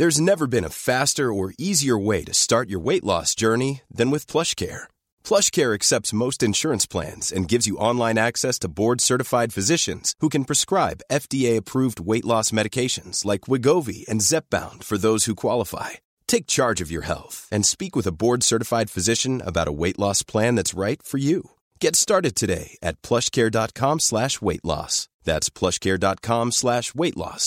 There's never been a faster or easier way to start your weight loss journey than with PlushCare. PlushCare accepts most insurance plans and gives you online access to board-certified physicians who can prescribe FDA-approved weight loss medications like Wegovy and Zepbound for those who qualify. Take charge of your health and speak with a board-certified physician about a weight loss plan that's right for you. Get started today at PlushCare.com/weight-loss. That's PlushCare.com/weight-loss.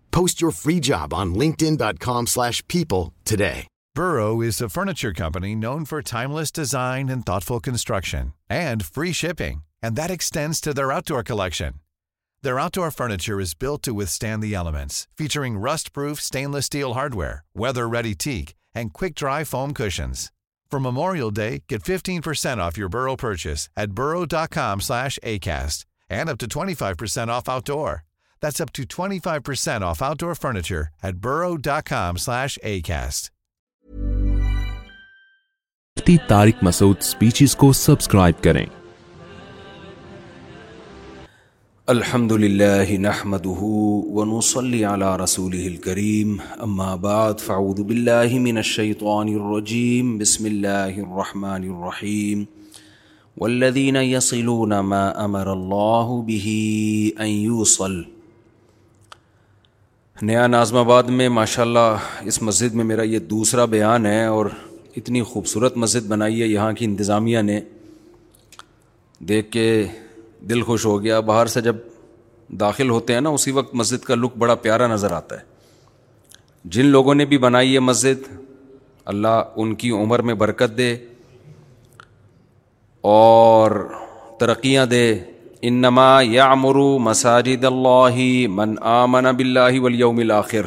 Furniture company known for time design construction collection dirt you over furniture element featuring rust proof stainless steel hardware weather very teak and کئی foam cushions from Memorial Day get fifteen off your Burrow purchase at Burrow dot com اپنی five percent off out over That's up to 25% off outdoor furniture at burrow.com slash acast. Masood speeches کو subscribe کریں نحمده ونصلي على رسوله اما بعد باللہ من الشیطان الرجیم بسم اللہ اللہ الرحمن الرحیم والذین يصلون ما امر به ان يوصل نیا نازم آباد میں ماشاء اللہ اس مسجد میں میرا یہ دوسرا بیان ہے اور اتنی خوبصورت مسجد بنائی ہے یہاں کی انتظامیہ نے دیکھ کے دل خوش ہو گیا باہر سے جب داخل ہوتے ہیں نا اسی وقت مسجد کا لک بڑا پیارا نظر آتا ہے جن لوگوں نے بھی بنائی ہے مسجد اللہ ان کی عمر میں برکت دے اور ترقیاں دے انما یامر مساجد اللہ من آمن باللہ ولیم الآخر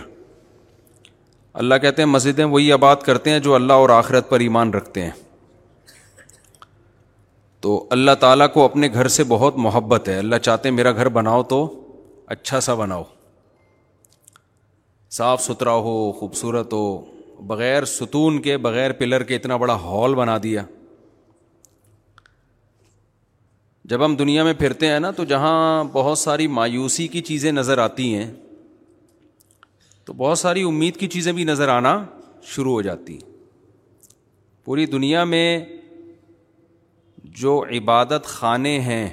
اللہ کہتے ہیں مسجدیں وہی آباد کرتے ہیں جو اللہ اور آخرت پر ایمان رکھتے ہیں تو اللہ تعالیٰ کو اپنے گھر سے بہت محبت ہے اللہ چاہتے ہیں میرا گھر بناؤ تو اچھا سا بناؤ صاف ستھرا ہو خوبصورت ہو بغیر ستون کے بغیر پلر کے اتنا بڑا ہال بنا دیا جب ہم دنیا میں پھرتے ہیں نا تو جہاں بہت ساری مایوسی کی چیزیں نظر آتی ہیں تو بہت ساری امید کی چیزیں بھی نظر آنا شروع ہو جاتی ہیں پوری دنیا میں جو عبادت خانے ہیں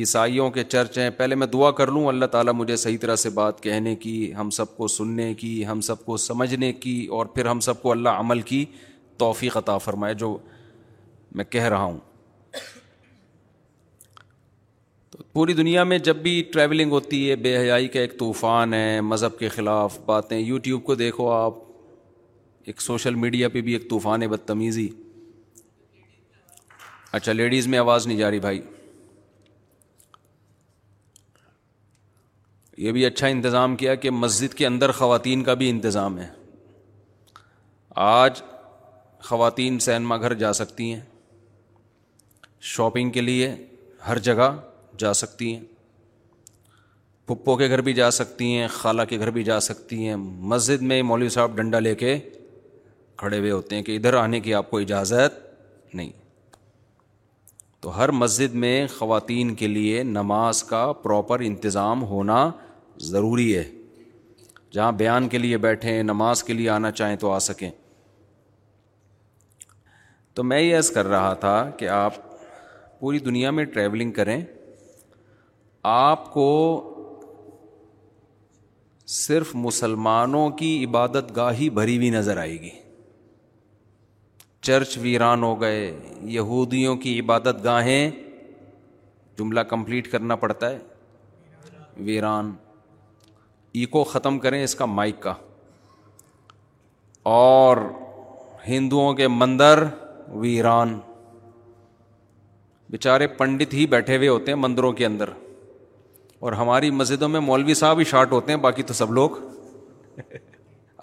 عیسائیوں کے چرچ ہیں پہلے میں دعا کر لوں اللہ تعالیٰ مجھے صحیح طرح سے بات کہنے کی ہم سب کو سننے کی ہم سب کو سمجھنے کی اور پھر ہم سب کو اللہ عمل کی توفیق عطا فرمائے جو میں کہہ رہا ہوں پوری دنیا میں جب بھی ٹریولنگ ہوتی ہے بے حیائی کا ایک طوفان ہے مذہب کے خلاف باتیں یوٹیوب کو دیکھو آپ ایک سوشل میڈیا پہ بھی ایک طوفان ہے بدتمیزی اچھا لیڈیز میں آواز نہیں جا رہی بھائی یہ بھی اچھا انتظام کیا کہ مسجد کے اندر خواتین کا بھی انتظام ہے آج خواتین سینما گھر جا سکتی ہیں شاپنگ کے لیے ہر جگہ جا سکتی ہیں پھپھو کے گھر بھی جا سکتی ہیں خالہ کے گھر بھی جا سکتی ہیں مسجد میں مولوی صاحب ڈنڈا لے کے کھڑے ہوئے ہوتے ہیں کہ ادھر آنے کی آپ کو اجازت نہیں تو ہر مسجد میں خواتین کے لیے نماز کا پراپر انتظام ہونا ضروری ہے جہاں بیان کے لیے بیٹھیں نماز کے لیے آنا چاہیں تو آ سکیں تو میں یہ عرض کر رہا تھا کہ آپ پوری دنیا میں ٹریولنگ کریں آپ کو صرف مسلمانوں کی عبادت گاہی بھری ہوئی نظر آئے گی چرچ ویران ہو گئے یہودیوں کی عبادت گاہیں جملہ کمپلیٹ کرنا پڑتا ہے ویران ایکو ختم کریں اس کا مائک کا اور ہندوؤں کے مندر ویران بیچارے پنڈت ہی بیٹھے ہوئے ہوتے ہیں مندروں کے اندر اور ہماری مسجدوں میں مولوی صاحب ہی شارٹ ہوتے ہیں باقی تو سب لوگ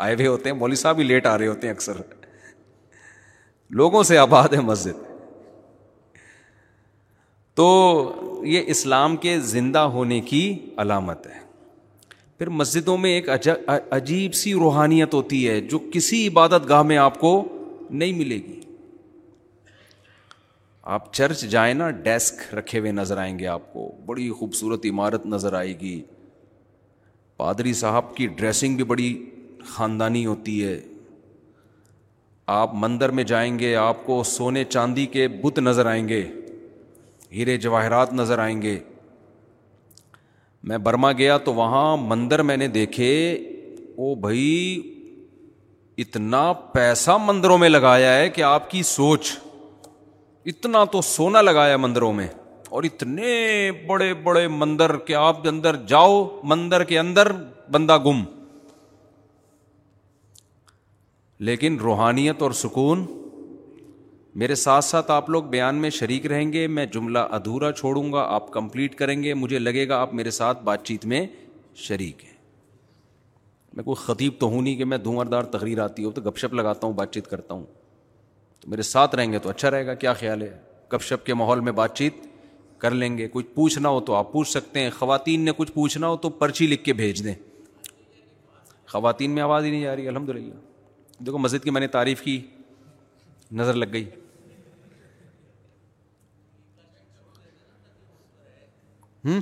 آئے ہوئے ہوتے ہیں مولوی صاحب بھی لیٹ آ رہے ہوتے ہیں اکثر لوگوں سے آباد ہے مسجد تو یہ اسلام کے زندہ ہونے کی علامت ہے پھر مسجدوں میں ایک عجیب سی روحانیت ہوتی ہے جو کسی عبادت گاہ میں آپ کو نہیں ملے گی آپ چرچ جائیں نا ڈیسک رکھے ہوئے نظر آئیں گے آپ کو بڑی خوبصورت عمارت نظر آئے گی پادری صاحب کی ڈریسنگ بھی بڑی خاندانی ہوتی ہے آپ مندر میں جائیں گے آپ کو سونے چاندی کے بت نظر آئیں گے ہیرے جواہرات نظر آئیں گے میں برما گیا تو وہاں مندر میں نے دیکھے او بھائی اتنا پیسہ مندروں میں لگایا ہے کہ آپ کی سوچ اتنا تو سونا لگایا مندروں میں اور اتنے بڑے بڑے مندر کے آپ کے اندر جاؤ مندر کے اندر بندہ گم لیکن روحانیت اور سکون میرے ساتھ ساتھ آپ لوگ بیان میں شریک رہیں گے میں جملہ ادھورا چھوڑوں گا آپ کمپلیٹ کریں گے مجھے لگے گا آپ میرے ساتھ بات چیت میں شریک ہیں میں کوئی خطیب تو ہوں نہیں کہ میں دھواں دار تقریر آتی ہو تو گپ شپ لگاتا ہوں بات چیت کرتا ہوں میرے ساتھ رہیں گے تو اچھا رہے گا کیا خیال ہے گپ شپ کے ماحول میں بات چیت کر لیں گے کچھ پوچھنا ہو تو آپ پوچھ سکتے ہیں خواتین نے کچھ پوچھنا ہو تو پرچی لکھ کے بھیج دیں خواتین میں آواز ہی نہیں آ رہی الحمد للہ دیکھو مسجد کی میں نے تعریف کی نظر لگ گئی ہوں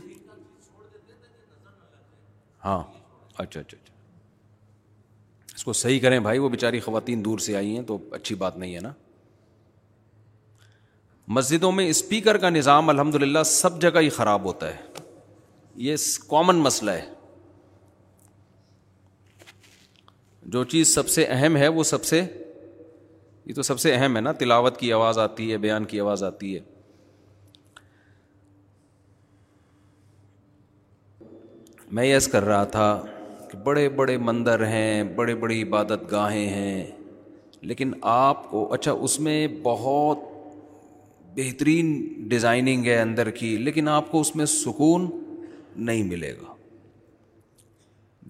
ہاں اچھا اچھا اچھا اس کو صحیح کریں بھائی وہ بیچاری خواتین دور سے آئی ہیں تو اچھی بات نہیں ہے نا مسجدوں میں اسپیکر کا نظام الحمد للہ سب جگہ ہی خراب ہوتا ہے یہ کامن مسئلہ ہے جو چیز سب سے اہم ہے وہ سب سے یہ تو سب سے اہم ہے نا تلاوت کی آواز آتی ہے بیان کی آواز آتی ہے میں یس کر رہا تھا کہ بڑے بڑے مندر ہیں بڑے بڑی عبادت گاہیں ہیں لیکن آپ کو اچھا اس میں بہت بہترین ڈیزائننگ ہے اندر کی لیکن آپ کو اس میں سکون نہیں ملے گا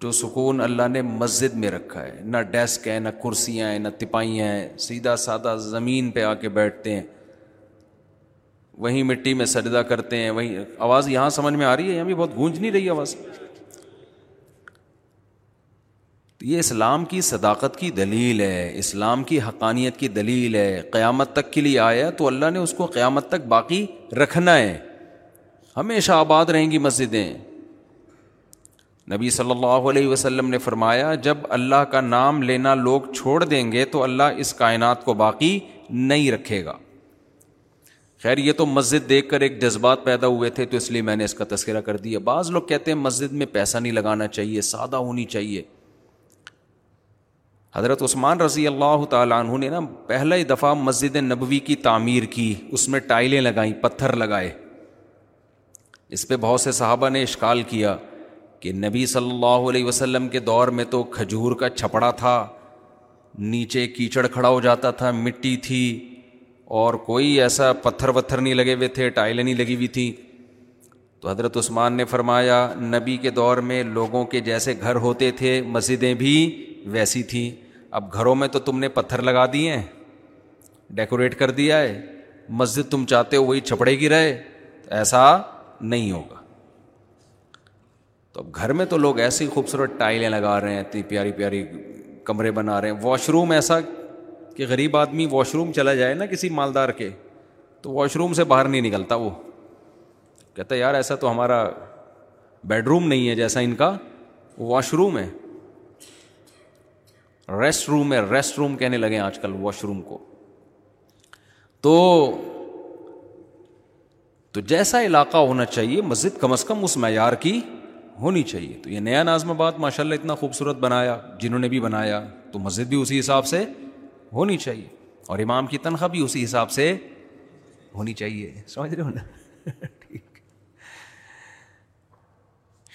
جو سکون اللہ نے مسجد میں رکھا ہے نہ ڈیسک ہے نہ کرسیاں ہیں نہ تپائیاں ہیں سیدھا سادہ زمین پہ آ کے بیٹھتے ہیں وہیں مٹی میں سجدہ کرتے ہیں وہیں آواز یہاں سمجھ میں آ رہی ہے یہاں بھی بہت گونج نہیں رہی آواز یہ اسلام کی صداقت کی دلیل ہے اسلام کی حقانیت کی دلیل ہے قیامت تک کے لیے آیا تو اللہ نے اس کو قیامت تک باقی رکھنا ہے ہمیشہ آباد رہیں گی مسجدیں نبی صلی اللہ علیہ وسلم نے فرمایا جب اللہ کا نام لینا لوگ چھوڑ دیں گے تو اللہ اس کائنات کو باقی نہیں رکھے گا خیر یہ تو مسجد دیکھ کر ایک جذبات پیدا ہوئے تھے تو اس لیے میں نے اس کا تذکرہ کر دیا بعض لوگ کہتے ہیں مسجد میں پیسہ نہیں لگانا چاہیے سادہ ہونی چاہیے حضرت عثمان رضی اللہ تعالیٰ عنہ نے نا پہلا ہی دفعہ مسجد نبوی کی تعمیر کی اس میں ٹائلیں لگائیں پتھر لگائے اس پہ بہت سے صحابہ نے اشکال کیا کہ نبی صلی اللہ علیہ وسلم کے دور میں تو کھجور کا چھپڑا تھا نیچے کیچڑ کھڑا ہو جاتا تھا مٹی تھی اور کوئی ایسا پتھر وتھر نہیں لگے ہوئے تھے ٹائلیں نہیں لگی ہوئی تھیں تو حضرت عثمان نے فرمایا نبی کے دور میں لوگوں کے جیسے گھر ہوتے تھے مسجدیں بھی ویسی تھیں اب گھروں میں تو تم نے پتھر لگا دیے ہیں ڈیکوریٹ کر دیا ہے مسجد تم چاہتے ہو وہی چھپڑے کی رہے ایسا نہیں ہوگا تو اب گھر میں تو لوگ ایسی خوبصورت ٹائلیں لگا رہے ہیں اتنی پیاری پیاری کمرے بنا رہے ہیں واش روم ایسا کہ غریب آدمی واش روم چلا جائے نا کسی مالدار کے تو واش روم سے باہر نہیں نکلتا وہ کہتا یار ایسا تو ہمارا بیڈ روم نہیں ہے جیسا ان کا واش روم ہے ریسٹ روم ہے ریسٹ روم کہنے لگے آج کل واش روم کو تو تو جیسا علاقہ ہونا چاہیے مسجد کم از کم اس معیار کی ہونی چاہیے تو یہ نیا نازم آباد ماشاء اللہ اتنا خوبصورت بنایا جنہوں نے بھی بنایا تو مسجد بھی اسی حساب سے ہونی چاہیے اور امام کی تنخواہ بھی اسی حساب سے ہونی چاہیے سمجھ رہے ہو نا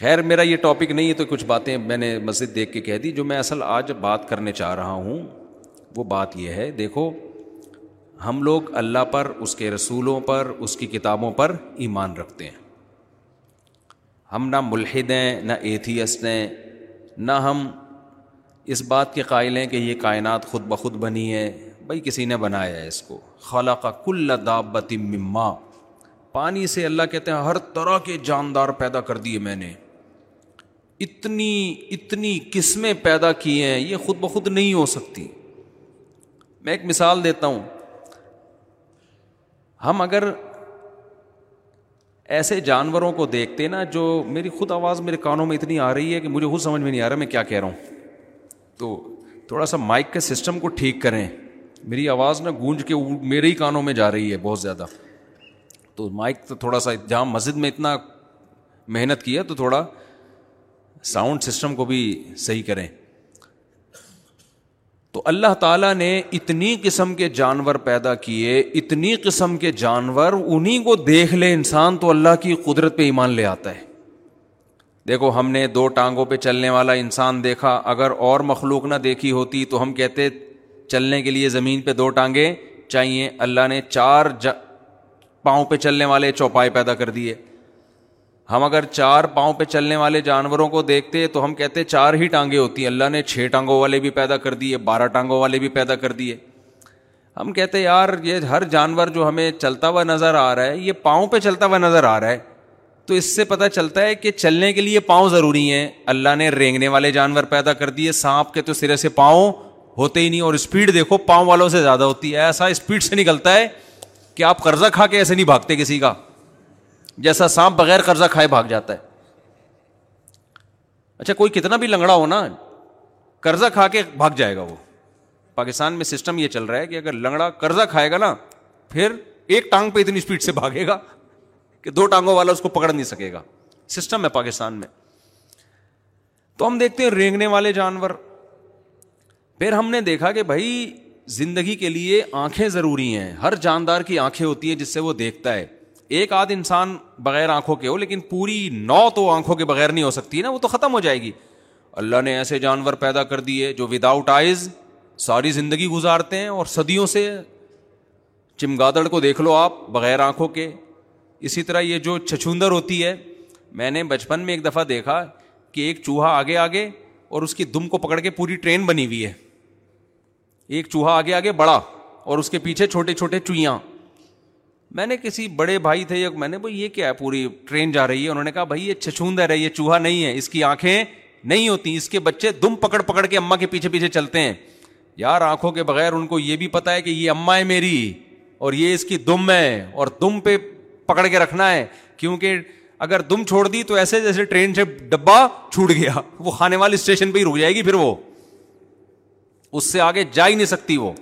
خیر میرا یہ ٹاپک نہیں ہے تو کچھ باتیں میں نے مسجد دیکھ کے کہہ دی جو میں اصل آج بات کرنے چاہ رہا ہوں وہ بات یہ ہے دیکھو ہم لوگ اللہ پر اس کے رسولوں پر اس کی کتابوں پر ایمان رکھتے ہیں ہم نہ ملحد ہیں نہ ایتھیسٹ ہیں نہ ہم اس بات کے قائل ہیں کہ یہ کائنات خود بخود بنی ہے بھائی کسی نے بنایا ہے اس کو خلا کا کل دابت مما پانی سے اللہ کہتے ہیں ہر طرح کے جاندار پیدا کر دیے میں نے اتنی اتنی قسمیں پیدا کی ہیں یہ خود بخود نہیں ہو سکتی میں ایک مثال دیتا ہوں ہم اگر ایسے جانوروں کو دیکھتے نا جو میری خود آواز میرے کانوں میں اتنی آ رہی ہے کہ مجھے خود سمجھ میں نہیں آ رہا میں کیا کہہ رہا ہوں تو تھوڑا سا مائک کے سسٹم کو ٹھیک کریں میری آواز نا گونج کے میرے ہی کانوں میں جا رہی ہے بہت زیادہ تو مائک تو تھوڑا سا جہاں مسجد میں اتنا محنت کیا تو تھوڑا ساؤنڈ سسٹم کو بھی صحیح کریں تو اللہ تعالیٰ نے اتنی قسم کے جانور پیدا کیے اتنی قسم کے جانور انہیں کو دیکھ لے انسان تو اللہ کی قدرت پہ ایمان لے آتا ہے دیکھو ہم نے دو ٹانگوں پہ چلنے والا انسان دیکھا اگر اور مخلوق نہ دیکھی ہوتی تو ہم کہتے چلنے کے لیے زمین پہ دو ٹانگیں چاہیے اللہ نے چار پاؤں پہ چلنے والے چوپائے پیدا کر دیے ہم اگر چار پاؤں پہ چلنے والے جانوروں کو دیکھتے تو ہم کہتے چار ہی ٹانگیں ہوتی ہیں اللہ نے چھ ٹانگوں والے بھی پیدا کر دیے بارہ ٹانگوں والے بھی پیدا کر دیے ہم کہتے یار یہ ہر جانور جو ہمیں چلتا ہوا نظر آ رہا ہے یہ پاؤں پہ چلتا ہوا نظر آ رہا ہے تو اس سے پتہ چلتا ہے کہ چلنے کے لیے پاؤں ضروری ہیں اللہ نے رینگنے والے جانور پیدا کر دیے سانپ کے تو سرے سے پاؤں ہوتے ہی نہیں اور اسپیڈ دیکھو پاؤں والوں سے زیادہ ہوتی ہے ایسا اسپیڈ سے نکلتا ہے کہ آپ قرضہ کھا کے ایسے نہیں بھاگتے کسی کا جیسا سانپ بغیر قرضہ کھائے بھاگ جاتا ہے اچھا کوئی کتنا بھی لنگڑا ہو نا قرضہ کھا کے بھاگ جائے گا وہ پاکستان میں سسٹم یہ چل رہا ہے کہ اگر لنگڑا قرضہ کھائے گا نا پھر ایک ٹانگ پہ اتنی اسپیڈ سے بھاگے گا کہ دو ٹانگوں والا اس کو پکڑ نہیں سکے گا سسٹم ہے پاکستان میں تو ہم دیکھتے ہیں رینگنے والے جانور پھر ہم نے دیکھا کہ بھائی زندگی کے لیے آنکھیں ضروری ہیں ہر جاندار کی آنکھیں ہوتی ہیں جس سے وہ دیکھتا ہے ایک آدھ انسان بغیر آنکھوں کے ہو لیکن پوری نو تو آنکھوں کے بغیر نہیں ہو سکتی نا وہ تو ختم ہو جائے گی اللہ نے ایسے جانور پیدا کر دیے جو ود آؤٹ آئز ساری زندگی گزارتے ہیں اور صدیوں سے چمگادڑ کو دیکھ لو آپ بغیر آنکھوں کے اسی طرح یہ جو چھچوندر ہوتی ہے میں نے بچپن میں ایک دفعہ دیکھا کہ ایک چوہا آگے آگے اور اس کی دم کو پکڑ کے پوری ٹرین بنی ہوئی ہے ایک چوہا آگے آگے بڑا اور اس کے پیچھے چھوٹے چھوٹے چوئیاں میں نے کسی بڑے بھائی تھے میں نے یہ کیا ہے پوری ٹرین جا رہی ہے انہوں نے کہا بھائی یہ چھچوند ہے یہ چوہا نہیں ہے اس کی آنکھیں نہیں ہوتی اس کے بچے دم پکڑ پکڑ کے اما کے پیچھے پیچھے چلتے ہیں یار آنکھوں کے بغیر ان کو یہ بھی پتا ہے کہ یہ اما ہے میری اور یہ اس کی دم ہے اور دم پہ پکڑ کے رکھنا ہے کیونکہ اگر دم چھوڑ دی تو ایسے جیسے ٹرین سے ڈبا چھوٹ گیا وہ کھانے والے اسٹیشن پہ ہی رک جائے گی پھر وہ اس سے آگے جا ہی نہیں سکتی وہ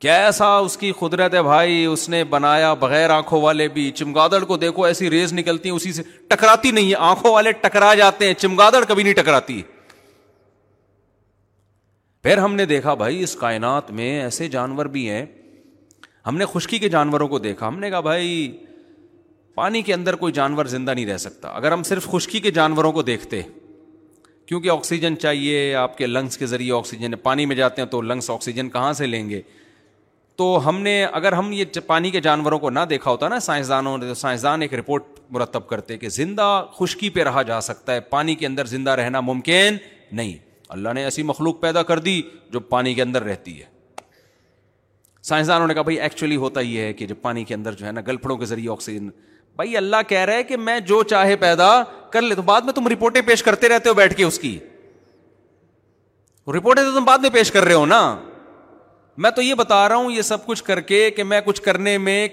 کیسا اس کی قدرت ہے بھائی اس نے بنایا بغیر آنکھوں والے بھی چمگادڑ کو دیکھو ایسی ریز نکلتی ہیں اسی سے ٹکراتی نہیں ہے آنکھوں والے ٹکرا جاتے ہیں چمگادڑ کبھی نہیں ٹکراتی پھر ہم نے دیکھا بھائی اس کائنات میں ایسے جانور بھی ہیں ہم نے خشکی کے جانوروں کو دیکھا ہم نے کہا بھائی پانی کے اندر کوئی جانور زندہ نہیں رہ سکتا اگر ہم صرف خشکی کے جانوروں کو دیکھتے کیونکہ آکسیجن چاہیے آپ کے لنگس کے ذریعے آکسیجن پانی میں جاتے ہیں تو لنگس آکسیجن کہاں سے لیں گے تو ہم نے اگر ہم یہ پانی کے جانوروں کو نہ دیکھا ہوتا نا سائنسدانوں نے سائنسدان ایک رپورٹ مرتب کرتے کہ زندہ خشکی پہ رہا جا سکتا ہے پانی کے اندر زندہ رہنا ممکن نہیں اللہ نے ایسی مخلوق پیدا کر دی جو پانی کے اندر رہتی ہے سائنسدانوں نے کہا بھائی ایکچولی ہوتا یہ ہے کہ جب پانی کے اندر جو ہے نا گلفڑوں کے ذریعے آکسیجن بھائی اللہ کہہ رہا ہے کہ میں جو چاہے پیدا کر لے تو بعد میں تم رپورٹیں پیش کرتے رہتے ہو بیٹھ کے اس کی رپورٹیں تو تم بعد میں پیش کر رہے ہو نا میں تو یہ بتا رہا ہوں یہ سب کچھ کر کے کہ میں کچھ کرنے میں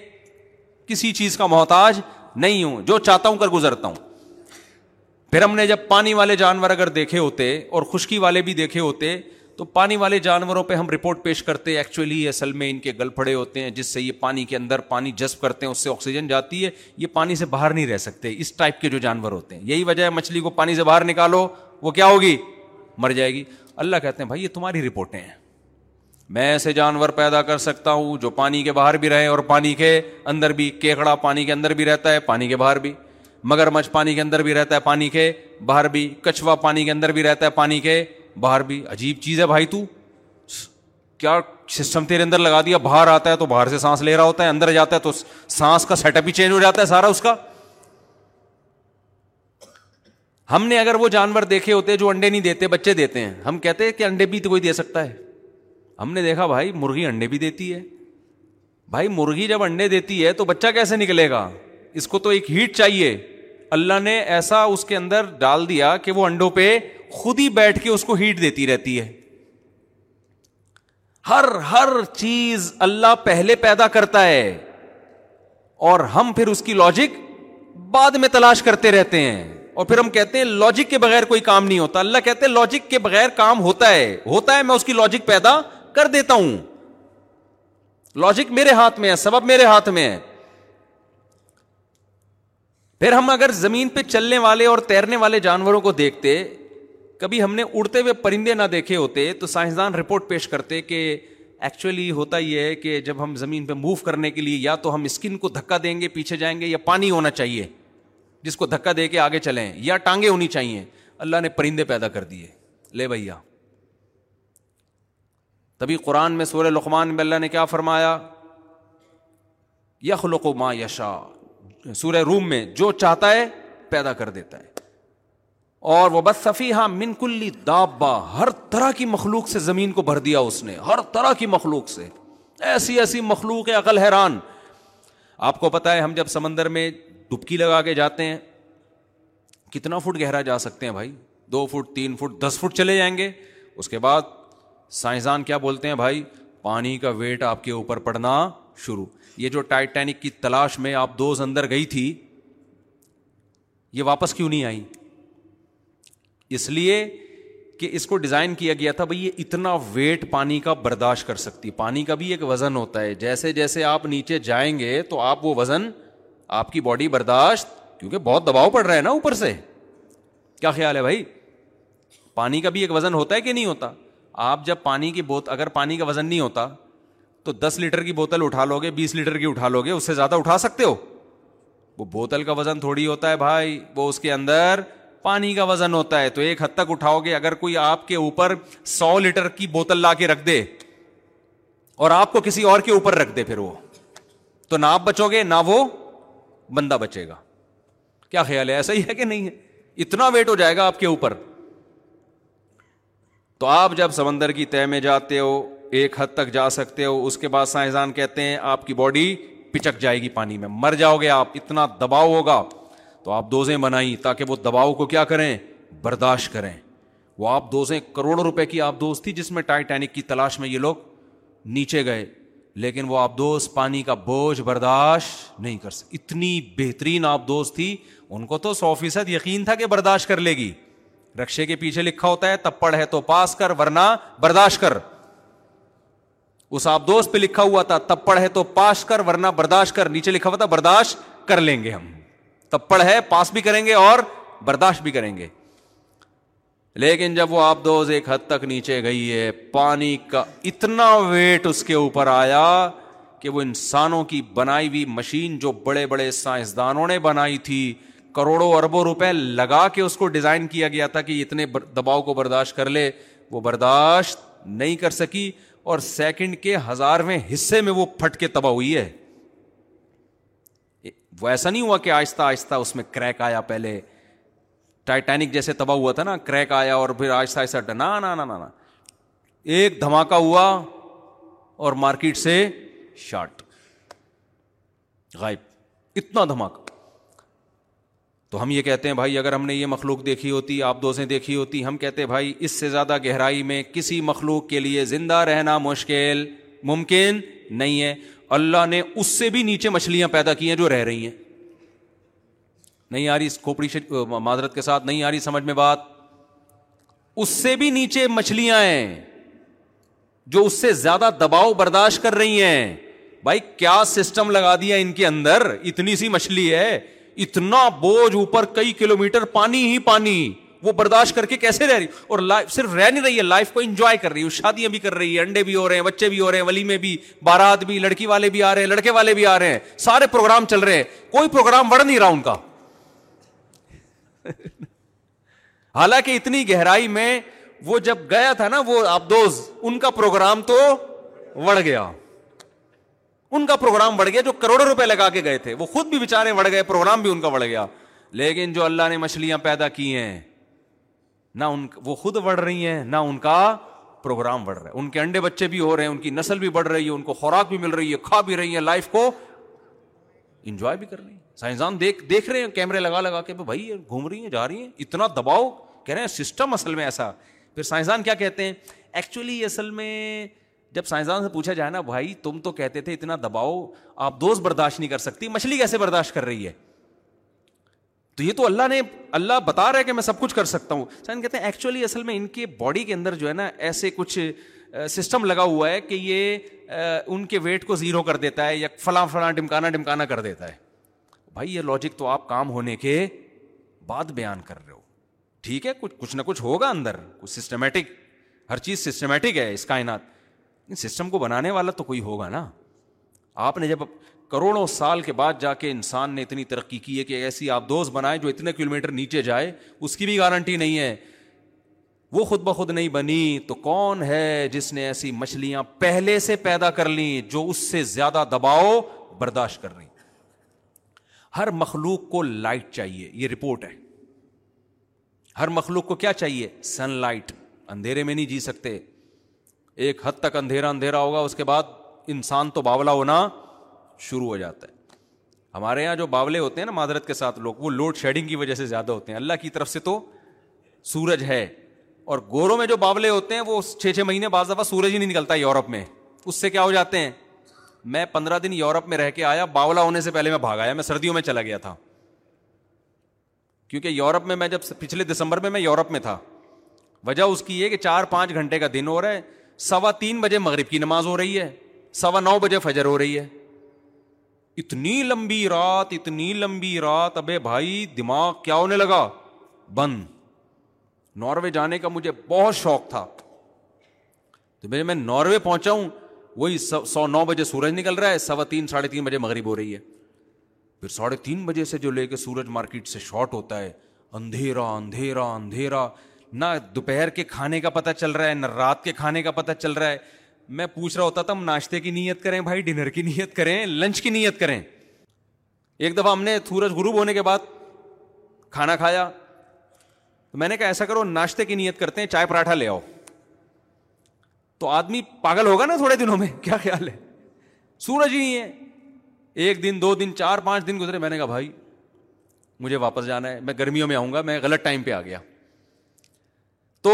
کسی چیز کا محتاج نہیں ہوں جو چاہتا ہوں کر گزرتا ہوں پھر ہم نے جب پانی والے جانور اگر دیکھے ہوتے اور خشکی والے بھی دیکھے ہوتے تو پانی والے جانوروں پہ ہم رپورٹ پیش کرتے ایکچولی اصل میں ان کے گل پھڑے ہوتے ہیں جس سے یہ پانی کے اندر پانی جذب کرتے ہیں اس سے آکسیجن جاتی ہے یہ پانی سے باہر نہیں رہ سکتے اس ٹائپ کے جو جانور ہوتے ہیں یہی وجہ ہے مچھلی کو پانی سے باہر نکالو وہ کیا ہوگی مر جائے گی اللہ کہتے ہیں بھائی یہ تمہاری رپورٹیں ہیں میں ایسے جانور پیدا کر سکتا ہوں جو پانی کے باہر بھی رہے اور پانی کے اندر بھی کیکڑا پانی کے اندر بھی رہتا ہے پانی کے باہر بھی مگر مچھ پانی کے اندر بھی رہتا ہے پانی کے باہر بھی کچھوا پانی کے اندر بھی رہتا ہے پانی کے باہر بھی عجیب چیز ہے بھائی تو کیا سسٹم تیرے اندر لگا دیا باہر آتا ہے تو باہر سے سانس لے رہا ہوتا ہے اندر جاتا ہے تو سانس کا سیٹ اپ ہی چینج ہو جاتا ہے سارا اس کا ہم نے اگر وہ جانور دیکھے ہوتے جو انڈے نہیں دیتے بچے دیتے ہیں ہم کہتے ہیں کہ انڈے بھی تو کوئی دے سکتا ہے ہم نے دیکھا بھائی مرغی انڈے بھی دیتی ہے بھائی مرغی جب انڈے دیتی ہے تو بچہ کیسے نکلے گا اس کو تو ایک ہیٹ چاہیے اللہ نے ایسا اس کے اندر ڈال دیا کہ وہ انڈوں پہ خود ہی بیٹھ کے اس کو ہیٹ دیتی رہتی ہے ہر ہر چیز اللہ پہلے پیدا کرتا ہے اور ہم پھر اس کی لاجک بعد میں تلاش کرتے رہتے ہیں اور پھر ہم کہتے ہیں لاجک کے بغیر کوئی کام نہیں ہوتا اللہ کہتے ہیں لاجک کے بغیر کام ہوتا ہے ہوتا ہے میں اس کی لاجک پیدا کر دیتا ہوں لاجک میرے ہاتھ میں ہے سبب میرے ہاتھ میں ہے پھر ہم اگر زمین پہ چلنے والے اور تیرنے والے جانوروں کو دیکھتے کبھی ہم نے اڑتے ہوئے پرندے نہ دیکھے ہوتے تو سائنسدان رپورٹ پیش کرتے کہ ایکچولی ہوتا یہ ہے کہ جب ہم زمین پہ موو کرنے کے لیے یا تو ہم اسکن کو دھکا دیں گے پیچھے جائیں گے یا پانی ہونا چاہیے جس کو دھکا دے کے آگے چلیں یا ٹانگیں ہونی چاہیے اللہ نے پرندے پیدا کر دیے لے بھیا تبھی قرآن میں لقمان میں اللہ نے کیا فرمایا یخلق ما ماں یشا سورہ روم میں جو چاہتا ہے پیدا کر دیتا ہے اور وہ بس صفی ہاں منکلی دابا ہر طرح کی مخلوق سے زمین کو بھر دیا اس نے ہر طرح کی مخلوق سے ایسی ایسی مخلوق ہے عقل حیران آپ کو پتا ہے ہم جب سمندر میں ڈبکی لگا کے جاتے ہیں کتنا فٹ گہرا جا سکتے ہیں بھائی دو فٹ تین فٹ دس فٹ چلے جائیں گے اس کے بعد سائنسدان کیا بولتے ہیں بھائی پانی کا ویٹ آپ کے اوپر پڑنا شروع یہ جو ٹائٹینک کی تلاش میں آپ دوز اندر گئی تھی یہ واپس کیوں نہیں آئی اس لیے کہ اس کو ڈیزائن کیا گیا تھا بھائی یہ اتنا ویٹ پانی کا برداشت کر سکتی پانی کا بھی ایک وزن ہوتا ہے جیسے جیسے آپ نیچے جائیں گے تو آپ وہ وزن آپ کی باڈی برداشت کیونکہ بہت دباؤ پڑ رہا ہے نا اوپر سے کیا خیال ہے بھائی پانی کا بھی ایک وزن ہوتا ہے کہ نہیں ہوتا آپ جب پانی کی بوتل اگر پانی کا وزن نہیں ہوتا تو دس لیٹر کی بوتل اٹھا لو گے بیس لیٹر کی اٹھا لو گے اس سے زیادہ اٹھا سکتے ہو وہ بوتل کا وزن تھوڑی ہوتا ہے بھائی وہ اس کے اندر پانی کا وزن ہوتا ہے تو ایک حد تک اٹھاؤ گے اگر کوئی آپ کے اوپر سو لیٹر کی بوتل لا کے رکھ دے اور آپ کو کسی اور کے اوپر رکھ دے پھر وہ تو نہ آپ بچو گے نہ وہ بندہ بچے گا کیا خیال ہے ایسا ہی ہے کہ نہیں ہے اتنا ویٹ ہو جائے گا آپ کے اوپر تو آپ جب سمندر کی طے میں جاتے ہو ایک حد تک جا سکتے ہو اس کے بعد سائنسدان کہتے ہیں آپ کی باڈی پچک جائے گی پانی میں مر جاؤ گے آپ اتنا دباؤ ہوگا تو آپ دوزیں بنائیں تاکہ وہ دباؤ کو کیا کریں برداشت کریں وہ آپ دوزیں کروڑوں روپے کی آپ دوست تھی جس میں ٹائٹینک کی تلاش میں یہ لوگ نیچے گئے لیکن وہ آپ دوست پانی کا بوجھ برداشت نہیں کر سکتے اتنی بہترین آپ دوست تھی ان کو تو سو فیصد یقین تھا کہ برداشت کر لے گی رکشے کے پیچھے لکھا ہوتا ہے تپڑ ہے تو پاس کر ورنا برداشت کر اس آبدوز پہ لکھا ہوا تھا تپڑ ہے تو پاس کر ورنا برداشت کر نیچے لکھا ہوا تھا برداشت کر لیں گے ہم تپڑ ہے پاس بھی کریں گے اور برداشت بھی کریں گے لیکن جب وہ آبدوز ایک حد تک نیچے گئی ہے پانی کا اتنا ویٹ اس کے اوپر آیا کہ وہ انسانوں کی بنائی ہوئی مشین جو بڑے بڑے سائنسدانوں نے بنائی تھی کروڑوں اربوں روپے لگا کے اس کو ڈیزائن کیا گیا تھا کہ اتنے دباؤ کو برداشت کر لے وہ برداشت نہیں کر سکی اور سیکنڈ کے ہزارویں حصے میں وہ پھٹ کے تباہ ہوئی ہے وہ ایسا نہیں ہوا کہ آہستہ آہستہ اس میں کریک آیا پہلے ٹائٹینک جیسے تباہ ہوا تھا نا کریک آیا اور پھر آہستہ آہستہ نا نا نا نا ایک دھماکہ ہوا اور مارکیٹ سے شارٹ غائب اتنا دھماکہ تو ہم یہ کہتے ہیں بھائی اگر ہم نے یہ مخلوق دیکھی ہوتی آپ دیکھی ہوتی ہم کہتے ہیں اس سے زیادہ گہرائی میں کسی مخلوق کے لیے زندہ رہنا مشکل ممکن نہیں ہے اللہ نے اس سے بھی نیچے مچھلیاں پیدا کی ہیں جو رہ رہی ہیں نہیں آ رہی کھوپڑی معذرت کے ساتھ نہیں آ رہی سمجھ میں بات اس سے بھی نیچے مچھلیاں ہیں جو اس سے زیادہ دباؤ برداشت کر رہی ہیں بھائی کیا سسٹم لگا دیا ان کے اندر اتنی سی مچھلی ہے اتنا بوجھ اوپر کئی کلو میٹر پانی ہی پانی وہ برداشت کر کے کیسے رہ رہی اور لائف صرف رہ نہیں رہی ہے لائف کو انجوائے کر رہی ہے شادیاں بھی کر رہی ہے انڈے بھی ہو رہے ہیں بچے بھی ہو رہے ولی میں بھی بارات بھی لڑکی والے بھی آ رہے ہیں لڑکے والے بھی آ رہے ہیں سارے پروگرام چل رہے ہیں کوئی پروگرام بڑھ نہیں رہا ان کا حالانکہ اتنی گہرائی میں وہ جب گیا تھا نا وہ آبدوز ان کا پروگرام تو بڑھ گیا ان کا پروگرام بڑھ گیا جو کروڑوں روپے لگا کے گئے تھے وہ خود بھی بےچارے بڑھ گئے پروگرام بھی ان کا بڑھ گیا لیکن جو اللہ نے مچھلیاں پیدا کی ہیں نہ ان وہ خود بڑھ رہی ہیں نہ ان کا پروگرام بڑھ رہا ہے ان کے انڈے بچے بھی ہو رہے ہیں ان کی نسل بھی بڑھ رہی ہے ان کو خوراک بھی مل رہی ہے کھا بھی رہی ہیں لائف کو انجوائے بھی کر رہی ہیں سائنسدان دیکھ دیکھ رہے ہیں کیمرے لگا لگا کے بھائی گھوم رہی ہیں جا رہی ہیں اتنا دباؤ کہہ رہے ہیں سسٹم اصل میں ایسا پھر سائنسدان کیا کہتے ہیں ایکچولی اصل میں جب سائنسدان سے پوچھا جائے نا بھائی تم تو کہتے تھے اتنا دباؤ آپ دوست برداشت نہیں کر سکتی مچھلی کیسے برداشت کر رہی ہے تو یہ تو اللہ نے اللہ بتا رہا ہے کہ میں سب کچھ کر سکتا ہوں کہتے ہیں ایکچولی اصل میں ان کے باڈی کے اندر جو ہے نا ایسے کچھ سسٹم لگا ہوا ہے کہ یہ ان کے ویٹ کو زیرو کر دیتا ہے یا فلاں فلاں ڈمکانا ڈمکانا کر دیتا ہے بھائی یہ لاجک تو آپ کام ہونے کے بعد بیان کر رہے ہو ٹھیک ہے کچھ کچھ نہ کچھ ہوگا اندر کچھ سسٹمیٹک ہر چیز سسٹمیٹک ہے اس کائنات سسٹم کو بنانے والا تو کوئی ہوگا نا آپ نے جب کروڑوں سال کے بعد جا کے انسان نے اتنی ترقی کی ہے کہ ایسی آپ دوست بنائے جو اتنے کلو میٹر نیچے جائے اس کی بھی گارنٹی نہیں ہے وہ خود بخود نہیں بنی تو کون ہے جس نے ایسی مچھلیاں پہلے سے پیدا کر لی جو اس سے زیادہ دباؤ برداشت کر رہی ہر مخلوق کو لائٹ چاہیے یہ رپورٹ ہے ہر مخلوق کو کیا چاہیے سن لائٹ اندھیرے میں نہیں جی سکتے ایک حد تک اندھیرا اندھیرا ہوگا اس کے بعد انسان تو باولا ہونا شروع ہو جاتا ہے ہمارے یہاں جو باولے ہوتے ہیں نا معذرت کے ساتھ لوگ وہ لوڈ شیڈنگ کی وجہ سے زیادہ ہوتے ہیں اللہ کی طرف سے تو سورج ہے اور گوروں میں جو باولے ہوتے ہیں وہ چھ چھ مہینے بعض دفعہ سورج ہی نہیں نکلتا یورپ میں اس سے کیا ہو جاتے ہیں میں پندرہ دن یورپ میں رہ کے آیا باولا ہونے سے پہلے میں بھاگایا میں سردیوں میں چلا گیا تھا کیونکہ یورپ میں میں جب پچھلے دسمبر میں میں یورپ میں تھا وجہ اس کی یہ کہ چار پانچ گھنٹے کا دن ہو رہا ہے سوا تین بجے مغرب کی نماز ہو رہی ہے سوا نو بجے فجر ہو رہی ہے اتنی اتنی لمبی لمبی رات رات ابے بھائی دماغ کیا ہونے لگا بند ناروے جانے کا مجھے بہت شوق تھا تو میں ناروے پہنچا ہوں وہی سو نو بجے سورج نکل رہا ہے سوا تین ساڑھے تین بجے مغرب ہو رہی ہے پھر ساڑھے تین بجے سے جو لے کے سورج مارکیٹ سے شارٹ ہوتا ہے اندھیرا اندھیرا اندھیرا نہ دوپہر کے کھانے کا پتہ چل رہا ہے نہ رات کے کھانے کا پتہ چل رہا ہے میں پوچھ رہا ہوتا تھا ہم ناشتے کی نیت کریں بھائی ڈنر کی نیت کریں لنچ کی نیت کریں ایک دفعہ ہم نے سورج غروب ہونے کے بعد کھانا کھایا تو میں نے کہا ایسا کرو ناشتے کی نیت کرتے ہیں چائے پراٹھا لے آؤ تو آدمی پاگل ہوگا نا تھوڑے دنوں میں کیا خیال ہے سورج ہی نہیں ہے ایک دن دو دن چار پانچ دن گزرے میں نے کہا بھائی مجھے واپس جانا ہے میں گرمیوں میں آؤں گا میں غلط ٹائم پہ آ گیا تو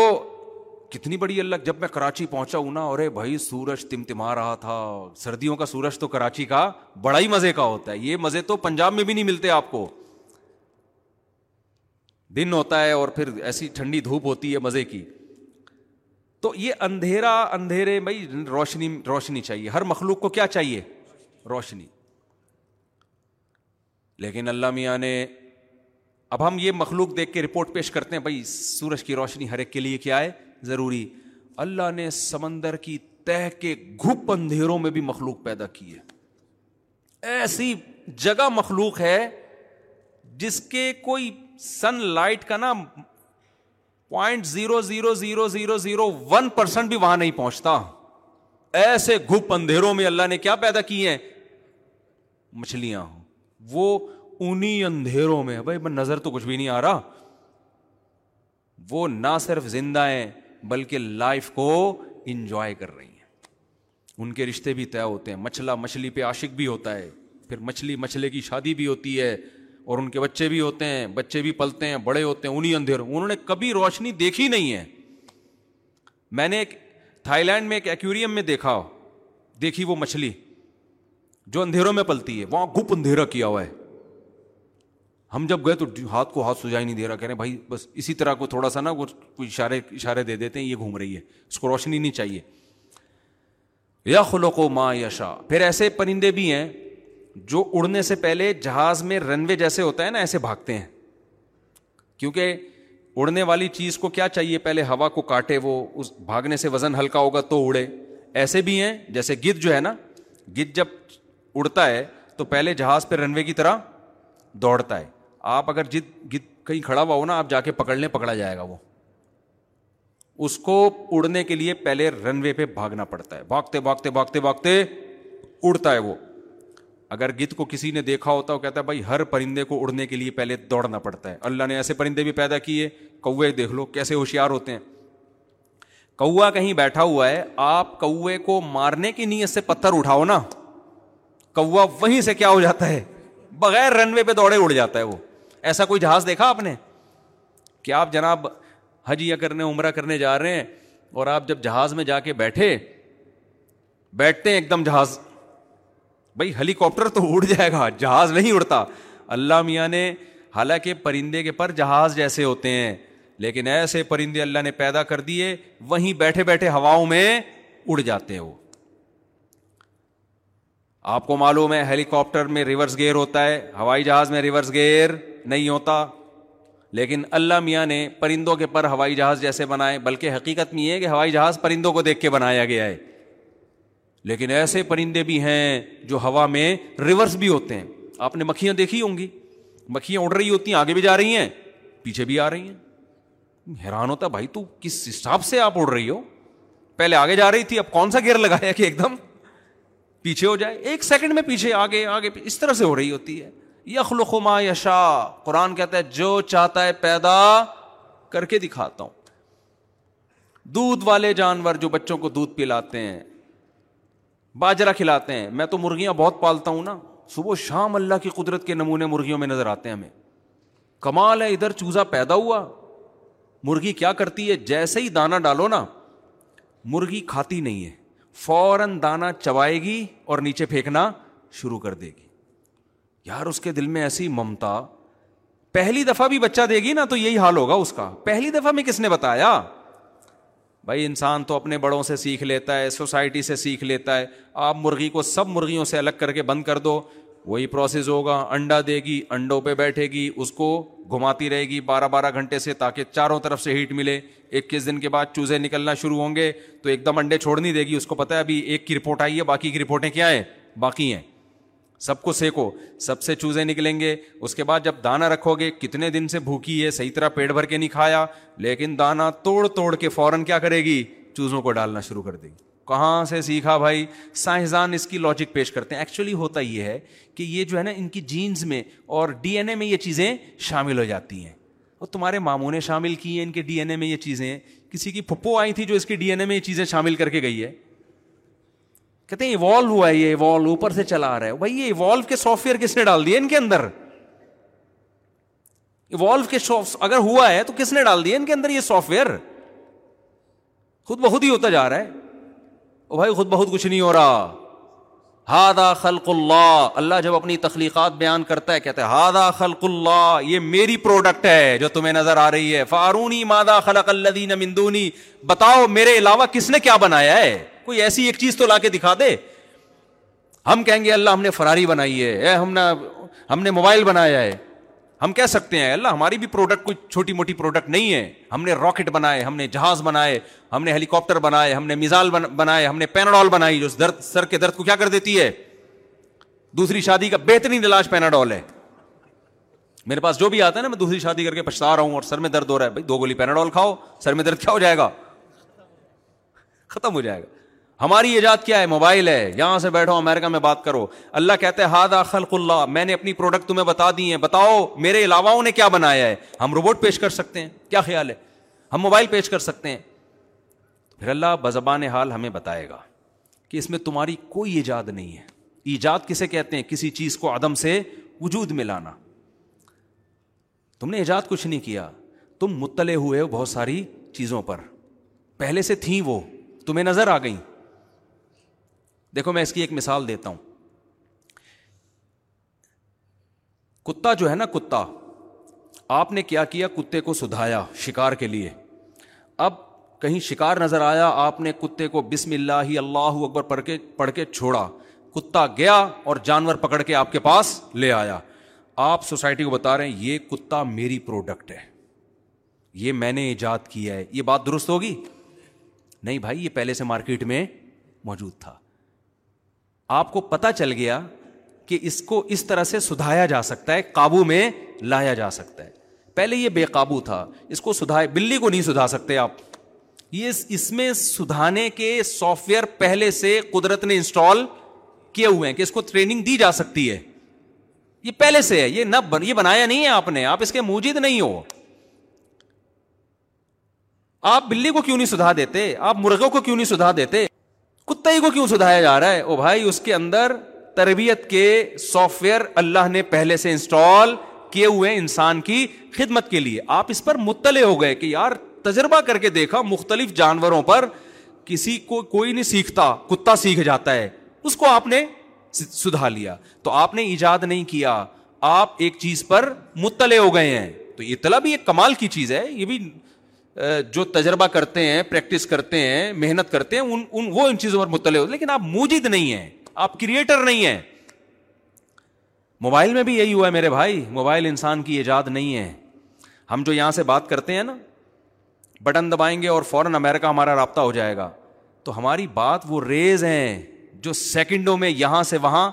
کتنی بڑی الگ جب میں کراچی پہنچا ہوں نا ارے بھائی سورج تم تما رہا تھا سردیوں کا سورج تو کراچی کا بڑا ہی مزے کا ہوتا ہے یہ مزے تو پنجاب میں بھی نہیں ملتے آپ کو دن ہوتا ہے اور پھر ایسی ٹھنڈی دھوپ ہوتی ہے مزے کی تو یہ اندھیرا اندھیرے بھائی روشنی روشنی چاہیے ہر مخلوق کو کیا چاہیے روشنی لیکن اللہ میاں نے اب ہم یہ مخلوق دیکھ کے رپورٹ پیش کرتے ہیں بھائی سورج کی روشنی ہر ایک کے لیے کیا ہے ضروری اللہ نے سمندر کی تہ کے گھپ اندھیروں میں بھی مخلوق پیدا کی ہے ایسی جگہ مخلوق ہے جس کے کوئی سن لائٹ کا نا point zero zero zero zero zero one percent بھی وہاں نہیں پہنچتا ایسے گھپ اندھیروں میں اللہ نے کیا پیدا کی ہے مچھلیاں وہ انہیں اندھیروں میں بھائی میں نظر تو کچھ بھی نہیں آ رہا وہ نہ صرف زندہ ہیں بلکہ لائف کو انجوائے کر رہی ہیں ان کے رشتے بھی طے ہوتے ہیں مچھلا مچھلی پہ عاشق بھی ہوتا ہے پھر مچھلی مچھلے کی شادی بھی ہوتی ہے اور ان کے بچے بھی ہوتے ہیں بچے بھی پلتے ہیں بڑے ہوتے ہیں انہیں اندھیروں نے کبھی روشنی دیکھی نہیں ہے میں نے ایک تھا لینڈ میں ایک ایکویریم میں دیکھا دیکھی وہ مچھلی جو اندھیروں میں پلتی ہے وہاں گپ اندھیرا کیا ہوا ہے ہم جب گئے تو ہاتھ کو ہاتھ سجائی نہیں دے رہا کہہ رہے بھائی بس اسی طرح کو تھوڑا سا نا کوئی اشارے اشارے دے دیتے ہیں یہ گھوم رہی ہے اس کو روشنی نہیں چاہیے یا خلو کو ماں یا شاہ پھر ایسے پرندے بھی ہیں جو اڑنے سے پہلے جہاز میں رن وے جیسے ہوتا ہے نا ایسے بھاگتے ہیں کیونکہ اڑنے والی چیز کو کیا چاہیے پہلے ہوا کو کاٹے وہ اس بھاگنے سے وزن ہلکا ہوگا تو اڑے ایسے بھی ہیں جیسے گدھ جو ہے نا گدھ جب اڑتا ہے تو پہلے جہاز پہ رن وے کی طرح دوڑتا ہے آپ اگر جد گد کہیں کھڑا ہوا ہو نا آپ جا کے پکڑ لیں پکڑا جائے گا وہ اس کو اڑنے کے لیے پہلے رن وے پہ بھاگنا پڑتا ہے بھاگتے بھاگتے بھاگتے بھاگتے اڑتا ہے وہ اگر گدھ کو کسی نے دیکھا ہوتا ہے وہ کہتا ہے بھائی ہر پرندے کو اڑنے کے لیے پہلے دوڑنا پڑتا ہے اللہ نے ایسے پرندے بھی پیدا کیے کوے دیکھ لو کیسے ہوشیار ہوتے ہیں کوا کہیں بیٹھا ہوا ہے آپ کوے کو مارنے کی نیت سے پتھر اٹھاؤ نا کوا وہیں سے کیا ہو جاتا ہے بغیر رن وے پہ دوڑے اڑ جاتا ہے وہ ایسا کوئی جہاز دیکھا آپ نے کہ آپ جناب حج یا کرنے عمرہ کرنے جا رہے ہیں اور آپ جب جہاز میں جا کے بیٹھے بیٹھتے ہیں ایک دم جہاز بھائی ہیلی کاپٹر تو اڑ جائے گا جہاز نہیں اڑتا اللہ میاں نے حالانکہ پرندے کے پر جہاز جیسے ہوتے ہیں لیکن ایسے پرندے اللہ نے پیدا کر دیے وہیں بیٹھے بیٹھے ہواؤں میں اڑ جاتے ہو آپ کو معلوم ہے ہیلی کاپٹر میں ریورس گیئر ہوتا ہے ہوائی جہاز میں ریورس گیئر نہیں ہوتا لیکن اللہ میاں نے پرندوں کے پر ہوائی جہاز جیسے بنائے بلکہ حقیقت میں یہ کہ ہوائی جہاز پرندوں کو دیکھ کے بنایا گیا ہے لیکن ایسے پرندے بھی ہیں جو ہوا میں ریورس بھی ہوتے ہیں آپ نے مکھیاں دیکھی ہوں گی مکھیاں اڑ رہی ہوتی ہیں آگے بھی جا رہی ہیں پیچھے بھی آ رہی ہیں حیران ہوتا بھائی تو کس حساب سے آپ اڑ رہی ہو پہلے آگے جا رہی تھی اب کون سا گیئر لگایا کہ ایک دم پیچھے ہو جائے ایک سیکنڈ میں پیچھے آگے آگے اس طرح سے ہو رہی ہوتی ہے ما یشا قرآن کہتا ہے جو چاہتا ہے پیدا کر کے دکھاتا ہوں دودھ والے جانور جو بچوں کو دودھ پلاتے ہیں باجرا کھلاتے ہیں میں تو مرغیاں بہت پالتا ہوں نا صبح شام اللہ کی قدرت کے نمونے مرغیوں میں نظر آتے ہیں ہمیں کمال ہے ادھر چوزا پیدا ہوا مرغی کیا کرتی ہے جیسے ہی دانا ڈالو نا مرغی کھاتی نہیں ہے فوراً دانا چبائے گی اور نیچے پھینکنا شروع کر دے گی یار اس کے دل میں ایسی ممتا پہلی دفعہ بھی بچہ دے گی نا تو یہی حال ہوگا اس کا پہلی دفعہ میں کس نے بتایا بھائی انسان تو اپنے بڑوں سے سیکھ لیتا ہے سوسائٹی سے سیکھ لیتا ہے آپ مرغی کو سب مرغیوں سے الگ کر کے بند کر دو وہی پروسیز ہوگا انڈا دے گی انڈوں پہ بیٹھے گی اس کو گھماتی رہے گی بارہ بارہ گھنٹے سے تاکہ چاروں طرف سے ہیٹ ملے اکیس دن کے بعد چوزے نکلنا شروع ہوں گے تو ایک دم انڈے چھوڑ نہیں دے گی اس کو پتا ہے ابھی ایک کی رپورٹ آئی ہے باقی کی رپورٹیں کیا ہیں باقی ہیں سب کو سیکو سب سے چوزے نکلیں گے اس کے بعد جب دانا رکھو گے کتنے دن سے بھوکی ہے صحیح طرح پیٹ بھر کے نہیں کھایا لیکن دانا توڑ توڑ کے فوراً کیا کرے گی چوزوں کو ڈالنا شروع کر دے گی کہاں سے سیکھا بھائی سائنسدان اس کی لاجک پیش کرتے ہیں ایکچولی ہوتا یہ ہے کہ یہ جو ہے نا ان کی جینز میں اور ڈی این اے میں یہ چیزیں شامل ہو جاتی ہیں اور تمہارے ماموں نے شامل کی ہیں ان کے ڈی این اے میں یہ چیزیں کسی کی پھپھو آئی تھی جو اس کی ڈی این اے میں یہ چیزیں شامل کر کے گئی ہے کہتے ہیں ایوالو ہوا ہے یہ ایوالو اوپر سے چلا رہا ہے بھائی یہ ایوالو کے سافٹ ویئر کس نے ڈال دیا ان کے اندر ایوالو کے اگر ہوا ہے تو کس نے ڈال دیا ان کے اندر یہ سافٹ ویئر خود بہت ہی ہوتا جا رہا ہے بھائی خود بہت کچھ نہیں ہو رہا ہادا خلق اللہ اللہ جب اپنی تخلیقات بیان کرتا ہے کہتا ہے ہادا خلق اللہ یہ میری پروڈکٹ ہے جو تمہیں نظر آ رہی ہے فارونی مادا خلق اللہ مندونی بتاؤ میرے علاوہ کس نے کیا بنایا ہے کوئی ایسی ایک چیز تو لا کے دکھا دے ہم کہیں گے اللہ ہم نے فراری بنائی ہے ہم نے موبائل بنایا ہے ہم کہہ سکتے ہیں اللہ ہماری بھی پروڈکٹ کوئی چھوٹی موٹی پروڈکٹ نہیں ہے ہم نے راکٹ بنائے ہم نے جہاز بنائے ہم نے ہیلی کاپٹر بنائے ہم نے میزائل بنائے ہم نے پیناڈول بنائی جو درد سر کے درد کو کیا کر دیتی ہے دوسری شادی کا بہترین علاج پیناڈول ہے میرے پاس جو بھی آتا ہے نا میں دوسری شادی کر کے پچھتا رہا ہوں اور سر میں درد ہو رہا ہے بھائی دو گولی پیناڈول کھاؤ سر میں درد کیا ہو جائے گا ختم ہو جائے گا ہماری ایجاد کیا ہے موبائل ہے یہاں سے بیٹھو امیرکا میں بات کرو اللہ کہتے ہے ہاد اخلاق اللہ میں نے اپنی پروڈکٹ تمہیں بتا دی ہیں بتاؤ میرے علاوہ نے کیا بنایا ہے ہم روبوٹ پیش کر سکتے ہیں کیا خیال ہے ہم موبائل پیش کر سکتے ہیں پھر اللہ بزبان حال ہمیں بتائے گا کہ اس میں تمہاری کوئی ایجاد نہیں ہے ایجاد کسے کہتے ہیں کسی چیز کو عدم سے وجود میں لانا تم نے ایجاد کچھ نہیں کیا تم متلے ہوئے ہو بہت ساری چیزوں پر پہلے سے تھیں وہ تمہیں نظر آ گئیں دیکھو میں اس کی ایک مثال دیتا ہوں کتا جو ہے نا کتا آپ نے کیا کیا کتے کو سدھایا شکار کے لیے اب کہیں شکار نظر آیا آپ نے کتے کو بسم اللہ ہی اللہ اکبر پڑھ کے پڑھ کے چھوڑا کتا گیا اور جانور پکڑ کے آپ کے پاس لے آیا آپ سوسائٹی کو بتا رہے ہیں یہ کتا میری پروڈکٹ ہے یہ میں نے ایجاد کیا ہے یہ بات درست ہوگی نہیں بھائی یہ پہلے سے مارکیٹ میں موجود تھا آپ کو پتا چل گیا کہ اس کو اس طرح سے سدھایا جا سکتا ہے قابو میں لایا جا سکتا ہے پہلے یہ بے قابو تھا اس کو سدھائے بلی کو نہیں سدھا سکتے آپ یہ اس میں سدھانے کے سافٹ ویئر پہلے سے قدرت نے انسٹال کیے ہوئے ہیں کہ اس کو ٹریننگ دی جا سکتی ہے یہ پہلے سے ہے یہ نہ بن, یہ بنایا نہیں ہے آپ نے آپ اس کے موجود نہیں ہو آپ بلی کو کیوں نہیں سدھا دیتے آپ مرغوں کو کیوں نہیں سدھا دیتے کو کیوں سدھایا جا رہا ہے او بھائی اس کے اندر تربیت کے سافٹ ویئر اللہ نے پہلے سے انسٹال کیے ہوئے انسان کی خدمت کے لیے آپ اس پر مطلع ہو گئے کہ یار تجربہ کر کے دیکھا مختلف جانوروں پر کسی کو کوئی نہیں سیکھتا کتا سیکھ جاتا ہے اس کو آپ نے سدھا لیا تو آپ نے ایجاد نہیں کیا آپ ایک چیز پر مطلع ہو گئے ہیں تو اطلاع بھی ایک کمال کی چیز ہے یہ بھی جو تجربہ کرتے ہیں پریکٹس کرتے ہیں محنت کرتے ہیں ان ان وہ ان چیزوں پر مطلع ہوتے لیکن آپ موجد نہیں ہیں آپ کریٹر نہیں ہیں موبائل میں بھی یہی ہوا ہے میرے بھائی موبائل انسان کی ایجاد نہیں ہے ہم جو یہاں سے بات کرتے ہیں نا بٹن دبائیں گے اور فوراً امیرکا ہمارا رابطہ ہو جائے گا تو ہماری بات وہ ریز ہیں جو سیکنڈوں میں یہاں سے وہاں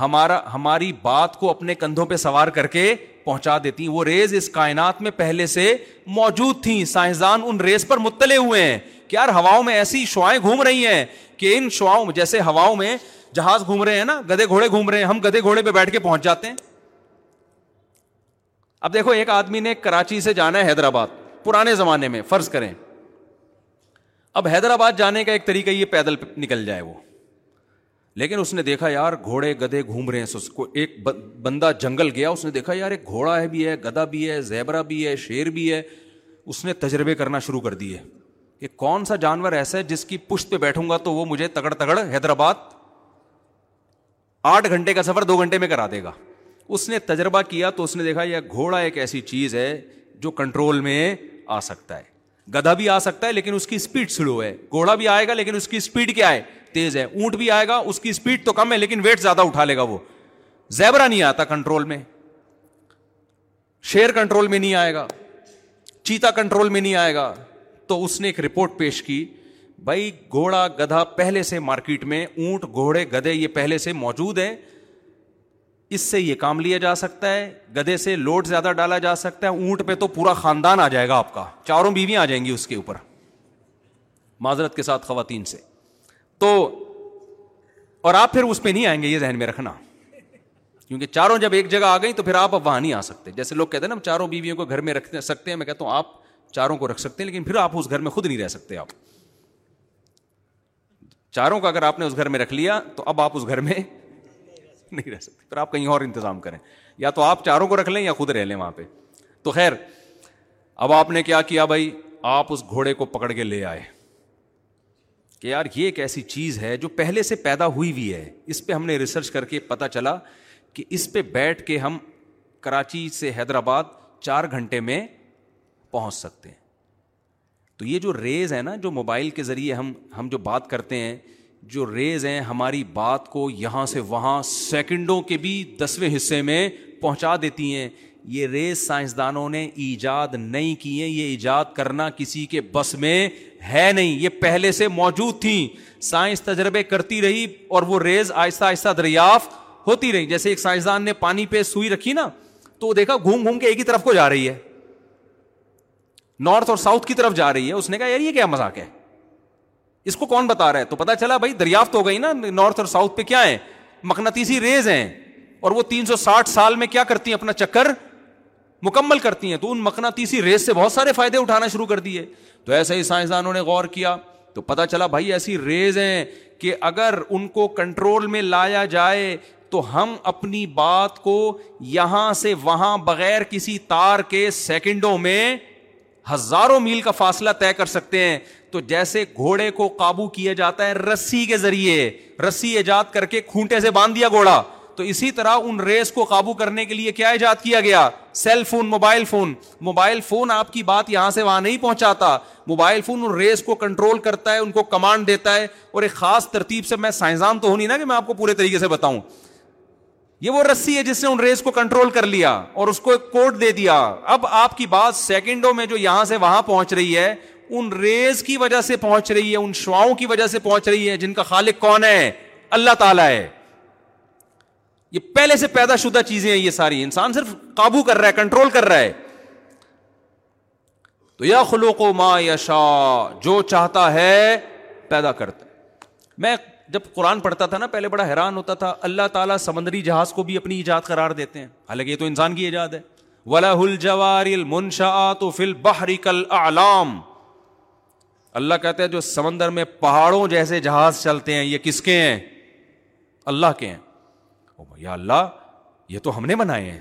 ہمارا ہماری بات کو اپنے کندھوں پہ سوار کر کے پہنچا دیتی وہ ریز اس کائنات میں پہلے سے موجود تھیں سائنسدان ان ریز پر مطلع ہوئے ہیں کہ یار ہواؤں میں ایسی گھوم رہی ہیں کہ ان جیسے ہواؤں میں جہاز گھوم رہے ہیں نا گدے گھوڑے گھوم رہے ہیں ہم گدے گھوڑے پہ بیٹھ کے پہنچ جاتے ہیں اب دیکھو ایک آدمی نے کراچی سے جانا ہے حیدرآباد پرانے زمانے میں فرض کریں اب حیدرآباد جانے کا ایک طریقہ یہ پیدل نکل جائے وہ لیکن اس نے دیکھا یار گھوڑے گدھے گھوم رہے ہیں کو ایک بندہ جنگل گیا اس نے دیکھا یار ایک گھوڑا ہے بھی ہے گدھا بھی ہے زیبرا بھی ہے شیر بھی ہے اس نے تجربے کرنا شروع کر دیے کہ کون سا جانور ایسا ہے جس کی پشت پہ بیٹھوں گا تو وہ مجھے تگڑ تگڑ حیدرآباد آٹھ گھنٹے کا سفر دو گھنٹے میں کرا دے گا اس نے تجربہ کیا تو اس نے دیکھا یہ گھوڑا ایک ایسی چیز ہے جو کنٹرول میں آ سکتا ہے گدھا بھی آ سکتا ہے لیکن اس کی اسپیڈ سلو ہے گھوڑا بھی آئے گا لیکن اس کی اسپیڈ کیا ہے تیز ہے اونٹ بھی آئے گا اس کی اسپیڈ تو کم ہے لیکن ویٹ زیادہ اٹھا لے گا وہ زیبرا نہیں آتا کنٹرول میں شیر کنٹرول میں نہیں آئے گا چیتا کنٹرول میں نہیں آئے گا تو اس نے ایک رپورٹ پیش کی بھائی گھوڑا گدھا پہلے سے مارکیٹ میں اونٹ گھوڑے گدے یہ پہلے سے موجود ہیں اس سے یہ کام لیا جا سکتا ہے گدے سے لوڈ زیادہ ڈالا جا سکتا ہے اونٹ پہ تو پورا خاندان آ جائے گا آپ کا چاروں بیویاں آ جائیں گی اس کے اوپر معذرت کے ساتھ خواتین سے تو اور آپ پھر اس پہ نہیں آئیں گے یہ ذہن میں رکھنا کیونکہ چاروں جب ایک جگہ آ گئی تو پھر آپ اب وہاں نہیں آ سکتے جیسے لوگ کہتے ہیں نا ہم چاروں بیویوں کو گھر میں رکھ سکتے ہیں میں کہتا ہوں آپ چاروں کو رکھ سکتے ہیں لیکن پھر آپ اس گھر میں خود نہیں رہ سکتے آپ چاروں کو اگر آپ نے اس گھر میں رکھ لیا تو اب آپ اس گھر میں نہیں رہ سکتے پھر آپ کہیں اور انتظام کریں یا تو آپ چاروں کو رکھ لیں یا خود رہ لیں وہاں پہ تو خیر اب آپ نے کیا کیا بھائی آپ اس گھوڑے کو پکڑ کے لے آئے کہ یار یہ ایک ایسی چیز ہے جو پہلے سے پیدا ہوئی ہوئی ہے اس پہ ہم نے ریسرچ کر کے پتہ چلا کہ اس پہ بیٹھ کے ہم کراچی سے حیدرآباد چار گھنٹے میں پہنچ سکتے ہیں تو یہ جو ریز ہے نا جو موبائل کے ذریعے ہم ہم جو بات کرتے ہیں جو ریز ہیں ہماری بات کو یہاں سے وہاں سیکنڈوں کے بھی دسویں حصے میں پہنچا دیتی ہیں یہ ریز سائنسدانوں نے ایجاد نہیں کی ہے یہ ایجاد کرنا کسی کے بس میں ہے نہیں یہ پہلے سے موجود تھیں سائنس تجربے کرتی رہی اور وہ ریز آہستہ آہستہ دریافت ہوتی رہی جیسے ایک سائنسدان نے پانی پہ سوئی رکھی نا تو دیکھا گھوم گھوم کے ایک ہی طرف کو جا رہی ہے نارتھ اور ساؤتھ کی طرف جا رہی ہے اس نے کہا یار یہ کیا مذاق ہے اس کو کون بتا رہا ہے تو پتا چلا بھائی دریافت ہو گئی نا نارتھ اور ساؤتھ پہ کیا ہے مقناطیسی ریز ہے اور وہ تین سو ساٹھ سال میں کیا کرتی ہیں اپنا چکر مکمل کرتی ہیں تو ان مکنا ریس سے بہت سارے فائدے اٹھانا شروع کر دیے تو ایسے ہی سائنسدانوں نے غور کیا تو پتا چلا بھائی ایسی ریز ہیں کہ اگر ان کو کنٹرول میں لایا جائے تو ہم اپنی بات کو یہاں سے وہاں بغیر کسی تار کے سیکنڈوں میں ہزاروں میل کا فاصلہ طے کر سکتے ہیں تو جیسے گھوڑے کو قابو کیا جاتا ہے رسی کے ذریعے رسی ایجاد کر کے کھونٹے سے باندھ دیا گھوڑا تو اسی طرح ان ریس کو قابو کرنے کے لیے کیا ایجاد کیا گیا cell phone mobile phone mobile phone آپ کی بات یہاں سے وہاں نہیں پہنچاتا موبائل فون ان کو کنٹرول کرتا ہے ان کو کمانڈ دیتا ہے اور ایک خاص ترتیب سے میں سائنسدان تو نہیں نا کہ میں آپ کو پورے طریقے سے بتاؤں یہ وہ رسی ہے جس نے ان کو کنٹرول کر لیا اور اس کو ایک کوڈ دے دیا اب آپ کی بات سیکنڈوں میں جو یہاں سے وہاں پہنچ رہی ہے ان ریز کی وجہ سے پہنچ رہی ہے ان شواؤں کی وجہ سے پہنچ رہی ہے جن کا خالق کون ہے اللہ تعالیٰ ہے یہ پہلے سے پیدا شدہ چیزیں ہیں یہ ساری انسان صرف قابو کر رہا ہے کنٹرول کر رہا ہے تو یا خلو کو ماں یا جو چاہتا ہے پیدا کرتا ہے میں جب قرآن پڑھتا تھا نا پہلے بڑا حیران ہوتا تھا اللہ تعالیٰ سمندری جہاز کو بھی اپنی ایجاد قرار دیتے ہیں حالانکہ یہ تو انسان کی ایجاد ہے ولا بہریکل اللہ کہتا ہے جو سمندر میں پہاڑوں جیسے جہاز چلتے ہیں یہ کس کے ہیں اللہ کے ہیں اللہ یہ تو ہم نے بنائے ہیں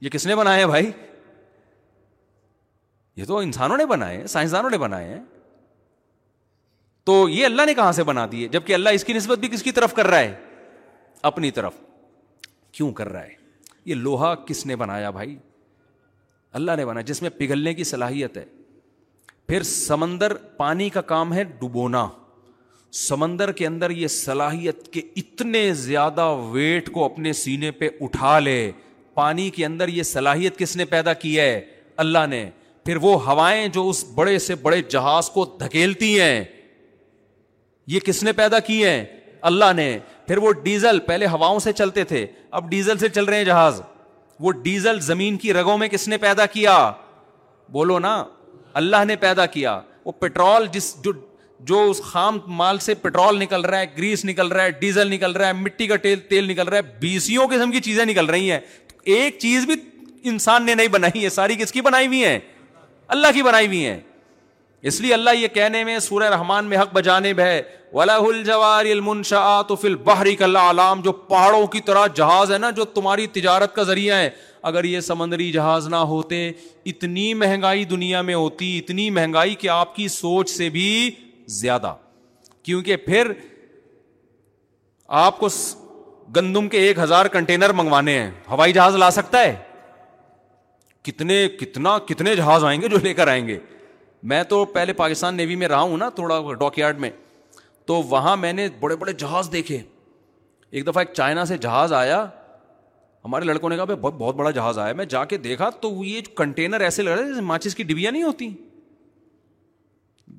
یہ کس نے بنائے ہیں بھائی یہ تو انسانوں نے بنائے ہیں سائنسدانوں نے بنائے ہیں تو یہ اللہ نے کہاں سے بنا دیے جب کہ اللہ اس کی نسبت بھی کس کی طرف کر رہا ہے اپنی طرف کیوں کر رہا ہے یہ لوہا کس نے بنایا بھائی اللہ نے بنایا جس میں پگھلنے کی صلاحیت ہے پھر سمندر پانی کا کام ہے ڈبونا سمندر کے اندر یہ صلاحیت کے اتنے زیادہ ویٹ کو اپنے سینے پہ اٹھا لے پانی کے اندر یہ صلاحیت کس نے پیدا کی ہے اللہ نے پھر وہ ہوائیں جو اس بڑے سے بڑے جہاز کو دھکیلتی ہیں یہ کس نے پیدا کی ہیں اللہ نے پھر وہ ڈیزل پہلے ہواؤں سے چلتے تھے اب ڈیزل سے چل رہے ہیں جہاز وہ ڈیزل زمین کی رگوں میں کس نے پیدا کیا بولو نا اللہ نے پیدا کیا وہ پیٹرول جس جو جو اس خام مال سے پیٹرول نکل رہا ہے گریس نکل رہا ہے ڈیزل نکل رہا ہے مٹی کا تیل تیل نکل رہا ہے بیسیوں کی چیزیں نکل رہی ہیں ایک چیز بھی انسان نے نہیں بنائی ہے ساری کس کی بنائی ہوئی ہیں اللہ کی بنائی ہوئی ہیں اس لیے اللہ یہ کہنے میں سورہ رحمان میں حق ہے بہ الجوار المنشا تو فی البر اللہ عالم جو پہاڑوں کی طرح جہاز ہے نا جو تمہاری تجارت کا ذریعہ ہے اگر یہ سمندری جہاز نہ ہوتے اتنی مہنگائی دنیا میں ہوتی اتنی مہنگائی کہ آپ کی سوچ سے بھی زیادہ کیونکہ پھر آپ کو گندم کے ایک ہزار کنٹینر منگوانے ہیں ہوائی جہاز لا سکتا ہے کتنے کتنا کتنے جہاز آئیں گے جو لے کر آئیں گے میں تو پہلے پاکستان نیوی میں رہا ہوں نا تھوڑا ڈاک یارڈ میں تو وہاں میں نے بڑے بڑے جہاز دیکھے ایک دفعہ ایک چائنا سے جہاز آیا ہمارے لڑکوں نے کہا بہت بڑا جہاز آیا میں جا کے دیکھا تو یہ کنٹینر ایسے لگ رہے ہیں جیسے ماچس کی ڈبیاں نہیں ہوتی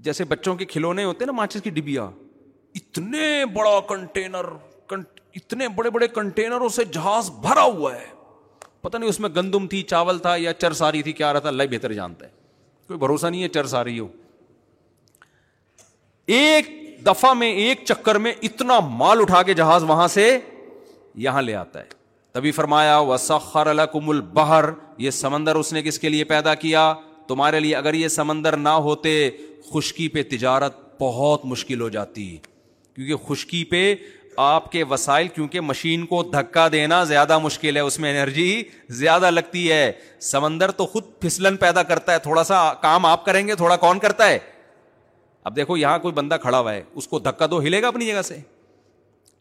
جیسے بچوں کے کھلونے ہوتے ہیں نا ماچس کی ڈبیا اتنے بڑا کنٹینر اتنے بڑے بڑے کنٹینروں سے جہاز بھرا ہوا ہے پتا نہیں اس میں گندم تھی چاول تھا یا چر ساری تھی کیا رہا تھا بہتر جانتا ہے کوئی بھروسہ نہیں ہے چر ساری ہو ایک دفعہ میں ایک چکر میں اتنا مال اٹھا کے جہاز وہاں سے یہاں لے آتا ہے تبھی فرمایا وسخر الکم البہر یہ سمندر اس نے کس کے لیے پیدا کیا تمہارے لیے اگر یہ سمندر نہ ہوتے خشکی پہ تجارت بہت مشکل ہو جاتی ہے کیونکہ خشکی پہ آپ کے وسائل کیونکہ مشین کو دھکا دینا زیادہ مشکل ہے اس میں انرجی زیادہ لگتی ہے سمندر تو خود پھسلن پیدا کرتا ہے تھوڑا سا کام آپ کریں گے تھوڑا کون کرتا ہے اب دیکھو یہاں کوئی بندہ کھڑا ہوا ہے اس کو دھکا دو ہلے گا اپنی جگہ سے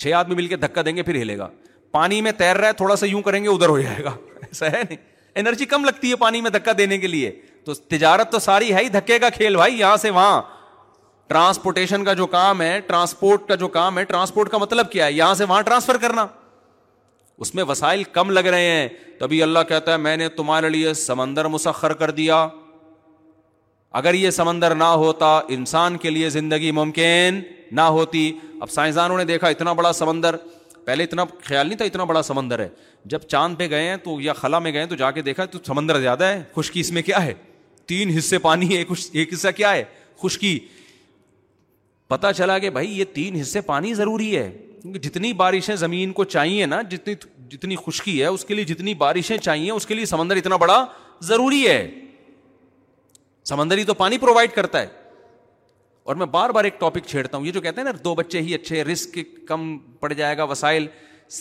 چھ آدمی مل کے دھکا دیں گے پھر ہلے گا پانی میں تیر رہا ہے تھوڑا سا یوں کریں گے ادھر ہو جائے گا ایسا ہے نہیں انرجی کم لگتی ہے پانی میں دھکا دینے کے لیے تو تجارت تو ساری ہے ہی دھکے کا کھیل بھائی یہاں سے وہاں ٹرانسپورٹیشن کا جو کام ہے ٹرانسپورٹ کا جو کام ہے ٹرانسپورٹ کا مطلب کیا ہے یہاں سے وہاں ٹرانسفر کرنا اس میں وسائل کم لگ رہے ہیں تبھی اللہ کہتا ہے میں نے تمہارے لیے سمندر مسخر کر دیا اگر یہ سمندر نہ ہوتا انسان کے لیے زندگی ممکن نہ ہوتی اب سائنسدانوں نے دیکھا اتنا بڑا سمندر پہلے اتنا خیال نہیں تھا اتنا بڑا سمندر ہے جب چاند پہ گئے ہیں تو یا خلا میں گئے ہیں تو جا کے دیکھا تو سمندر زیادہ ہے خشکی اس میں کیا ہے تین حصے پانی ہے ایک حصہ کیا ہے خشکی پتا چلا کہ بھائی یہ تین حصے پانی ضروری ہے کیونکہ جتنی بارشیں زمین کو چاہیے نا جتنی جتنی خشکی ہے اس کے لیے جتنی بارشیں چاہیے اس کے لیے سمندر اتنا بڑا ضروری ہے سمندر ہی تو پانی پرووائڈ کرتا ہے اور میں بار بار ایک ٹاپک چھیڑتا ہوں یہ جو کہتے ہیں نا دو بچے ہی اچھے رسک کم پڑ جائے گا وسائل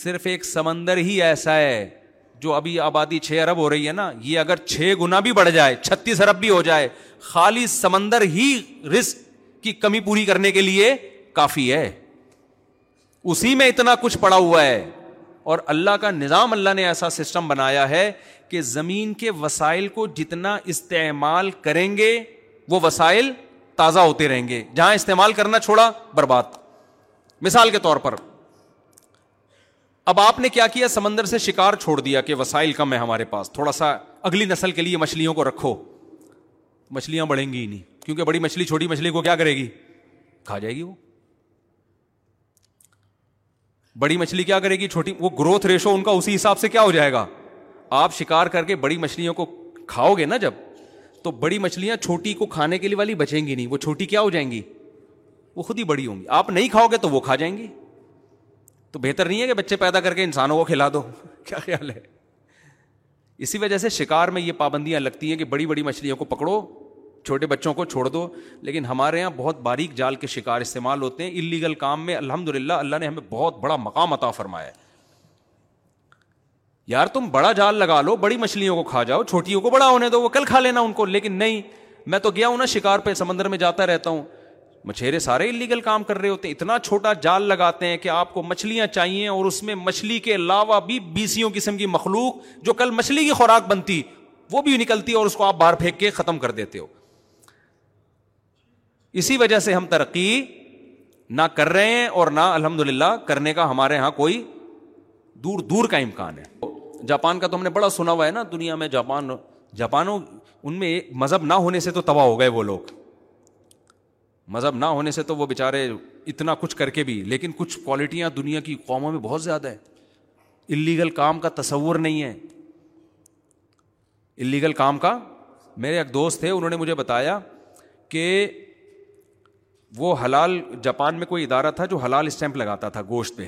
صرف ایک سمندر ہی ایسا ہے جو ابھی آبادی چھ ارب ہو رہی ہے نا یہ اگر چھ گنا بھی بڑھ جائے چھتیس ارب بھی ہو جائے خالی سمندر ہی رسک کی کمی پوری کرنے کے لیے کافی ہے اسی میں اتنا کچھ پڑا ہوا ہے اور اللہ کا نظام اللہ نے ایسا سسٹم بنایا ہے کہ زمین کے وسائل کو جتنا استعمال کریں گے وہ وسائل تازہ ہوتے رہیں گے جہاں استعمال کرنا چھوڑا برباد مثال کے طور پر اب آپ نے کیا کیا سمندر سے شکار چھوڑ دیا کہ وسائل کم ہے ہمارے پاس تھوڑا سا اگلی نسل کے لیے مچھلیوں کو رکھو مچھلیاں بڑھیں گی ہی نہیں کیونکہ بڑی مچھلی چھوٹی مچھلی کو کیا کرے گی کھا جائے گی وہ بڑی مچھلی کیا کرے گی چھوٹی وہ گروتھ ریشو ان کا اسی حساب سے کیا ہو جائے گا آپ شکار کر کے بڑی مچھلیوں کو کھاؤ گے نا جب تو بڑی مچھلیاں چھوٹی کو کھانے کے لیے والی بچیں گی نہیں وہ چھوٹی کیا ہو جائیں گی وہ خود ہی بڑی ہوں گی آپ نہیں کھاؤ گے تو وہ کھا جائیں گی تو بہتر نہیں ہے کہ بچے پیدا کر کے انسانوں کو کھلا دو کیا خیال ہے اسی وجہ سے شکار میں یہ پابندیاں لگتی ہیں کہ بڑی بڑی مچھلیوں کو پکڑو چھوٹے بچوں کو چھوڑ دو لیکن ہمارے یہاں بہت باریک جال کے شکار استعمال ہوتے ہیں اللیگل کام میں الحمد للہ اللہ نے ہمیں بہت بڑا مقام عطا فرمایا ہے یار تم بڑا جال لگا لو بڑی مچھلیوں کو کھا جاؤ چھوٹیوں کو بڑا ہونے دو وہ کل کھا لینا ان کو لیکن نہیں میں تو گیا ہوں نا شکار پہ سمندر میں جاتا رہتا ہوں مچھیرے سارے انلیگل کام کر رہے ہوتے ہیں اتنا چھوٹا جال لگاتے ہیں کہ آپ کو مچھلیاں چاہیے اور اس میں مچھلی کے علاوہ بھی بیسیوں قسم کی مخلوق جو کل مچھلی کی خوراک بنتی وہ بھی نکلتی اور اس کو آپ باہر پھینک کے ختم کر دیتے ہو اسی وجہ سے ہم ترقی نہ کر رہے ہیں اور نہ الحمد للہ کرنے کا ہمارے یہاں کوئی دور دور کا امکان ہے جاپان کا تو ہم نے بڑا سنا ہوا ہے نا دنیا میں جاپان جاپانوں ان میں مذہب نہ ہونے سے تو تباہ ہو گئے وہ لوگ مذہب نہ ہونے سے تو وہ بےچارے اتنا کچھ کر کے بھی لیکن کچھ کوالٹیاں دنیا کی قوموں میں بہت زیادہ ہے اللیگل کام کا تصور نہیں ہے اللیگل کام کا میرے ایک دوست تھے انہوں نے مجھے بتایا کہ وہ حلال جاپان میں کوئی ادارہ تھا جو حلال اسٹیمپ لگاتا تھا گوشت پہ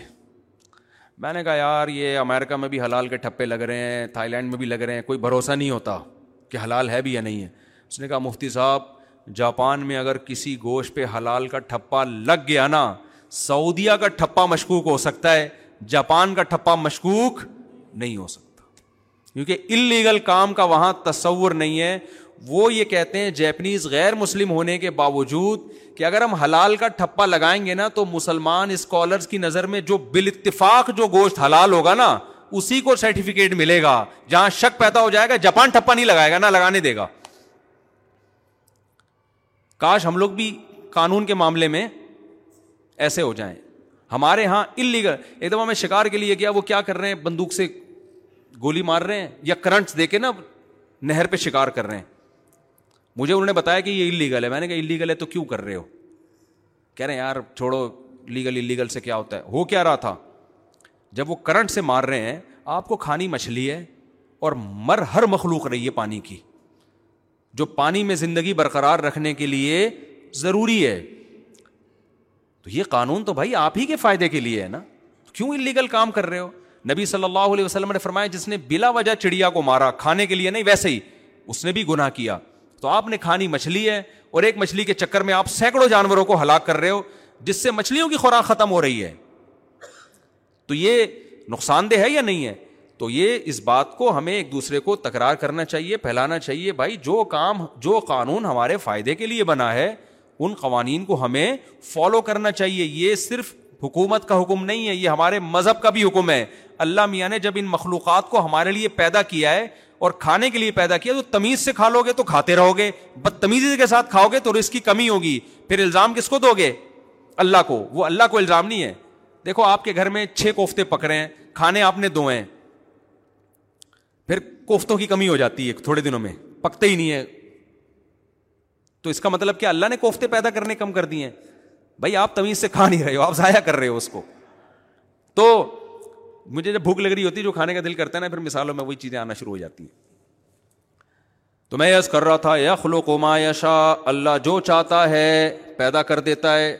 میں نے کہا یار یہ امیرکا میں بھی حلال کے ٹھپے لگ رہے ہیں تھائی لینڈ میں بھی لگ رہے ہیں کوئی بھروسہ نہیں ہوتا کہ حلال ہے بھی یا نہیں ہے اس نے کہا مفتی صاحب جاپان میں اگر کسی گوشت پہ حلال کا ٹھپا لگ گیا نا سعودیہ کا ٹھپا مشکوک ہو سکتا ہے جاپان کا ٹھپا مشکوک نہیں ہو سکتا کیونکہ انلیگل کام کا وہاں تصور نہیں ہے وہ یہ کہتے ہیں جیپنیز غیر مسلم ہونے کے باوجود کہ اگر ہم حلال کا ٹھپا لگائیں گے نا تو مسلمان اسکالرس کی نظر میں جو بال اتفاق جو گوشت حلال ہوگا نا اسی کو سرٹیفکیٹ ملے گا جہاں شک پیدا ہو جائے گا جاپان ٹھپا نہیں لگائے گا نہ لگانے دے گا کاش ہم لوگ بھی قانون کے معاملے میں ایسے ہو جائیں ہمارے یہاں انلیگل ایک دفعہ میں شکار کے لیے کیا وہ کیا کر رہے ہیں بندوق سے گولی مار رہے ہیں یا کرنٹس دے کے نا نہر پہ شکار کر رہے ہیں مجھے انہوں نے بتایا کہ یہ انلیگل ہے میں نے کہا انلیگل ہے تو کیوں کر رہے ہو کہہ رہے ہیں یار چھوڑو لیگل انلیگل سے کیا ہوتا ہے ہو کیا رہا تھا جب وہ کرنٹ سے مار رہے ہیں آپ کو کھانی مچھلی ہے اور مر ہر مخلوق رہی ہے پانی کی جو پانی میں زندگی برقرار رکھنے کے لیے ضروری ہے تو یہ قانون تو بھائی آپ ہی کے فائدے کے لیے ہے نا کیوں انلیگل کام کر رہے ہو نبی صلی اللہ علیہ وسلم نے فرمایا جس نے بلا وجہ چڑیا کو مارا کھانے کے لیے نہیں ویسے ہی اس نے بھی گناہ کیا تو آپ نے کھانی مچھلی ہے اور ایک مچھلی کے چکر میں آپ سینکڑوں جانوروں کو ہلاک کر رہے ہو جس سے مچھلیوں کی خوراک ختم ہو رہی ہے تو یہ نقصان دہ ہے یا نہیں ہے تو یہ اس بات کو ہمیں ایک دوسرے کو تکرار کرنا چاہیے پھیلانا چاہیے بھائی جو کام جو قانون ہمارے فائدے کے لیے بنا ہے ان قوانین کو ہمیں فالو کرنا چاہیے یہ صرف حکومت کا حکم نہیں ہے یہ ہمارے مذہب کا بھی حکم ہے اللہ میاں نے جب ان مخلوقات کو ہمارے لیے پیدا کیا ہے اور کھانے کے لیے پیدا کیا تو تمیز سے کھا لو گے تو کھاتے رہو گے بدتمیزی کے ساتھ کھاؤ گے تو رسک کی کمی ہوگی پھر الزام کس کو دو گے اللہ کو وہ اللہ کو الزام نہیں ہے دیکھو آپ کے گھر میں چھ کوفتے پکڑے ہیں کھانے آپ نے دو ہیں پھر کوفتوں کی کمی ہو جاتی ہے تھوڑے دنوں میں پکتے ہی نہیں ہے تو اس کا مطلب کہ اللہ نے کوفتے پیدا کرنے کم کر دیے ہیں بھائی آپ تمیز سے کھا نہیں رہے ہو آپ ضائع کر رہے ہو اس کو تو مجھے جب بھوک لگ رہی ہوتی ہے جو کھانے کا دل کرتا ہے نا پھر مثالوں میں وہی چیزیں آنا شروع ہو جاتی ہیں تو میں یس کر رہا تھا یا خلو کوما یشا اللہ جو چاہتا ہے پیدا کر دیتا ہے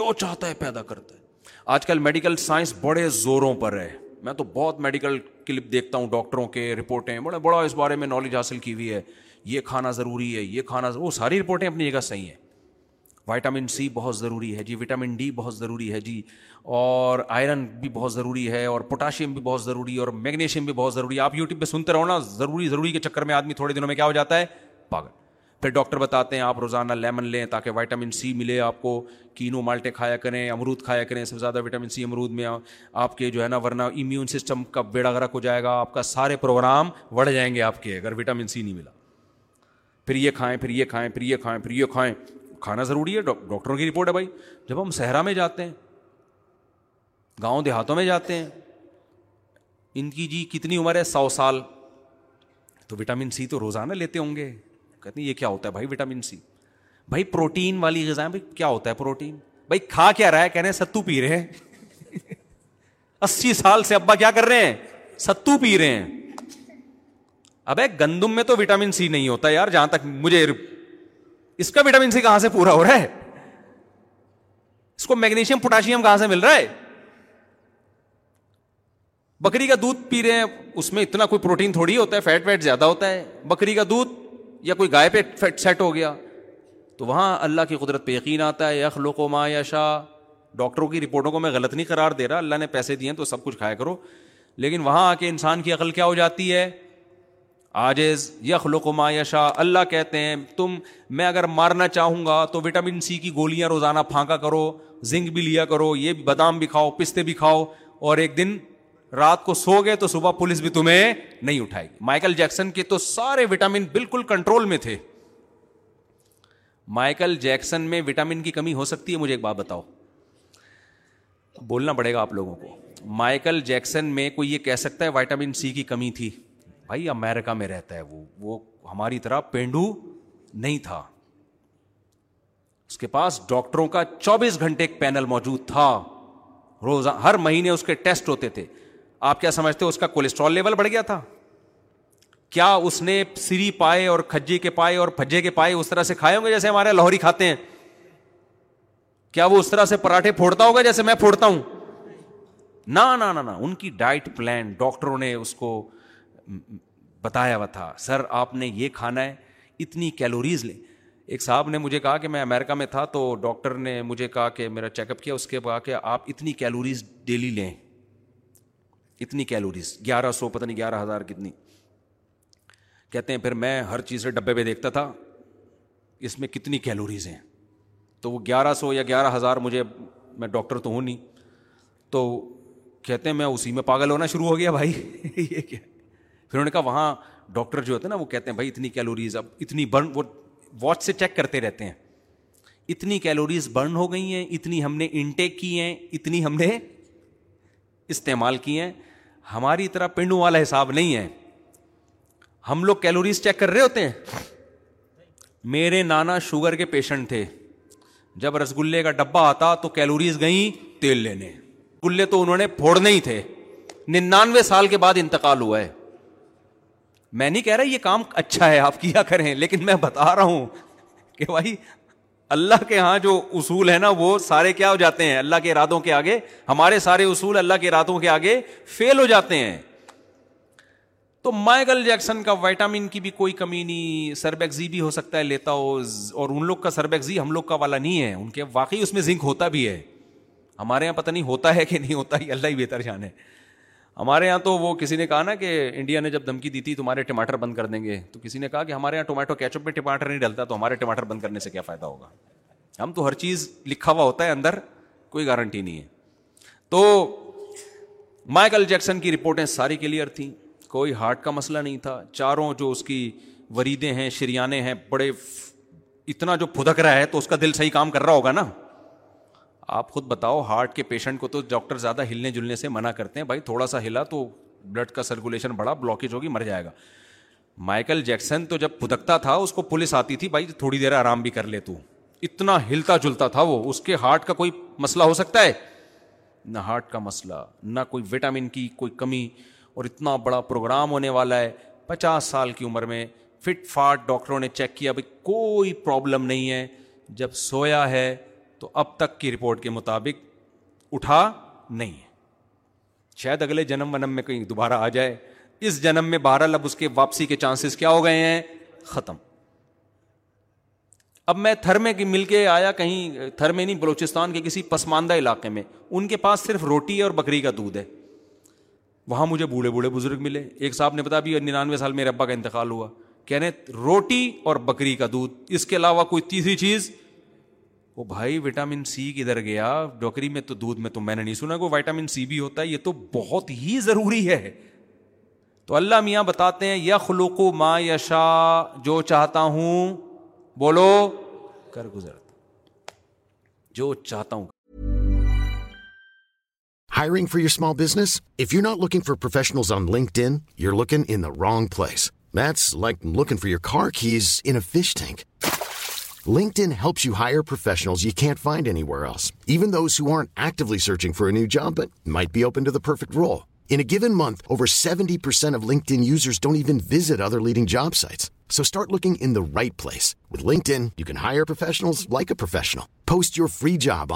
جو چاہتا ہے پیدا کرتا ہے آج کل میڈیکل سائنس بڑے زوروں پر ہے میں تو بہت میڈیکل کلپ دیکھتا ہوں ڈاکٹروں کے رپورٹیں بڑے بڑا اس بارے میں نالج حاصل کی ہوئی ہے یہ کھانا ضروری ہے یہ کھانا وہ ساری رپورٹیں اپنی جگہ صحیح ہیں وائٹامن سی بہت ضروری ہے جی وٹامن ڈی بہت ضروری ہے جی اور آئرن بھی بہت ضروری ہے اور پوٹاشیم بھی بہت ضروری ہے اور میگنیشیم بھی بہت ضروری ہے آپ یوٹیوب پہ سنتے رہو نا ضروری ضروری کے چکر میں آدمی تھوڑے دنوں میں کیا ہو جاتا ہے پاگل پھر ڈاکٹر بتاتے ہیں آپ روزانہ لیمن لیں تاکہ وائٹامن سی ملے آپ کو کینو مالٹے کھایا کریں امرود کھایا کریں سب سے زیادہ وٹامن سی امرود میں آپ کے جو ہے نا ورنہ امیون سسٹم کا بیڑا گرک ہو جائے گا آپ کا سارے پروگرام بڑھ جائیں گے آپ کے اگر وٹامن سی نہیں ملا پھر یہ کھائیں پھر یہ کھائیں پھر یہ کھائیں پھر یہ کھائیں کھانا ضروری ہے ڈاکٹروں کی رپورٹ ہے بھائی جب ہم صحرا میں جاتے ہیں گاؤں دیہاتوں میں جاتے ہیں ان کی جی کتنی عمر ہے سو سال تو وٹامن سی تو روزانہ لیتے ہوں گے کہتے ہیں یہ کیا ہوتا ہے بھائی وٹامن سی بھائی پروٹین والی غذائیں بھائی کیا ہوتا ہے پروٹین بھائی کھا کیا رہا ہے کہہ رہے ہیں ستو پی رہے ہیں اسی سال سے ابا کیا کر رہے ہیں ستو پی رہے ہیں اب گندم میں تو وٹامن سی نہیں ہوتا یار جہاں تک مجھے اس کا وٹامن سی کہاں سے پورا ہو رہا ہے اس کو میگنیشیم پوٹاشیم کہاں سے مل رہا ہے بکری کا دودھ پی رہے ہیں اس میں اتنا کوئی پروٹین تھوڑی ہوتا ہے فیٹ ویٹ زیادہ ہوتا ہے بکری کا دودھ یا کوئی گائے پہ سیٹ ہو گیا تو وہاں اللہ کی قدرت پہ یقین آتا ہے یخلو کو ما یا شاہ ڈاکٹروں کی رپورٹوں کو میں غلط نہیں قرار دے رہا اللہ نے پیسے دیے ہیں تو سب کچھ کھایا کرو لیکن وہاں آ کے انسان کی عقل کیا ہو جاتی ہے آجز یخلو کو ما یا شاہ اللہ کہتے ہیں تم میں اگر مارنا چاہوں گا تو وٹامن سی کی گولیاں روزانہ پھانکا کرو زنک بھی لیا کرو یہ بادام بھی کھاؤ پستے بھی کھاؤ اور ایک دن رات کو سو گئے تو صبح پولیس بھی تمہیں نہیں اٹھائے گی مائیکل جیکسن کے تو سارے وٹامن بالکل کنٹرول میں تھے مائیکل جیکسن میں وٹامن کی کمی ہو سکتی ہے مجھے ایک بات بتاؤ بولنا پڑے گا آپ لوگوں کو مائیکل جیکسن میں کوئی یہ کہہ سکتا ہے وائٹامن سی کی کمی تھی بھائی امیرکا میں رہتا ہے وہ وہ ہماری طرح پینڈو نہیں تھا اس کے پاس ڈاکٹروں کا چوبیس گھنٹے ایک پینل موجود تھا روز ہر مہینے اس کے ٹیسٹ ہوتے تھے آپ کیا سمجھتے اس کا کولیسٹرول لیول بڑھ گیا تھا کیا اس نے سری پائے اور کھجے کے پائے اور پھجے کے پائے اس طرح سے کھائے ہوں گے جیسے ہمارے لاہوری کھاتے ہیں کیا وہ اس طرح سے پراٹھے پھوڑتا ہوگا جیسے میں پھوڑتا ہوں نہ ان کی ڈائٹ پلان ڈاکٹروں نے اس کو بتایا ہوا تھا سر آپ نے یہ کھانا ہے اتنی کیلوریز لیں ایک صاحب نے مجھے کہا کہ میں امیرکا میں تھا تو ڈاکٹر نے مجھے کہا کہ میرا چیک اپ کیا اس کے بعد آپ اتنی کیلوریز ڈیلی لیں اتنی کیلوریز گیارہ سو پتہ نہیں گیارہ ہزار کتنی کہتے ہیں پھر میں ہر چیز ڈبے پہ دیکھتا تھا اس میں کتنی کیلوریز ہیں تو وہ گیارہ سو یا گیارہ ہزار مجھے میں ڈاکٹر تو ہوں نہیں تو کہتے ہیں میں اسی میں پاگل ہونا شروع ہو گیا بھائی یہ کیا پھر انہوں نے کہا وہاں ڈاکٹر جو ہوتے ہیں نا وہ کہتے ہیں بھائی اتنی کیلوریز اب اتنی برن وہ واچ سے چیک کرتے رہتے ہیں اتنی کیلوریز برن ہو گئی ہیں اتنی ہم نے انٹیک کی ہیں اتنی ہم نے استعمال کیے ہماری طرح پینڈو والا حساب نہیں ہے ہم لوگ کیلوریز چیک کر رہے ہوتے ہیں میرے نانا شوگر کے پیشنٹ تھے جب رس گلے کا ڈبا آتا تو کیلوریز گئی تیل لینے گلے تو انہوں نے پھوڑنے ہی تھے ننانوے سال کے بعد انتقال ہوا ہے میں نہیں کہہ رہا یہ کام اچھا ہے آپ کیا کریں لیکن میں بتا رہا ہوں کہ بھائی اللہ کے یہاں جو اصول ہے نا وہ سارے کیا ہو جاتے ہیں اللہ کے ارادوں ارادوں کے کے کے آگے آگے ہمارے سارے اصول اللہ فیل ہو جاتے ہیں تو مائیکل جیکسن کا وائٹامن کی بھی کوئی کمی نہیں سربیکزی بھی ہو سکتا ہے لیتا ہو اور ان لوگ کا سربیکزی ہم لوگ کا والا نہیں ہے ان کے واقعی اس میں زنک ہوتا بھی ہے ہمارے یہاں پتہ نہیں ہوتا ہے کہ نہیں ہوتا ہی اللہ ہی بہتر جانے ہمارے یہاں تو وہ کسی نے کہا نا کہ انڈیا نے جب دھمکی دی تھی تمہارے ٹماٹر بند کر دیں گے تو کسی نے کہا کہ ہمارے یہاں ٹماٹو کیچ اپ میں ٹماٹر نہیں ڈلتا تو ہمارے ٹماٹر بند کرنے سے کیا فائدہ ہوگا ہم تو ہر چیز لکھا ہوا ہوتا ہے اندر کوئی گارنٹی نہیں ہے تو مائیکل جیکسن کی رپورٹیں ساری کلیئر تھیں کوئی ہارٹ کا مسئلہ نہیں تھا چاروں جو اس کی وریدیں ہیں شریانے ہیں بڑے اتنا جو پھدک رہا ہے تو اس کا دل صحیح کام کر رہا ہوگا نا آپ خود بتاؤ ہارٹ کے پیشنٹ کو تو ڈاکٹر زیادہ ہلنے جلنے سے منع کرتے ہیں بھائی تھوڑا سا ہلا تو بلڈ کا سرکولیشن بڑا بلاکیج ہوگی مر جائے گا مائیکل جیکسن تو جب پھدکتا تھا اس کو پولیس آتی تھی بھائی تھوڑی دیر آرام بھی کر لے تو اتنا ہلتا جلتا تھا وہ اس کے ہارٹ کا کوئی مسئلہ ہو سکتا ہے نہ ہارٹ کا مسئلہ نہ کوئی وٹامن کی کوئی کمی اور اتنا بڑا پروگرام ہونے والا ہے پچاس سال کی عمر میں فٹ فاٹ ڈاکٹروں نے چیک کیا بھائی کوئی پرابلم نہیں ہے جب سویا ہے تو اب تک کی رپورٹ کے مطابق اٹھا نہیں ہے شاید اگلے جنم ونم میں کہیں دوبارہ آ جائے اس جنم میں بارہ اس کے واپسی کے چانسز کیا ہو گئے ہیں ختم اب میں تھرمے مل کے آیا کہیں تھرمے نہیں بلوچستان کے کسی پسماندہ علاقے میں ان کے پاس صرف روٹی اور بکری کا دودھ ہے وہاں مجھے بوڑھے بوڑھے بزرگ ملے ایک صاحب نے بتا بھی ننانوے سال میرے ابا کا انتقال ہوا کہنے روٹی اور بکری کا دودھ اس کے علاوہ کوئی تیسری چیز وہ بھائی وٹامن سی کدھر گیا ڈوکری میں تو دودھ میں تو میں نے نہیں سنا کہ وائٹامن سی بھی ہوتا ہے یہ تو بہت ہی ضروری ہے تو اللہ میاں بتاتے ہیں یا خلوق ما یشا جو چاہتا ہوں بولو کر گزرتا جو چاہتا ہوں hiring for your small business if you not looking for professionals on LinkedIn you looking in wrong place that's like looking for your car keys in fish think helps you hire professional like you free job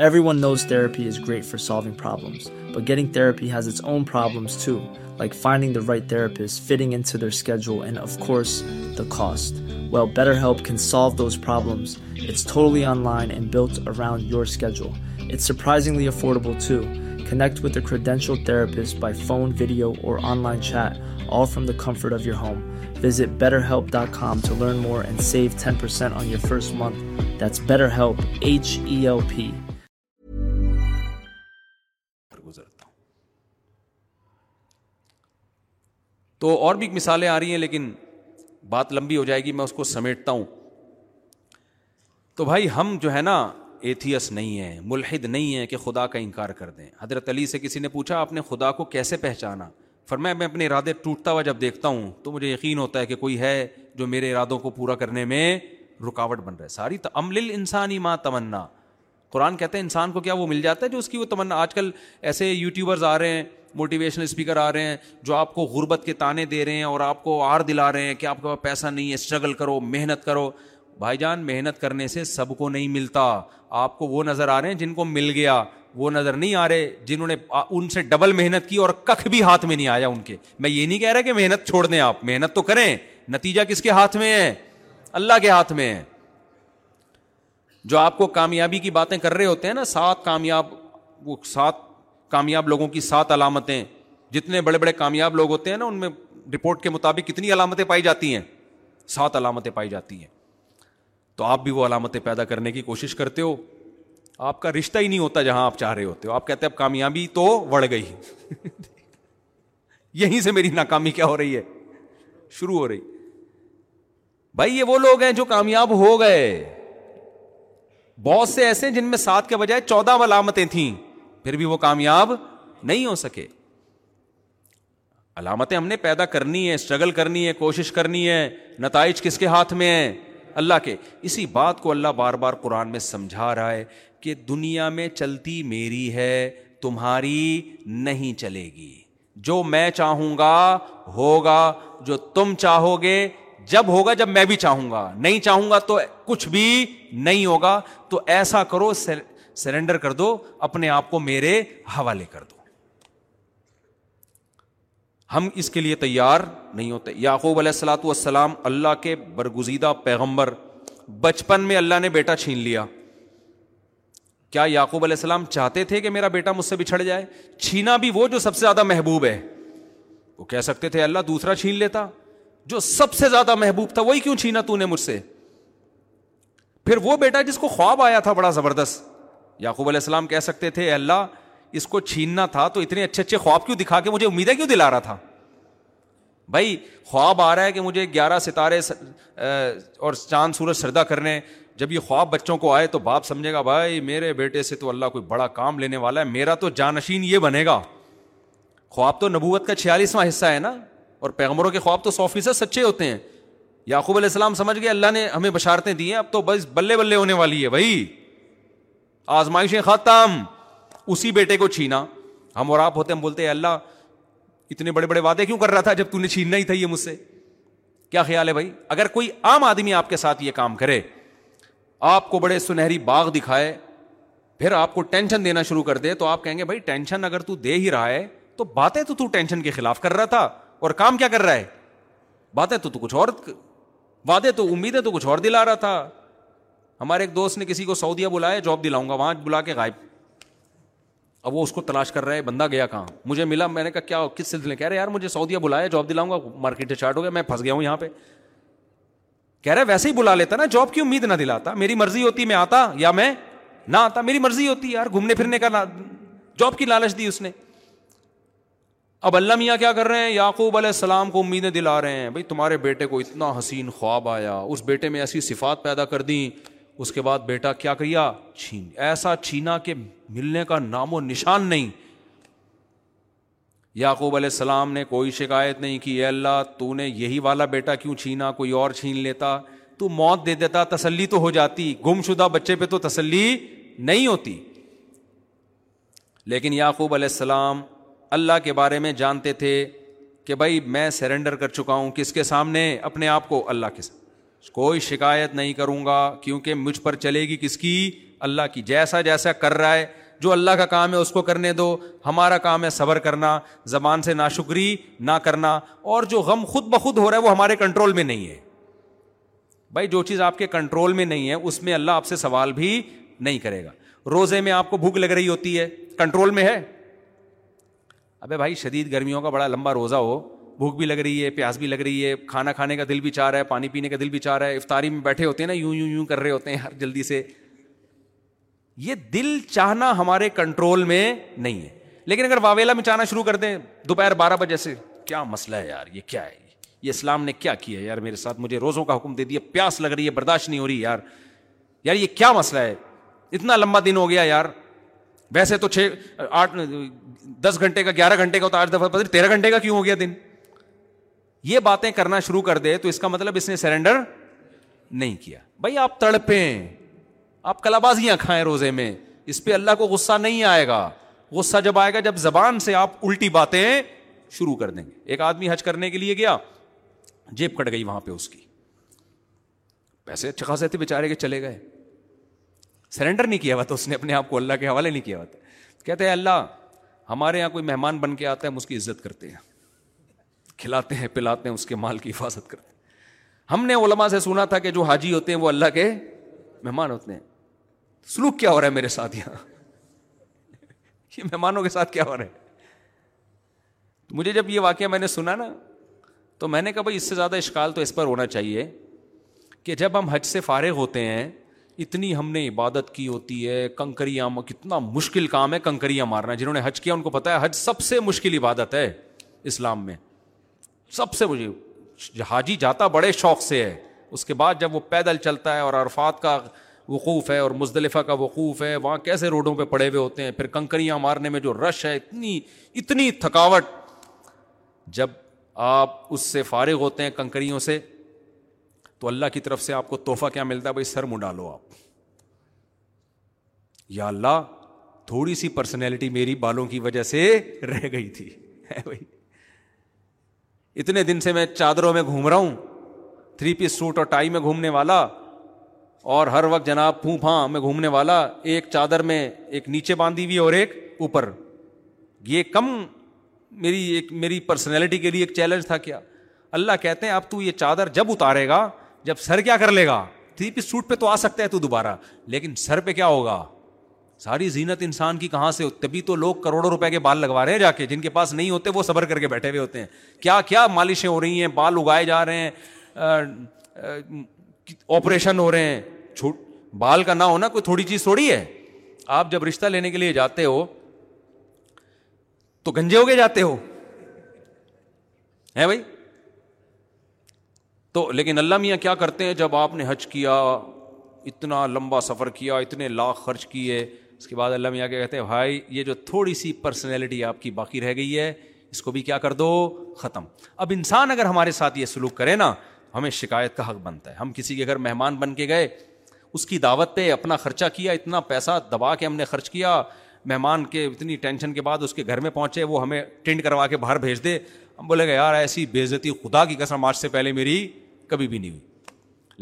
Everyone knows therapy is great for solving problems, but getting therapy has its own problems too, like finding the right therapist, fitting into their schedule, and of course, the cost. Well, BetterHelp can solve those problems. It's totally online and built around your schedule. It's surprisingly affordable too. Connect with a credentialed therapist by phone, video, or online chat, all from the comfort of your home. Visit BetterHelp.com to learn more and save 10% on your first month. That's BetterHelp, H-E-L-P. تو اور بھی مثالیں آ رہی ہیں لیکن بات لمبی ہو جائے گی میں اس کو سمیٹتا ہوں تو بھائی ہم جو ہے نا ایتھیس نہیں ہیں ملحد نہیں ہیں کہ خدا کا انکار کر دیں حضرت علی سے کسی نے پوچھا آپ نے خدا کو کیسے پہچانا فرمایا میں اپنے ارادے ٹوٹتا ہوا جب دیکھتا ہوں تو مجھے یقین ہوتا ہے کہ کوئی ہے جو میرے ارادوں کو پورا کرنے میں رکاوٹ بن رہا ہے ساری تو عمل انسانی ماں تمنا قرآن کہتے ہیں انسان کو کیا وہ مل جاتا ہے جو اس کی وہ تمنا آج کل ایسے یوٹیوبرز آ رہے ہیں موٹیویشنل اسپیکر آ رہے ہیں جو آپ کو غربت کے تانے دے رہے ہیں اور آپ کو آر دلا رہے ہیں کہ آپ کے پاس پیسہ نہیں ہے اسٹرگل کرو محنت کرو بھائی جان محنت کرنے سے سب کو نہیں ملتا آپ کو وہ نظر آ رہے ہیں جن کو مل گیا وہ نظر نہیں آ رہے جنہوں نے ان سے ڈبل محنت کی اور ککھ بھی ہاتھ میں نہیں آیا ان کے میں یہ نہیں کہہ رہا کہ محنت چھوڑ دیں آپ محنت تو کریں نتیجہ کس کے ہاتھ میں ہے اللہ کے ہاتھ میں ہے جو آپ کو کامیابی کی باتیں کر رہے ہوتے ہیں نا سات کامیاب وہ سات کامیاب لوگوں کی سات علامتیں جتنے بڑے بڑے کامیاب لوگ ہوتے ہیں نا ان میں رپورٹ کے مطابق کتنی علامتیں پائی جاتی ہیں سات علامتیں پائی جاتی ہیں تو آپ بھی وہ علامتیں پیدا کرنے کی کوشش کرتے ہو آپ کا رشتہ ہی نہیں ہوتا جہاں آپ چاہ رہے ہوتے ہو آپ کہتے ہیں اب کامیابی تو بڑھ گئی یہیں سے میری ناکامی کیا ہو رہی ہے شروع ہو رہی بھائی یہ وہ لوگ ہیں جو کامیاب ہو گئے بہت سے ایسے ہیں جن میں سات کے بجائے چودہ علامتیں تھیں پھر بھی وہ کامیاب نہیں ہو سکے علامتیں ہم نے پیدا کرنی ہے اسٹرگل کرنی ہے کوشش کرنی ہے نتائج کس کے ہاتھ میں ہے اللہ کے اسی بات کو اللہ بار بار قرآن میں سمجھا رہا ہے کہ دنیا میں چلتی میری ہے تمہاری نہیں چلے گی جو میں چاہوں گا ہوگا جو تم چاہو گے جب ہوگا جب میں بھی چاہوں گا نہیں چاہوں گا تو کچھ بھی نہیں ہوگا تو ایسا کرو سرینڈر کر دو اپنے آپ کو میرے حوالے کر دو ہم اس کے لیے تیار نہیں ہوتے یعقوب علیہ السلاۃ والسلام اللہ کے برگزیدہ پیغمبر بچپن میں اللہ نے بیٹا چھین لیا کیا یعقوب علیہ السلام چاہتے تھے کہ میرا بیٹا مجھ سے بچھڑ جائے چھینا بھی وہ جو سب سے زیادہ محبوب ہے وہ کہہ سکتے تھے اللہ دوسرا چھین لیتا جو سب سے زیادہ محبوب تھا وہی کیوں چھینا تو نے مجھ سے پھر وہ بیٹا جس کو خواب آیا تھا بڑا زبردست یعقوب علیہ السلام کہہ سکتے تھے اللہ اس کو چھیننا تھا تو اتنے اچھے اچھے خواب کیوں دکھا کے مجھے امیدیں کیوں دلا رہا تھا بھائی خواب آ رہا ہے کہ مجھے گیارہ ستارے اور چاند سورج سردا کرنے جب یہ خواب بچوں کو آئے تو باپ سمجھے گا بھائی میرے بیٹے سے تو اللہ کوئی بڑا کام لینے والا ہے میرا تو جانشین یہ بنے گا خواب تو نبوت کا چھیالیسواں حصہ ہے نا اور پیغمبروں کے خواب تو سو فیصد سچے ہوتے ہیں یعقوب علیہ السلام سمجھ گئے اللہ نے ہمیں بشارتیں دی ہیں اب تو بس بلے بلے ہونے والی ہے بھائی آزمائشیں ختم اسی بیٹے کو چھینا ہم اور آپ ہوتے ہیں ہم بولتے اللہ اتنے بڑے بڑے وعدے کیوں کر رہا تھا جب تھی چھیننا ہی تھا یہ مجھ سے کیا خیال ہے بھائی اگر کوئی عام آدمی آپ کے ساتھ یہ کام کرے آپ کو بڑے سنہری باغ دکھائے پھر آپ کو ٹینشن دینا شروع کر دے تو آپ کہیں گے بھائی ٹینشن اگر تو دے ہی رہا ہے تو باتیں تو تو ٹینشن کے خلاف کر رہا تھا اور کام کیا کر رہا ہے باتیں تو تو کچھ اور وعدے تو امیدیں تو کچھ اور دلا رہا تھا ہمارے ایک دوست نے کسی کو سعودیا بلایا جاب دلاؤں گا وہاں بلا کے غائب اب وہ اس کو تلاش کر رہا ہے بندہ گیا کہاں مجھے ملا میں نے کہا کیا کس سلسلے کہہ رہے یار مجھے سعودیہ بلایا جاب دلاؤں گا مارکیٹ چارٹ ہو گیا میں پھنس گیا ہوں یہاں پہ کہہ ویسے ہی بلا لیتا نا جاب کی امید نہ دلاتا میری مرضی ہوتی میں آتا یا میں نہ آتا میری مرضی ہوتی یار گھومنے پھرنے کا جاب کی لالچ دی اس نے اب اللہ میاں کیا کر رہے ہیں یعقوب علیہ السلام کو امیدیں دلا رہے ہیں بھائی تمہارے بیٹے کو اتنا حسین خواب آیا اس بیٹے میں ایسی صفات پیدا کر دیں اس کے بعد بیٹا کیا کیا چھین ایسا چھینا کہ ملنے کا نام و نشان نہیں یعقوب علیہ السلام نے کوئی شکایت نہیں اے اللہ تو نے یہی والا بیٹا کیوں چھینا کوئی اور چھین لیتا تو موت دے دیتا تسلی تو ہو جاتی گم شدہ بچے پہ تو تسلی نہیں ہوتی لیکن یعقوب علیہ السلام اللہ کے بارے میں جانتے تھے کہ بھائی میں سرنڈر کر چکا ہوں کس کے سامنے اپنے آپ کو اللہ کے سامنے کوئی شکایت نہیں کروں گا کیونکہ مجھ پر چلے گی کس کی اللہ کی جیسا جیسا کر رہا ہے جو اللہ کا کام ہے اس کو کرنے دو ہمارا کام ہے صبر کرنا زبان سے ناشکری نہ کرنا اور جو غم خود بخود ہو رہا ہے وہ ہمارے کنٹرول میں نہیں ہے بھائی جو چیز آپ کے کنٹرول میں نہیں ہے اس میں اللہ آپ سے سوال بھی نہیں کرے گا روزے میں آپ کو بھوک لگ رہی ہوتی ہے کنٹرول میں ہے ابھی بھائی شدید گرمیوں کا بڑا لمبا روزہ ہو بھوک بھی لگ رہی ہے پیاس بھی لگ رہی ہے کھانا کھانے کا دل بھی چاہ رہا ہے پانی پینے کا دل بھی چاہ رہا ہے افطاری میں بیٹھے ہوتے ہیں نا یوں یوں یوں کر رہے ہوتے ہیں ہر جلدی سے یہ دل چاہنا ہمارے کنٹرول میں نہیں ہے لیکن اگر واویلا میں چاہنا شروع کر دیں دوپہر بارہ بجے سے کیا مسئلہ ہے یار یہ کیا ہے یہ اسلام نے کیا کیا ہے یار میرے ساتھ مجھے روزوں کا حکم دے دیا پیاس لگ رہی ہے برداشت نہیں ہو رہی یار یار یہ کیا مسئلہ ہے اتنا لمبا دن ہو گیا یار ویسے تو چھ آٹھ دس گھنٹے کا گیارہ گھنٹے کا تو آٹھ دفعہ تیرہ گھنٹے کا کیوں ہو گیا دن یہ باتیں کرنا شروع کر دے تو اس کا مطلب اس نے سرنڈر نہیں کیا بھائی آپ تڑپیں آپ کلابازیاں کھائیں روزے میں اس پہ اللہ کو غصہ نہیں آئے گا غصہ جب آئے گا جب زبان سے آپ الٹی باتیں شروع کر دیں گے ایک آدمی حج کرنے کے لیے گیا جیب کٹ گئی وہاں پہ اس کی پیسے اچھے خاصے تھے بےچارے کے چلے گئے سرنڈر نہیں کیا ہوا تھا اس نے اپنے آپ کو اللہ کے حوالے نہیں کیا ہوا تھا کہتے ہیں اللہ ہمارے یہاں کوئی مہمان بن کے آتا ہے ہم اس کی عزت کرتے ہیں کھلاتے ہیں پلاتے ہیں اس کے مال کی حفاظت کرتے ہیں ہم نے علماء سے سنا تھا کہ جو حاجی ہوتے ہیں وہ اللہ کے مہمان ہوتے ہیں سلوک کیا ہو رہا ہے میرے ساتھ یہاں یہ مہمانوں کے ساتھ کیا ہو رہا ہے مجھے جب یہ واقعہ میں نے سنا نا تو میں نے کہا بھائی اس سے زیادہ اشکال تو اس پر ہونا چاہیے کہ جب ہم حج سے فارغ ہوتے ہیں اتنی ہم نے عبادت کی ہوتی ہے کنکریاں کتنا مشکل کام ہے کنکریاں مارنا جنہوں نے حج کیا ان کو پتا ہے حج سب سے مشکل عبادت ہے اسلام میں سب سے مجھے حاجی جاتا بڑے شوق سے ہے اس کے بعد جب وہ پیدل چلتا ہے اور عرفات کا وقوف ہے اور مزدلفہ کا وقوف ہے وہاں کیسے روڈوں پہ پڑے ہوئے ہوتے ہیں پھر کنکریاں مارنے میں جو رش ہے اتنی اتنی تھکاوٹ جب آپ اس سے فارغ ہوتے ہیں کنکریوں سے تو اللہ کی طرف سے آپ کو تحفہ کیا ملتا ہے بھائی سر منڈا لو آپ یا اللہ تھوڑی سی پرسنالٹی میری بالوں کی وجہ سے رہ گئی تھی ہے بھائی اتنے دن سے میں چادروں میں گھوم رہا ہوں تھری پیس سوٹ اور ٹائی میں گھومنے والا اور ہر وقت جناب پھوں پھاں میں گھومنے والا ایک چادر میں ایک نیچے باندھی ہوئی اور ایک اوپر یہ کم میری ایک میری پرسنالٹی کے لیے ایک چیلنج تھا کیا اللہ کہتے ہیں اب تو یہ چادر جب اتارے گا جب سر کیا کر لے گا تھری پیس سوٹ پہ تو آ سکتا ہے تو دوبارہ لیکن سر پہ کیا ہوگا ساری زینت انسان کی کہاں سے تبھی تو لوگ کروڑوں روپئے کے بال لگوا رہے ہیں جا کے جن کے پاس نہیں ہوتے وہ صبر کر کے بیٹھے ہوئے ہوتے ہیں کیا کیا مالشیں ہو رہی ہیں بال اگائے جا رہے ہیں آپریشن ہو رہے ہیں بال کا نہ ہونا کوئی تھوڑی چیز تھوڑی ہے آپ جب رشتہ لینے کے لیے جاتے ہو تو گنجے ہو کے جاتے ہو ہے بھائی تو لیکن اللہ میاں کیا کرتے ہیں جب آپ نے حج کیا اتنا لمبا سفر کیا اتنے لاکھ خرچ کیے اس کے بعد اللہ میاں کے کہتے ہیں بھائی یہ جو تھوڑی سی پرسنالٹی آپ کی باقی رہ گئی ہے اس کو بھی کیا کر دو ختم اب انسان اگر ہمارے ساتھ یہ سلوک کرے نا ہمیں شکایت کا حق بنتا ہے ہم کسی کے گھر مہمان بن کے گئے اس کی دعوت پہ اپنا خرچہ کیا اتنا پیسہ دبا کے ہم نے خرچ کیا مہمان کے اتنی ٹینشن کے بعد اس کے گھر میں پہنچے وہ ہمیں ٹینڈ کروا کے باہر بھیج دے ہم بولے گا یار ایسی بےزتی خدا کی قسم آج سے پہلے میری کبھی بھی نہیں ہوئی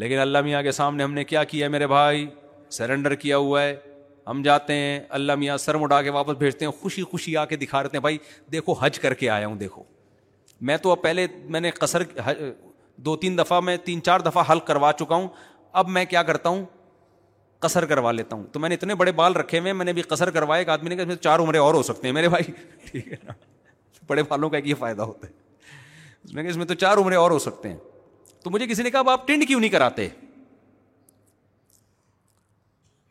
لیکن اللہ میاں کے سامنے ہم نے کیا کیا میرے بھائی سرنڈر کیا ہوا ہے ہم جاتے ہیں اللہ میاں سر مڈا کے واپس بھیجتے ہیں خوشی خوشی آ کے دکھا رہتے ہیں بھائی دیکھو حج کر کے آیا ہوں دیکھو میں تو اب پہلے میں نے قصر دو تین دفعہ میں تین چار دفعہ حل کروا چکا ہوں اب میں کیا کرتا ہوں قصر کروا لیتا ہوں تو میں نے اتنے بڑے بال رکھے ہوئے میں نے بھی قصر کروایا ایک آدمی نے کہا اس میں چار عمریں اور ہو سکتے ہیں میرے بھائی ٹھیک ہے نا بڑے بالوں کا ایک یہ فائدہ ہوتا ہے میں کہ اس میں تو چار عمریں اور ہو سکتے ہیں تو مجھے کسی نے کہا اب آپ ٹنڈ کیوں نہیں کراتے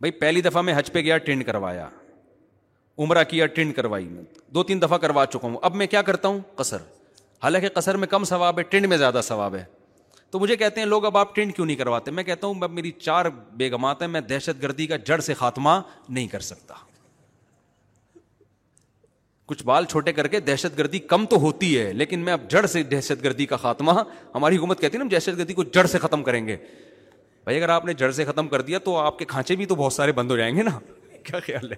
بھائی پہلی دفعہ میں حج پہ گیا ٹینڈ کروایا عمرہ کیا ٹینڈ کروائی میں دو تین دفعہ کروا چکا ہوں اب میں کیا کرتا ہوں قصر حالانکہ قصر میں کم ثواب ہے ٹینڈ میں زیادہ ثواب ہے تو مجھے کہتے ہیں لوگ اب آپ ٹینڈ کیوں نہیں کرواتے میں کہتا ہوں میری چار بیگمات ہیں میں دہشت گردی کا جڑ سے خاتمہ نہیں کر سکتا کچھ بال چھوٹے کر کے دہشت گردی کم تو ہوتی ہے لیکن میں اب جڑ سے دہشت گردی کا خاتمہ ہماری حکومت کہتی ہے نا ہم دہشت گردی کو جڑ سے ختم کریں گے بھائی اگر آپ نے جڑ سے ختم کر دیا تو آپ کے کھانچے بھی تو بہت سارے بند ہو جائیں گے نا کیا خیال ہے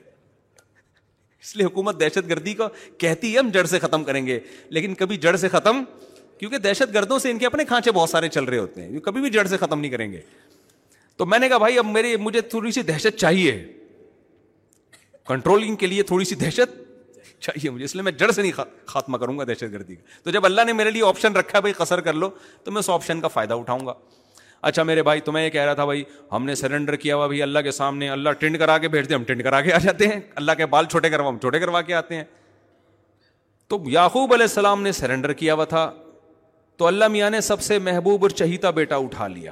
اس لیے حکومت دہشت گردی کا کہتی ہے ہم جڑ سے ختم کریں گے لیکن کبھی جڑ سے ختم کیونکہ دہشت گردوں سے ان کے اپنے کھانچے بہت سارے چل رہے ہوتے ہیں کبھی بھی جڑ سے ختم نہیں کریں گے تو میں نے کہا بھائی اب میری مجھے تھوڑی سی دہشت چاہیے کنٹرولنگ کے لیے تھوڑی سی دہشت چاہیے مجھے اس لیے میں جڑ سے نہیں خاتمہ کروں گا دہشت گردی کا تو جب اللہ نے میرے لیے آپشن رکھا ہے بھائی قصر کر لو تو میں اس آپشن کا فائدہ اٹھاؤں گا اچھا میرے بھائی تمہیں یہ کہہ رہا تھا بھائی ہم نے سرنڈر کیا ہوا بھائی اللہ کے سامنے اللہ ٹنڈ کرا کے بھیجتے ہم ٹنڈ کرا کے آ جاتے ہیں اللہ کے بال چھوٹے کروا ہم چھوٹے کروا کے آتے ہیں تو یعقوب علیہ السلام نے سرنڈر کیا ہوا تھا تو اللہ میاں نے سب سے محبوب اور چہیتا بیٹا اٹھا لیا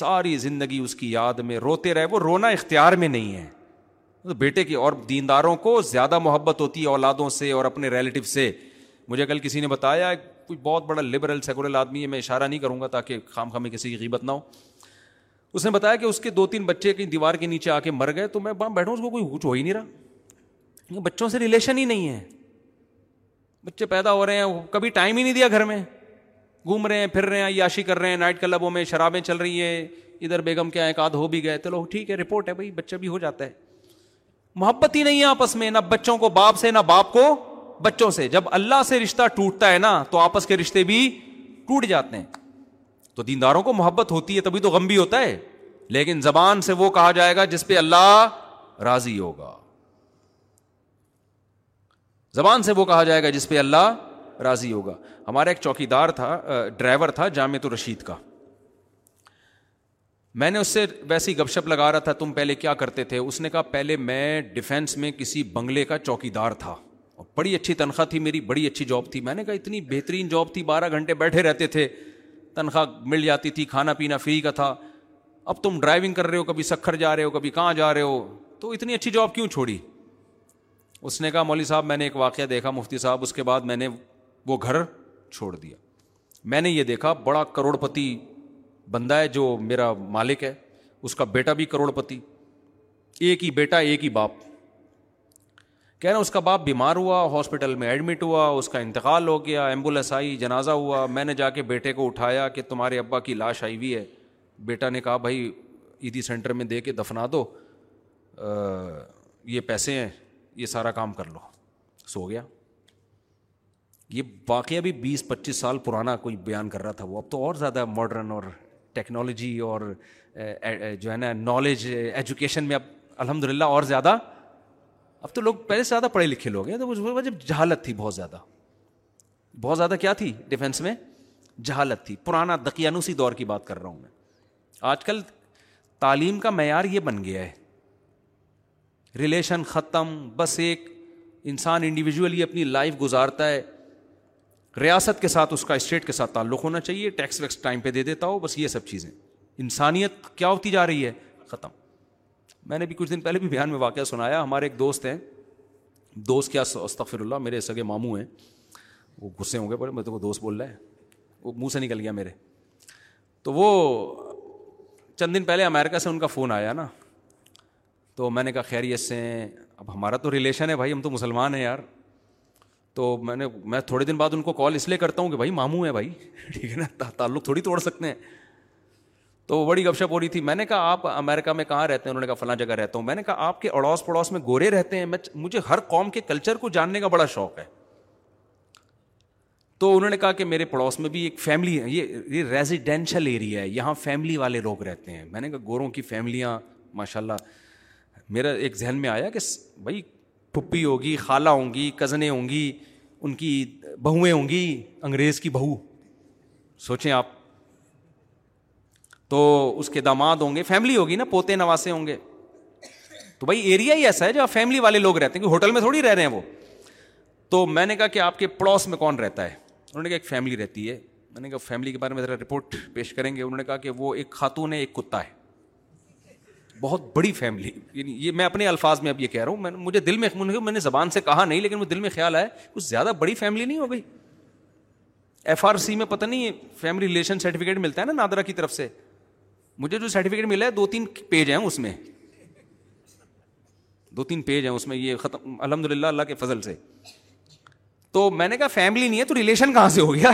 ساری زندگی اس کی یاد میں روتے رہے وہ رونا اختیار میں نہیں ہے بیٹے کی اور دینداروں کو زیادہ محبت ہوتی ہے اولادوں سے اور اپنے ریلیٹو سے مجھے کل کسی نے بتایا کوئی بہت بڑا لبرل سیکولر آدمی ہے میں اشارہ نہیں کروں گا تاکہ خام خامی کسی کی غیبت نہ ہو اس نے بتایا کہ اس کے دو تین بچے کہیں دیوار کے نیچے آ کے مر گئے تو میں وہاں بیٹھوں اس کو کوئی کچھ ہو ہی نہیں رہا بچوں سے ریلیشن ہی نہیں ہے بچے پیدا ہو رہے ہیں کبھی ٹائم ہی نہیں دیا گھر میں گھوم رہے ہیں پھر رہے ہیں عیاشی کر رہے ہیں نائٹ کلبوں میں شرابیں چل رہی ہیں ادھر بیگم کے آئے کادھ ہو بھی گئے چلو ٹھیک ہے رپورٹ ہے بھائی بچہ بھی ہو جاتا ہے محبت ہی نہیں ہے آپس میں نہ بچوں کو باپ سے نہ باپ کو بچوں سے جب اللہ سے رشتہ ٹوٹتا ہے نا تو آپس کے رشتے بھی ٹوٹ جاتے ہیں تو دینداروں کو محبت ہوتی ہے تبھی تو غم بھی ہوتا ہے لیکن زبان سے وہ کہا جائے گا جس پہ اللہ راضی ہوگا زبان سے وہ کہا جائے گا جس پہ اللہ راضی ہوگا ہمارا ایک چوکی دار تھا ڈرائیور تھا جامع رشید کا میں نے اس سے ویسی گپ شپ لگا رہا تھا تم پہلے کیا کرتے تھے اس نے کہا پہلے میں ڈیفینس میں کسی بنگلے کا چوکی دار تھا بڑی اچھی تنخواہ تھی میری بڑی اچھی جاب تھی میں نے کہا اتنی بہترین جاب تھی بارہ گھنٹے بیٹھے رہتے تھے تنخواہ مل جاتی تھی کھانا پینا فری کا تھا اب تم ڈرائیونگ کر رہے ہو کبھی سکھر جا رہے ہو کبھی کہاں جا رہے ہو تو اتنی اچھی جاب کیوں چھوڑی اس نے کہا مولوی صاحب میں نے ایک واقعہ دیکھا مفتی صاحب اس کے بعد میں نے وہ گھر چھوڑ دیا میں نے یہ دیکھا بڑا کروڑ پتی بندہ ہے جو میرا مالک ہے اس کا بیٹا بھی کروڑ پتی ایک ہی بیٹا ایک ہی باپ کیا نا اس کا باپ بیمار ہوا ہاسپٹل میں ایڈمٹ ہوا اس کا انتقال ہو گیا ایمبولینس آئی جنازہ ہوا میں نے جا کے بیٹے کو اٹھایا کہ تمہارے ابا کی لاش آئی ہوئی ہے بیٹا نے کہا بھائی عیدی سینٹر میں دے کے دفنا دو یہ پیسے ہیں یہ سارا کام کر لو سو گیا یہ واقعہ بھی بیس پچیس سال پرانا کوئی بیان کر رہا تھا وہ اب تو اور زیادہ ماڈرن اور ٹیکنالوجی اور جو ہے نا نالج ایجوکیشن میں اب الحمد للہ اور زیادہ اب تو لوگ پہلے سے زیادہ پڑھے لکھے لوگ ہیں تو جب جہالت تھی بہت زیادہ بہت زیادہ کیا تھی ڈیفینس میں جہالت تھی پرانا دقیانوسی دور کی بات کر رہا ہوں میں آج کل تعلیم کا معیار یہ بن گیا ہے ریلیشن ختم بس ایک انسان انڈیویجولی اپنی لائف گزارتا ہے ریاست کے ساتھ اس کا اسٹیٹ کے ساتھ تعلق ہونا چاہیے ٹیکس ویکس ٹائم پہ دے دیتا ہو بس یہ سب چیزیں انسانیت کیا ہوتی جا رہی ہے ختم میں نے بھی کچھ دن پہلے بھی بیان میں واقعہ سنایا ہمارے ایک دوست ہیں دوست کیا استفر اللہ میرے سگے ماموں ہیں وہ غصے ہوں گے بولے میں مطلب تو وہ دوست بول رہا ہے وہ منہ سے نکل گیا میرے تو وہ چند دن پہلے امیرکا سے ان کا فون آیا نا تو میں نے کہا خیریت سے اب ہمارا تو ریلیشن ہے بھائی ہم تو مسلمان ہیں یار تو میں نے میں تھوڑے دن بعد ان کو کال اس لیے کرتا ہوں کہ بھائی ماموں ہیں بھائی ٹھیک ہے نا تعلق تھوڑی توڑ سکتے ہیں تو بڑی گپشپ ہو رہی تھی میں نے کہا آپ امریکہ میں کہاں رہتے ہیں انہوں نے کہا فلاں جگہ رہتا ہوں میں نے کہا آپ کے اڑوس پڑوس میں گورے رہتے ہیں مجھے ہر قوم کے کلچر کو جاننے کا بڑا شوق ہے تو انہوں نے کہا کہ میرے پڑوس میں بھی ایک فیملی یہ یہ ریزیڈینشل ایریا ہے یہاں فیملی والے لوگ رہتے ہیں میں نے کہا گوروں کی فیملیاں ماشاء اللہ میرا ایک ذہن میں آیا کہ بھائی پھپھی ہوگی خالہ ہوں گی کزنیں ہوں گی ان کی بہویں ہوں گی انگریز کی بہو سوچیں آپ تو اس کے داماد ہوں گے فیملی ہوگی نا پوتے نواسے ہوں گے تو بھائی ایریا ہی ایسا ہے جہاں فیملی والے لوگ رہتے ہیں کہ ہوٹل میں تھوڑی رہ رہے ہیں وہ تو میں نے کہا کہ آپ کے پڑوس میں کون رہتا ہے انہوں نے کہا ایک فیملی رہتی ہے میں نے کہا فیملی کے بارے میں ذرا رپورٹ پیش کریں گے انہوں نے کہا کہ وہ ایک خاتون ہے ایک کتا ہے بہت بڑی فیملی یعنی یہ میں اپنے الفاظ میں اب یہ کہہ رہا ہوں میں مجھے دل میں میں نے زبان سے کہا نہیں لیکن وہ دل میں خیال آیا کچھ زیادہ بڑی فیملی نہیں ہو گئی ایف آر سی میں پتہ نہیں فیملی ریلیشن سرٹیفکیٹ ملتا ہے نا نادرا کی طرف سے مجھے جو سرٹیفکیٹ ملا ہے دو تین پیج ہیں اس میں دو تین پیج ہیں اس میں یہ ختم الحمد للہ اللہ کے فضل سے تو میں نے کہا فیملی نہیں ہے تو ریلیشن کہاں سے ہو گیا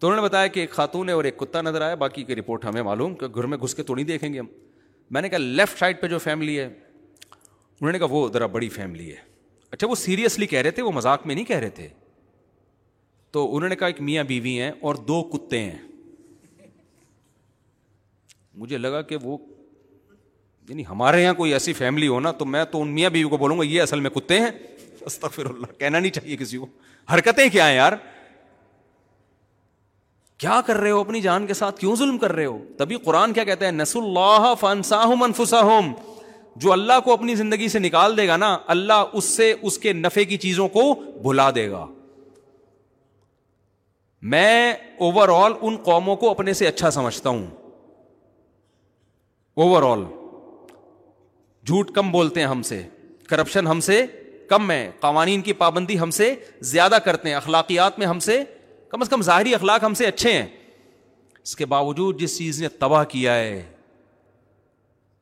تو انہوں نے بتایا کہ ایک خاتون ہے اور ایک کتا نظر آیا باقی کی رپورٹ ہمیں معلوم کہ گھر میں گھس کے تو نہیں دیکھیں گے ہم میں نے کہا لیفٹ سائڈ پہ جو فیملی ہے انہوں نے کہا وہ ذرا بڑی فیملی ہے اچھا وہ سیریسلی کہہ رہے تھے وہ مذاق میں نہیں کہہ رہے تھے تو انہوں نے کہا ایک میاں بیوی ہیں اور دو کتے ہیں مجھے لگا کہ وہ یعنی ہمارے یہاں کوئی ایسی فیملی ہو نا تو میں تو ان میاں بیوی کو بولوں گا یہ اصل میں کتے ہیں اللہ کہنا نہیں چاہیے کسی کو حرکتیں کیا ہیں یار کیا کر رہے ہو اپنی جان کے ساتھ کیوں ظلم کر رہے ہو تبھی قرآن کیا کہتا ہے نس اللہ فنساہم انفساہم جو اللہ کو اپنی زندگی سے نکال دے گا نا اللہ اس سے اس کے نفے کی چیزوں کو بھلا دے گا میں اوور آل ان قوموں کو اپنے سے اچھا سمجھتا ہوں اوور آل جھوٹ کم بولتے ہیں ہم سے کرپشن ہم سے کم ہے قوانین کی پابندی ہم سے زیادہ کرتے ہیں اخلاقیات میں ہم سے کم از کم ظاہری اخلاق ہم سے اچھے ہیں اس کے باوجود جس چیز نے تباہ کیا ہے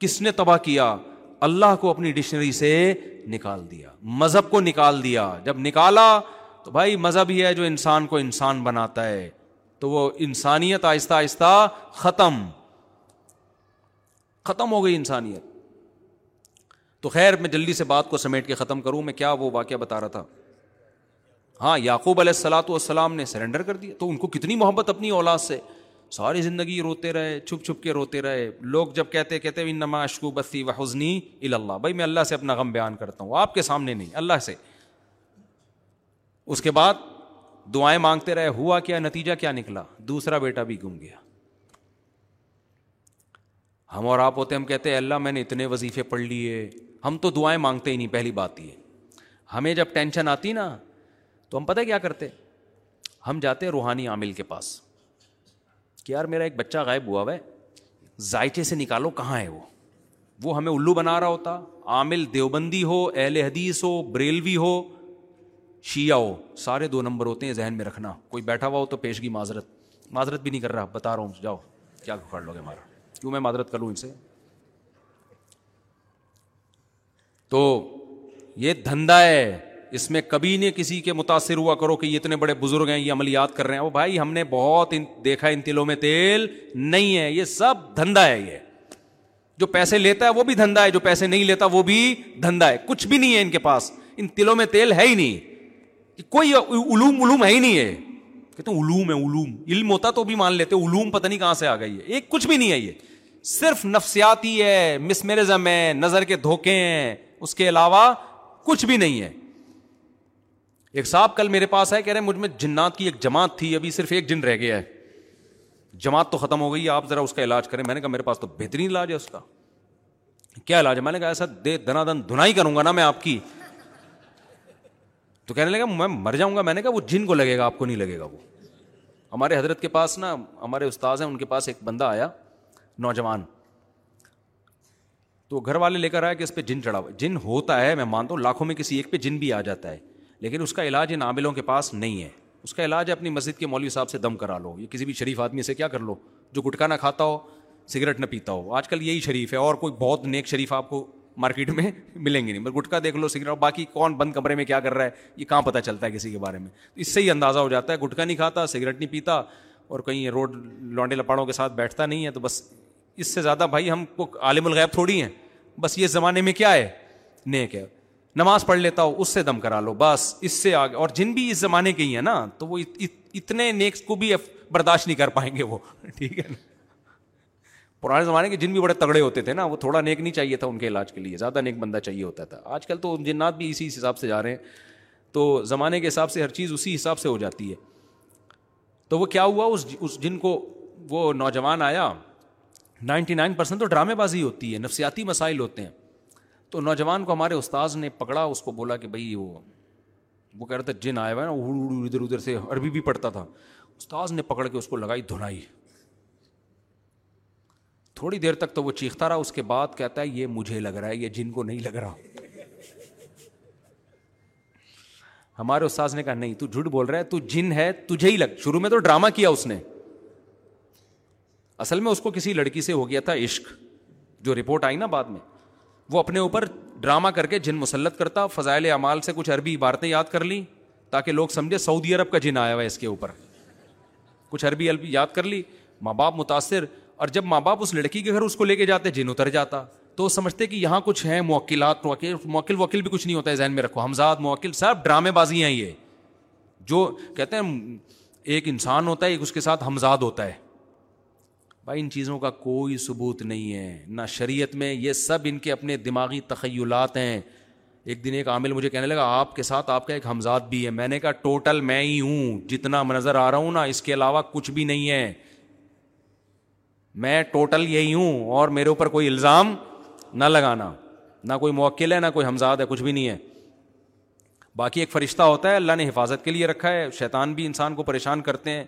کس نے تباہ کیا اللہ کو اپنی ڈکشنری سے نکال دیا مذہب کو نکال دیا جب نکالا تو بھائی مذہب ہی ہے جو انسان کو انسان بناتا ہے تو وہ انسانیت آہستہ آہستہ ختم ختم ہو گئی انسانیت تو خیر میں جلدی سے بات کو سمیٹ کے ختم کروں میں کیا وہ واقعہ بتا رہا تھا ہاں یعقوب علیہ السلاۃ والسلام نے سرنڈر کر دیا تو ان کو کتنی محبت اپنی اولاد سے ساری زندگی روتے رہے چھپ چھپ کے روتے رہے لوگ جب کہتے کہتے ان نما اشکو و حزنی اللہ بھائی میں اللہ سے اپنا غم بیان کرتا ہوں آپ کے سامنے نہیں اللہ سے اس کے بعد دعائیں مانگتے رہے ہوا کیا نتیجہ کیا نکلا دوسرا بیٹا بھی گم گیا ہم اور آپ ہوتے ہیں ہم کہتے ہیں اللہ میں نے اتنے وظیفے پڑھ لیے ہم تو دعائیں مانگتے ہی نہیں پہلی بات یہ ہمیں جب ٹینشن آتی نا تو ہم پتہ کیا کرتے ہم جاتے ہیں روحانی عامل کے پاس کہ یار میرا ایک بچہ غائب ہوا ہوا ہے ذائقے سے نکالو کہاں ہے وہ وہ ہمیں الو بنا رہا ہوتا عامل دیوبندی ہو اہل حدیث ہو بریلوی ہو شیعہ ہو سارے دو نمبر ہوتے ہیں ذہن میں رکھنا کوئی بیٹھا ہوا ہو تو پیشگی معذرت معذرت بھی نہیں کر رہا بتا رہا ہوں جاؤ کیا کھاڑ لو گے ہمارا کیوں میں معذرت کر لوں ان سے تو یہ دھندا ہے اس میں کبھی نہیں کسی کے متاثر ہوا کرو کہ یہ اتنے بڑے بزرگ ہیں یہ عملیات کر رہے ہیں وہ بھائی ہم نے بہت دیکھا ان تلوں میں تیل نہیں ہے یہ سب دھندا ہے یہ جو پیسے لیتا ہے وہ بھی دھندا ہے جو پیسے نہیں لیتا وہ بھی دھندا ہے کچھ بھی نہیں ہے ان کے پاس ان تلوں میں تیل ہے ہی نہیں کوئی علوم علوم ہے ہی نہیں ہے کہتے ہیں علوم علوم ہے علم ہوتا تو بھی مان لیتے علوم پتہ نہیں کہاں سے آ گئی ہے ایک کچھ بھی نہیں ہے یہ صرف نفسیاتی ہے ہے نظر کے دھوکے ہیں اس کے علاوہ کچھ بھی نہیں ہے ایک صاحب کل میرے پاس ہے کہہ رہے مجھ میں جنات کی ایک جماعت تھی ابھی صرف ایک جن رہ گیا ہے جماعت تو ختم ہو گئی آپ ذرا اس کا علاج کریں میں نے کہا میرے پاس تو بہترین علاج ہے اس کا کیا علاج ہے میں نے کہا ایسا دے دنا دن دھنائی کروں گا نا میں آپ کی تو کہنے لگا میں مر جاؤں گا میں نے کہا وہ جن کو لگے گا آپ کو نہیں لگے گا وہ ہمارے حضرت کے پاس نا ہمارے استاذ ہیں ان کے پاس ایک بندہ آیا نوجوان تو گھر والے لے کر آیا کہ اس پہ جن چڑھا ہوا جن ہوتا ہے میں مانتا ہوں لاکھوں میں کسی ایک پہ جن بھی آ جاتا ہے لیکن اس کا علاج ان عاملوں کے پاس نہیں ہے اس کا علاج اپنی مسجد کے مولوی صاحب سے دم کرا لو یہ کسی بھی شریف آدمی سے کیا کر لو جو گٹکا نہ کھاتا ہو سگریٹ نہ پیتا ہو آج کل یہی شریف ہے اور کوئی بہت نیک شریف آپ کو مارکیٹ میں ملیں گے نہیں بس گٹکا دیکھ لو سگریٹ باقی کون بند کمرے میں کیا کر رہا ہے یہ کہاں پتہ چلتا ہے کسی کے بارے میں تو اس سے ہی اندازہ ہو جاتا ہے گٹکا نہیں کھاتا سگریٹ نہیں پیتا اور کہیں روڈ لانڈے لپاڑوں کے ساتھ بیٹھتا نہیں ہے تو بس اس سے زیادہ بھائی ہم کو عالم الغیب تھوڑی ہیں بس یہ زمانے میں کیا ہے نیک ہے نماز پڑھ لیتا ہو اس سے دم کرا لو بس اس سے آگے اور جن بھی اس زمانے کے ہی ہیں نا تو وہ اتنے نیک کو بھی برداشت نہیں کر پائیں گے وہ ٹھیک ہے نا پرانے زمانے کے جن بھی بڑے تگڑے ہوتے تھے نا وہ تھوڑا نیک نہیں چاہیے تھا ان کے علاج کے لیے زیادہ نیک بندہ چاہیے ہوتا تھا آج کل تو جنات بھی اسی حساب سے جا رہے ہیں تو زمانے کے حساب سے ہر چیز اسی حساب سے ہو جاتی ہے تو وہ کیا ہوا اس اس جن کو وہ نوجوان آیا نائنٹی نائن پرسینٹ تو ڈرامے بازی ہوتی ہے نفسیاتی مسائل ہوتے ہیں تو نوجوان کو ہمارے استاذ نے پکڑا اس کو بولا کہ بھائی وہ وہ کہہ رہا تھا جن آیا ہوا ہے نا ادھر ادھر سے عربی بھی پڑھتا تھا استاذ نے پکڑ کے اس کو لگائی دھنائی تھوڑی دیر تک تو وہ چیختا رہا اس کے بعد کہتا ہے یہ مجھے لگ رہا ہے یہ جن کو نہیں لگ رہا ہمارے استاذ نے کہا نہیں تو جھوٹ بول رہا ہے تو جن ہے تجھے ہی لگ شروع میں تو ڈرامہ کیا اس نے اصل میں اس کو کسی لڑکی سے ہو گیا تھا عشق جو رپورٹ آئی نا بعد میں وہ اپنے اوپر ڈرامہ کر کے جن مسلط کرتا فضائل اعمال سے کچھ عربی عبارتیں یاد کر لیں تاکہ لوگ سمجھے سعودی عرب کا جن آیا ہوا اس کے اوپر کچھ عربی عربی یاد کر لی ماں باپ متاثر اور جب ماں باپ اس لڑکی کے گھر اس کو لے کے جاتے جن اتر جاتا تو وہ سمجھتے کہ یہاں کچھ ہیں موکلات موکل وکیل بھی کچھ نہیں ہوتا ہے ذہن میں رکھو حمزاد موکل سب ڈرامے بازی ہیں یہ جو کہتے ہیں ایک انسان ہوتا ہے ایک اس کے ساتھ حمزاد ہوتا ہے بھائی ان چیزوں کا کوئی ثبوت نہیں ہے نہ شریعت میں یہ سب ان کے اپنے دماغی تخیلات ہیں ایک دن ایک عامل مجھے کہنے لگا آپ کے ساتھ آپ کا ایک حمزاد بھی ہے میں نے کہا ٹوٹل میں ہی ہوں جتنا نظر آ رہا ہوں نا اس کے علاوہ کچھ بھی نہیں ہے میں ٹوٹل یہی ہوں اور میرے اوپر کوئی الزام نہ لگانا نہ کوئی موکل ہے نہ کوئی حمزاد ہے کچھ بھی نہیں ہے باقی ایک فرشتہ ہوتا ہے اللہ نے حفاظت کے لیے رکھا ہے شیطان بھی انسان کو پریشان کرتے ہیں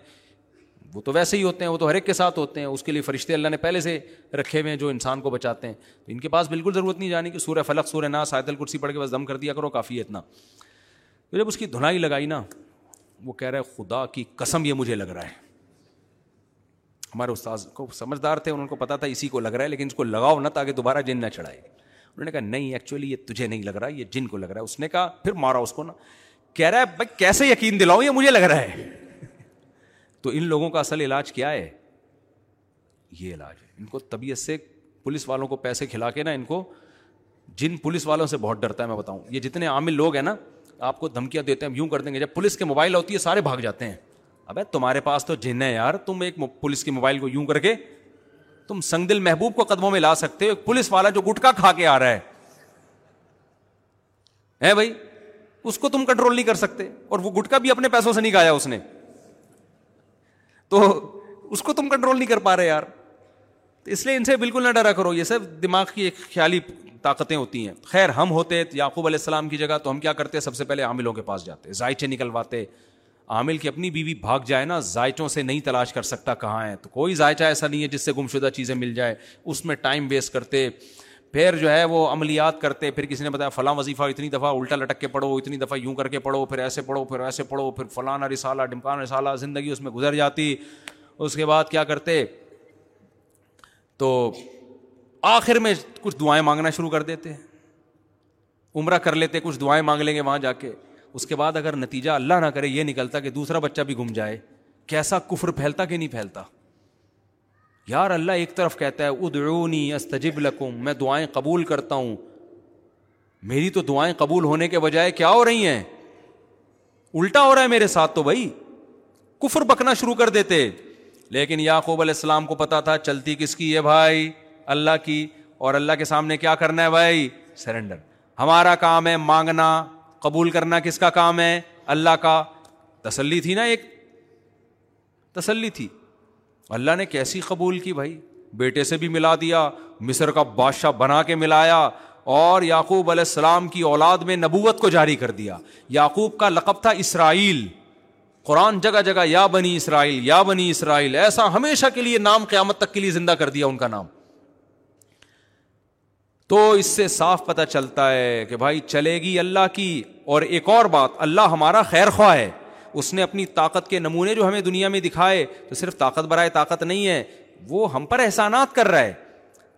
وہ تو ویسے ہی ہوتے ہیں وہ تو ہر ایک کے ساتھ ہوتے ہیں اس کے لیے فرشتے اللہ نے پہلے سے رکھے ہوئے ہیں جو انسان کو بچاتے ہیں تو ان کے پاس بالکل ضرورت نہیں جانے کہ سورہ فلق سورہ نا سائد الکرسی پڑھ کے بس دم کر دیا کرو کافی ہے اتنا تو جب اس کی دھنائی لگائی نا وہ کہہ رہا ہے خدا کی قسم یہ مجھے لگ رہا ہے ہمارے استاذ کو سمجھدار تھے ان کو پتا تھا اسی کو لگ رہا ہے لیکن اس کو لگاؤ نہ تاکہ دوبارہ جن نہ چڑھائے انہوں نے کہا نہیں ایکچولی یہ تجھے نہیں لگ رہا یہ جن کو لگ رہا ہے اس نے کہا پھر مارا اس کو نا کہہ رہا ہے بھائی کیسے یقین دلاؤں یہ مجھے لگ رہا ہے تو ان لوگوں کا اصل علاج کیا ہے یہ علاج ہے ان کو طبیعت سے پولیس والوں کو پیسے کھلا کے نا ان کو جن پولیس والوں سے بہت ڈرتا ہے میں بتاؤں یہ جتنے عامل لوگ ہیں نا آپ کو دھمکیاں دیتے ہیں یوں کر دیں گے جب پولیس کے موبائل ہوتی ہے سارے بھاگ جاتے ہیں تمہارے پاس تو جن ہے یار تم ایک پولیس کے موبائل کو یوں کر کے تم سنگ دل محبوب کو قدموں میں لا سکتے ہو ایک پولیس والا جو گٹکا کھا کے آ رہا ہے بھائی اس کو تم کنٹرول نہیں کر سکتے اور وہ گٹکا بھی اپنے پیسوں سے نہیں کھایا اس نے تو اس کو تم کنٹرول نہیں کر پا رہے یار تو اس لیے ان سے بالکل نہ ڈرا کرو یہ سب دماغ کی ایک خیالی طاقتیں ہوتی ہیں خیر ہم ہوتے یعقوب علیہ السلام کی جگہ تو ہم کیا کرتے سب سے پہلے عاملوں کے پاس جاتے ذائچے نکلواتے عامل کی اپنی بیوی بھاگ جائے نا ذائچوں سے نہیں تلاش کر سکتا کہاں ہے تو کوئی ذائچہ ایسا نہیں ہے جس سے گم شدہ چیزیں مل جائے اس میں ٹائم ویسٹ کرتے پھر جو ہے وہ عملیات کرتے پھر کسی نے بتایا فلاں وظیفہ اتنی دفعہ الٹا لٹک کے پڑھو اتنی دفعہ یوں کر کے پڑھو پھر ایسے پڑھو پھر ایسے پڑھو پھر فلاں رسالہ ڈمکان رسالہ زندگی اس میں گزر جاتی اس کے بعد کیا کرتے تو آخر میں کچھ دعائیں مانگنا شروع کر دیتے عمرہ کر لیتے کچھ دعائیں مانگ لیں گے وہاں جا کے اس کے بعد اگر نتیجہ اللہ نہ کرے یہ نکلتا کہ دوسرا بچہ بھی گم جائے کیسا کفر پھیلتا کہ نہیں پھیلتا یار اللہ ایک طرف کہتا ہے ادعونی استجب لکم میں دعائیں قبول کرتا ہوں میری تو دعائیں قبول ہونے کے بجائے کیا ہو رہی ہیں الٹا ہو رہا ہے میرے ساتھ تو بھائی کفر بکنا شروع کر دیتے لیکن یعقوب علیہ السلام کو پتا تھا چلتی کس کی ہے بھائی اللہ کی اور اللہ کے سامنے کیا کرنا ہے بھائی سرینڈر ہمارا کام ہے مانگنا قبول کرنا کس کا کام ہے اللہ کا تسلی تھی نا ایک تسلی تھی اللہ نے کیسی قبول کی بھائی بیٹے سے بھی ملا دیا مصر کا بادشاہ بنا کے ملایا اور یعقوب علیہ السلام کی اولاد میں نبوت کو جاری کر دیا یعقوب کا لقب تھا اسرائیل قرآن جگہ جگہ یا بنی اسرائیل یا بنی اسرائیل ایسا ہمیشہ کے لیے نام قیامت تک کے لیے زندہ کر دیا ان کا نام تو اس سے صاف پتہ چلتا ہے کہ بھائی چلے گی اللہ کی اور ایک اور بات اللہ ہمارا خیر خواہ ہے اس نے اپنی طاقت کے نمونے جو ہمیں دنیا میں دکھائے تو صرف طاقت برائے طاقت نہیں ہے وہ ہم پر احسانات کر رہا ہے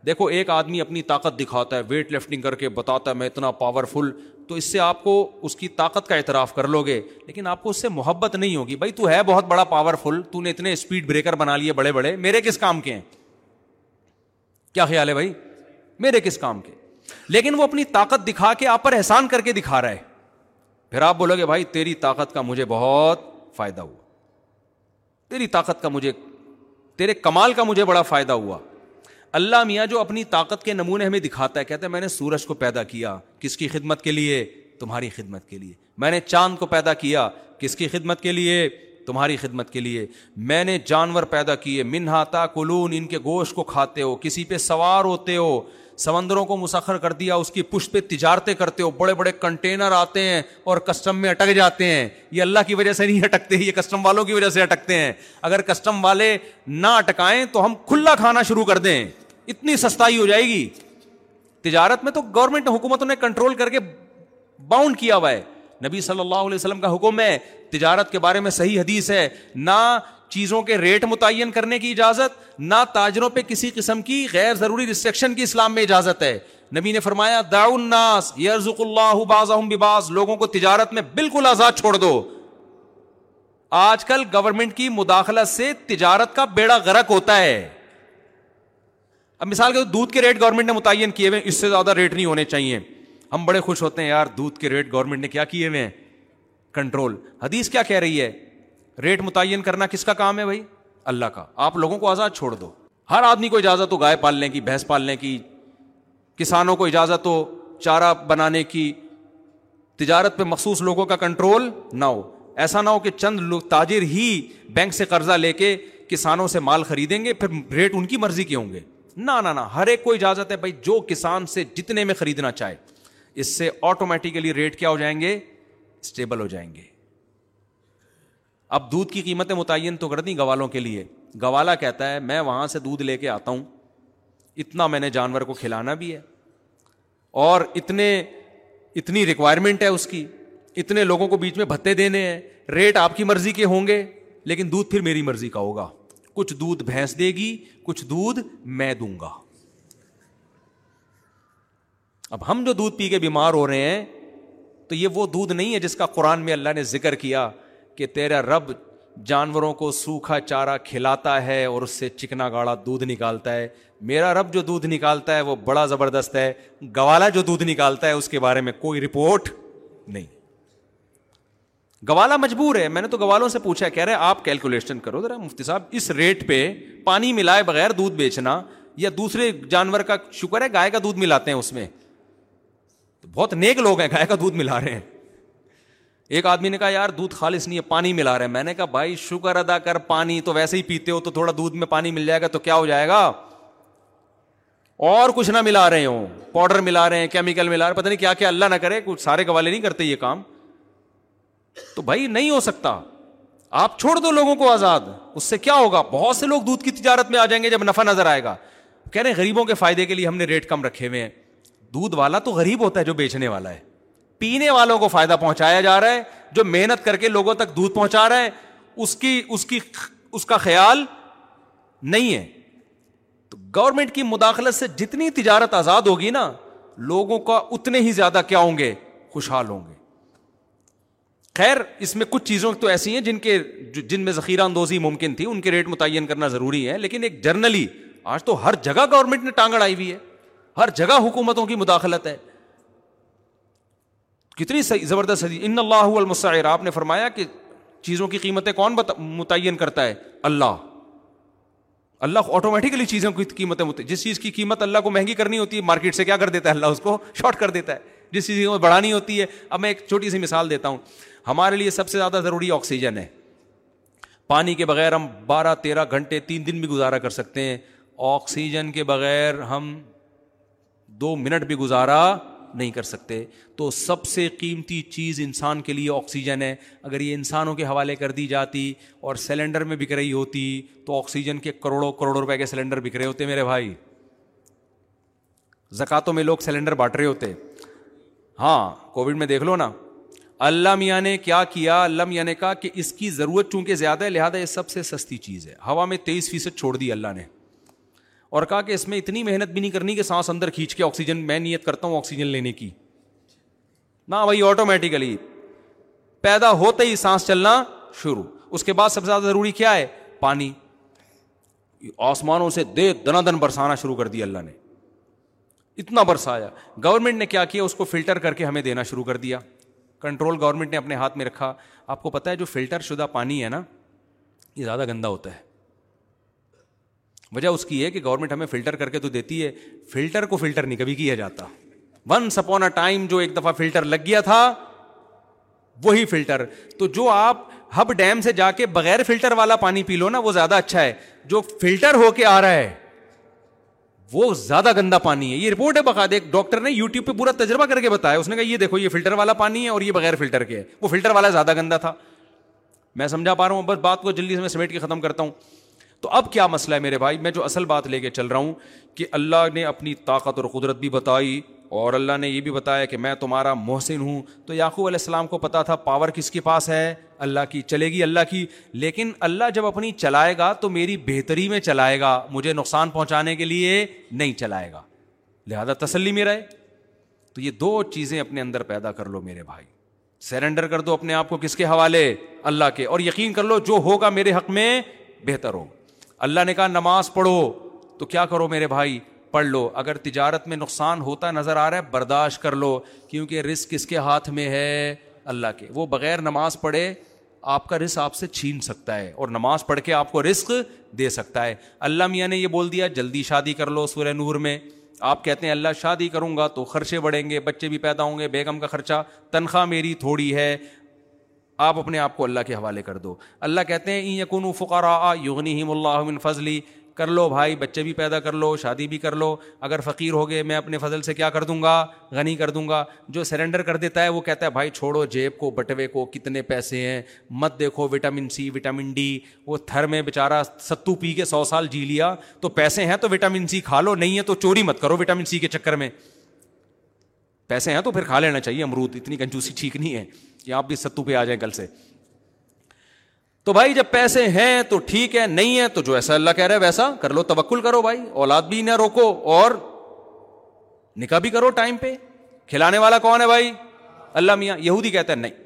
دیکھو ایک آدمی اپنی طاقت دکھاتا ہے ویٹ لفٹنگ کر کے بتاتا ہے میں اتنا پاورفل تو اس سے آپ کو اس کی طاقت کا اعتراف کر لو گے لیکن آپ کو اس سے محبت نہیں ہوگی بھائی تو ہے بہت بڑا پاورفل تو نے اتنے اسپیڈ بریکر بنا لیے بڑے بڑے میرے کس کام کے ہیں کیا خیال ہے بھائی میرے کس کام کے لیکن وہ اپنی طاقت دکھا کے آپ پر احسان کر کے دکھا رہے آپ بولو گے بھائی تیری تیری طاقت طاقت کا کا کا مجھے مجھے مجھے بہت فائدہ فائدہ ہوا ہوا تیرے کمال بڑا اللہ میاں جو اپنی طاقت کے نمونے ہمیں دکھاتا ہے میں نے سورج کو پیدا کیا کس کی خدمت کے لیے تمہاری خدمت کے لیے میں نے چاند کو پیدا کیا کس کی خدمت کے لیے تمہاری خدمت کے لیے میں نے جانور پیدا کیے منہاتا کلون ان کے گوشت کو کھاتے ہو کسی پہ سوار ہوتے ہو سمندروں کو مسخر کر دیا اس کی پشت پہ تجارتیں کرتے ہو بڑے بڑے کنٹینر آتے ہیں اور کسٹم میں اٹک جاتے ہیں یہ اللہ کی وجہ سے نہیں اٹکتے یہ کسٹم والوں کی وجہ سے اٹکتے ہیں اگر کسٹم والے نہ اٹکائیں تو ہم کھلا کھانا شروع کر دیں اتنی سستا ہو جائے گی تجارت میں تو گورنمنٹ حکومتوں نے کنٹرول کر کے باؤنڈ کیا ہوا ہے نبی صلی اللہ علیہ وسلم کا حکم ہے تجارت کے بارے میں صحیح حدیث ہے نہ چیزوں کے ریٹ متعین کرنے کی اجازت نہ تاجروں پہ کسی قسم کی غیر ضروری ریسٹرکشن کی اسلام میں اجازت ہے نبی نے فرمایا الناس یرزق اللہ بباز لوگوں کو تجارت میں بالکل آزاد چھوڑ دو آج کل گورنمنٹ کی مداخلت سے تجارت کا بیڑا غرق ہوتا ہے اب مثال کے دودھ کے ریٹ گورنمنٹ نے متعین کیے ہوئے اس سے زیادہ ریٹ نہیں ہونے چاہیے ہم بڑے خوش ہوتے ہیں یار دودھ کے ریٹ گورنمنٹ نے کیا کیے ہوئے ہیں کنٹرول حدیث کیا کہہ رہی ہے ریٹ متعین کرنا کس کا کام ہے بھائی اللہ کا آپ لوگوں کو آزاد چھوڑ دو ہر آدمی کو اجازت ہو گائے پالنے کی بھینس پالنے کی کسانوں کو اجازت ہو چارہ بنانے کی تجارت پہ مخصوص لوگوں کا کنٹرول نہ ہو ایسا نہ ہو کہ چند لوگ تاجر ہی بینک سے قرضہ لے کے کسانوں سے مال خریدیں گے پھر ریٹ ان کی مرضی کے ہوں گے نہ نہ ہر ایک کو اجازت ہے بھائی جو کسان سے جتنے میں خریدنا چاہے اس سے آٹومیٹیکلی ریٹ کیا ہو جائیں گے اسٹیبل ہو جائیں گے اب دودھ کی قیمتیں متعین تو کر دیں گوالوں کے لیے گوالا کہتا ہے میں وہاں سے دودھ لے کے آتا ہوں اتنا میں نے جانور کو کھلانا بھی ہے اور اتنے اتنی ریکوائرمنٹ ہے اس کی اتنے لوگوں کو بیچ میں بھتے دینے ہیں ریٹ آپ کی مرضی کے ہوں گے لیکن دودھ پھر میری مرضی کا ہوگا کچھ دودھ بھینس دے گی کچھ دودھ میں دوں گا اب ہم جو دودھ پی کے بیمار ہو رہے ہیں تو یہ وہ دودھ نہیں ہے جس کا قرآن میں اللہ نے ذکر کیا کہ تیرا رب جانوروں کو سوکھا چارہ کھلاتا ہے اور اس سے چکنا گاڑا دودھ نکالتا ہے میرا رب جو دودھ نکالتا ہے وہ بڑا زبردست ہے گوالا جو دودھ نکالتا ہے اس کے بارے میں کوئی رپورٹ نہیں گوالا مجبور ہے میں نے تو گوالوں سے پوچھا کہہ رہے آپ کیلکولیشن کرو ذرا مفتی صاحب اس ریٹ پہ پانی ملائے بغیر دودھ بیچنا یا دوسرے جانور کا شکر ہے گائے کا دودھ ملاتے ہیں اس میں بہت نیک لوگ ہیں گائے کا دودھ ملا رہے ہیں ایک آدمی نے کہا یار دودھ خالص نہیں ہے پانی ملا رہے ہیں میں نے کہا بھائی شکر ادا کر پانی تو ویسے ہی پیتے ہو تو تھوڑا دودھ میں پانی مل جائے گا تو کیا ہو جائے گا اور کچھ نہ ملا رہے ہوں پاؤڈر ملا رہے ہیں کیمیکل ملا رہے پتا نہیں کیا کیا اللہ نہ کرے کچھ سارے گوالے نہیں کرتے یہ کام تو بھائی نہیں ہو سکتا آپ چھوڑ دو لوگوں کو آزاد اس سے کیا ہوگا بہت سے لوگ دودھ کی تجارت میں آ جائیں گے جب نفع نظر آئے گا کہہ رہے ہیں غریبوں کے فائدے کے لیے ہم نے ریٹ کم رکھے ہوئے ہیں دودھ والا تو غریب ہوتا ہے جو بیچنے والا ہے پینے والوں کو فائدہ پہنچایا جا رہا ہے جو محنت کر کے لوگوں تک دودھ پہنچا رہا ہے اس کی اس کی اس کا خیال نہیں ہے تو گورنمنٹ کی مداخلت سے جتنی تجارت آزاد ہوگی نا لوگوں کا اتنے ہی زیادہ کیا ہوں گے خوشحال ہوں گے خیر اس میں کچھ چیزوں تو ایسی ہیں جن کے جن میں ذخیرہ اندوزی ممکن تھی ان کے ریٹ متعین کرنا ضروری ہے لیکن ایک جرنلی آج تو ہر جگہ گورنمنٹ نے ٹانگڑ آئی ہوئی ہے ہر جگہ حکومتوں کی مداخلت ہے کتنی زبردست حدیث ان اللہ آپ نے فرمایا کہ چیزوں کی قیمتیں کون متعین کرتا ہے اللہ اللہ آٹومیٹکلی چیزوں کی قیمتیں جس چیز کی قیمت اللہ کو مہنگی کرنی ہوتی ہے مارکیٹ سے کیا کر دیتا ہے اللہ اس کو شارٹ کر دیتا ہے جس چیز بڑھانی ہوتی ہے اب میں ایک چھوٹی سی مثال دیتا ہوں ہمارے لیے سب سے زیادہ ضروری آکسیجن ہے پانی کے بغیر ہم بارہ تیرہ گھنٹے تین دن بھی گزارا کر سکتے ہیں آکسیجن کے بغیر ہم دو منٹ بھی گزارا نہیں کر سکتے تو سب سے قیمتی چیز انسان کے لیے آکسیجن ہے اگر یہ انسانوں کے حوالے کر دی جاتی اور سلینڈر میں بک رہی ہوتی تو آکسیجن کے کروڑوں کروڑوں روپے کے سلنڈر بک رہے ہوتے میرے بھائی زکاتوں میں لوگ سلینڈر بانٹ رہے ہوتے ہاں کووڈ میں دیکھ لو نا اللہ میاں نے کیا کیا اللہ میاں نے کہا کہ اس کی ضرورت چونکہ زیادہ ہے لہٰذا یہ سب سے سستی چیز ہے ہوا میں تیئیس فیصد چھوڑ دی اللہ نے اور کہا کہ اس میں اتنی محنت بھی نہیں کرنی کہ سانس اندر کھینچ کے آکسیجن میں نیت کرتا ہوں آکسیجن لینے کی نہ بھائی آٹومیٹیکلی پیدا ہوتے ہی سانس چلنا شروع اس کے بعد سب سے زیادہ ضروری کیا ہے پانی آسمانوں سے دے دنا دن برسانا شروع کر دیا اللہ نے اتنا برسایا گورنمنٹ نے کیا کیا اس کو فلٹر کر کے ہمیں دینا شروع کر دیا کنٹرول گورنمنٹ نے اپنے ہاتھ میں رکھا آپ کو پتا ہے جو فلٹر شدہ پانی ہے نا یہ زیادہ گندا ہوتا ہے وجہ اس کی ہے کہ گورنمنٹ ہمیں فلٹر کر کے تو دیتی ہے فلٹر کو فلٹر نہیں کبھی کیا جاتا ون سپون اے ٹائم جو ایک دفعہ فلٹر لگ گیا تھا وہی فلٹر تو جو آپ ہب ڈیم سے جا کے بغیر فلٹر والا پانی پی لو نا وہ زیادہ اچھا ہے جو فلٹر ہو کے آ رہا ہے وہ زیادہ گندا پانی ہے یہ رپورٹ ہے بقا ایک ڈاکٹر نے یو ٹیوب پہ پورا تجربہ کر کے بتایا اس نے کہا یہ دیکھو یہ فلٹر والا پانی ہے اور یہ بغیر فلٹر کے ہے وہ فلٹر والا زیادہ گندا تھا میں سمجھا پا رہا ہوں بس بات کو جلدی سے میں سمیٹ کے ختم کرتا ہوں تو اب کیا مسئلہ ہے میرے بھائی میں جو اصل بات لے کے چل رہا ہوں کہ اللہ نے اپنی طاقت اور قدرت بھی بتائی اور اللہ نے یہ بھی بتایا کہ میں تمہارا محسن ہوں تو یعقوب علیہ السلام کو پتا تھا پاور کس کے پاس ہے اللہ کی چلے گی اللہ کی لیکن اللہ جب اپنی چلائے گا تو میری بہتری میں چلائے گا مجھے نقصان پہنچانے کے لیے نہیں چلائے گا لہذا تسلی میں رہے تو یہ دو چیزیں اپنے اندر پیدا کر لو میرے بھائی سرنڈر کر دو اپنے آپ کو کس کے حوالے اللہ کے اور یقین کر لو جو ہوگا میرے حق میں بہتر ہوگا اللہ نے کہا نماز پڑھو تو کیا کرو میرے بھائی پڑھ لو اگر تجارت میں نقصان ہوتا نظر آ رہا ہے برداشت کر لو کیونکہ رسک کس کے ہاتھ میں ہے اللہ کے وہ بغیر نماز پڑھے آپ کا رسک آپ سے چھین سکتا ہے اور نماز پڑھ کے آپ کو رسک دے سکتا ہے اللہ میاں نے یہ بول دیا جلدی شادی کر لو سورہ نور میں آپ کہتے ہیں اللہ شادی کروں گا تو خرچے بڑھیں گے بچے بھی پیدا ہوں گے بیگم کا خرچہ تنخواہ میری تھوڑی ہے آپ اپنے آپ کو اللہ کے حوالے کر دو اللہ کہتے ہیں یقون یقن فقار آ یغنی اللہ فضلی کر لو بھائی بچے بھی پیدا کر لو شادی بھی کر لو اگر فقیر ہو گئے میں اپنے فضل سے کیا کر دوں گا غنی کر دوں گا جو سرنڈر کر دیتا ہے وہ کہتا ہے بھائی چھوڑو جیب کو بٹوے کو کتنے پیسے ہیں مت دیکھو وٹامن سی وٹامن ڈی وہ تھر میں بیچارہ ستو پی کے سو سال جی لیا تو پیسے ہیں تو وٹامن سی کھا لو نہیں ہے تو چوری مت کرو وٹامن سی کے چکر میں پیسے ہیں تو پھر کھا لینا چاہیے امرود اتنی کنجوسی ٹھیک نہیں ہے کہ آپ بھی ستو پہ آ جائیں کل سے تو بھائی جب پیسے ہیں تو ٹھیک ہے نہیں ہے تو جو ایسا اللہ کہہ رہا ہے ویسا کر لو توکل کرو بھائی اولاد بھی نہ روکو اور نکاح بھی کرو ٹائم پہ کھلانے والا کون ہے بھائی اللہ میاں یہودی کہتا ہے نہیں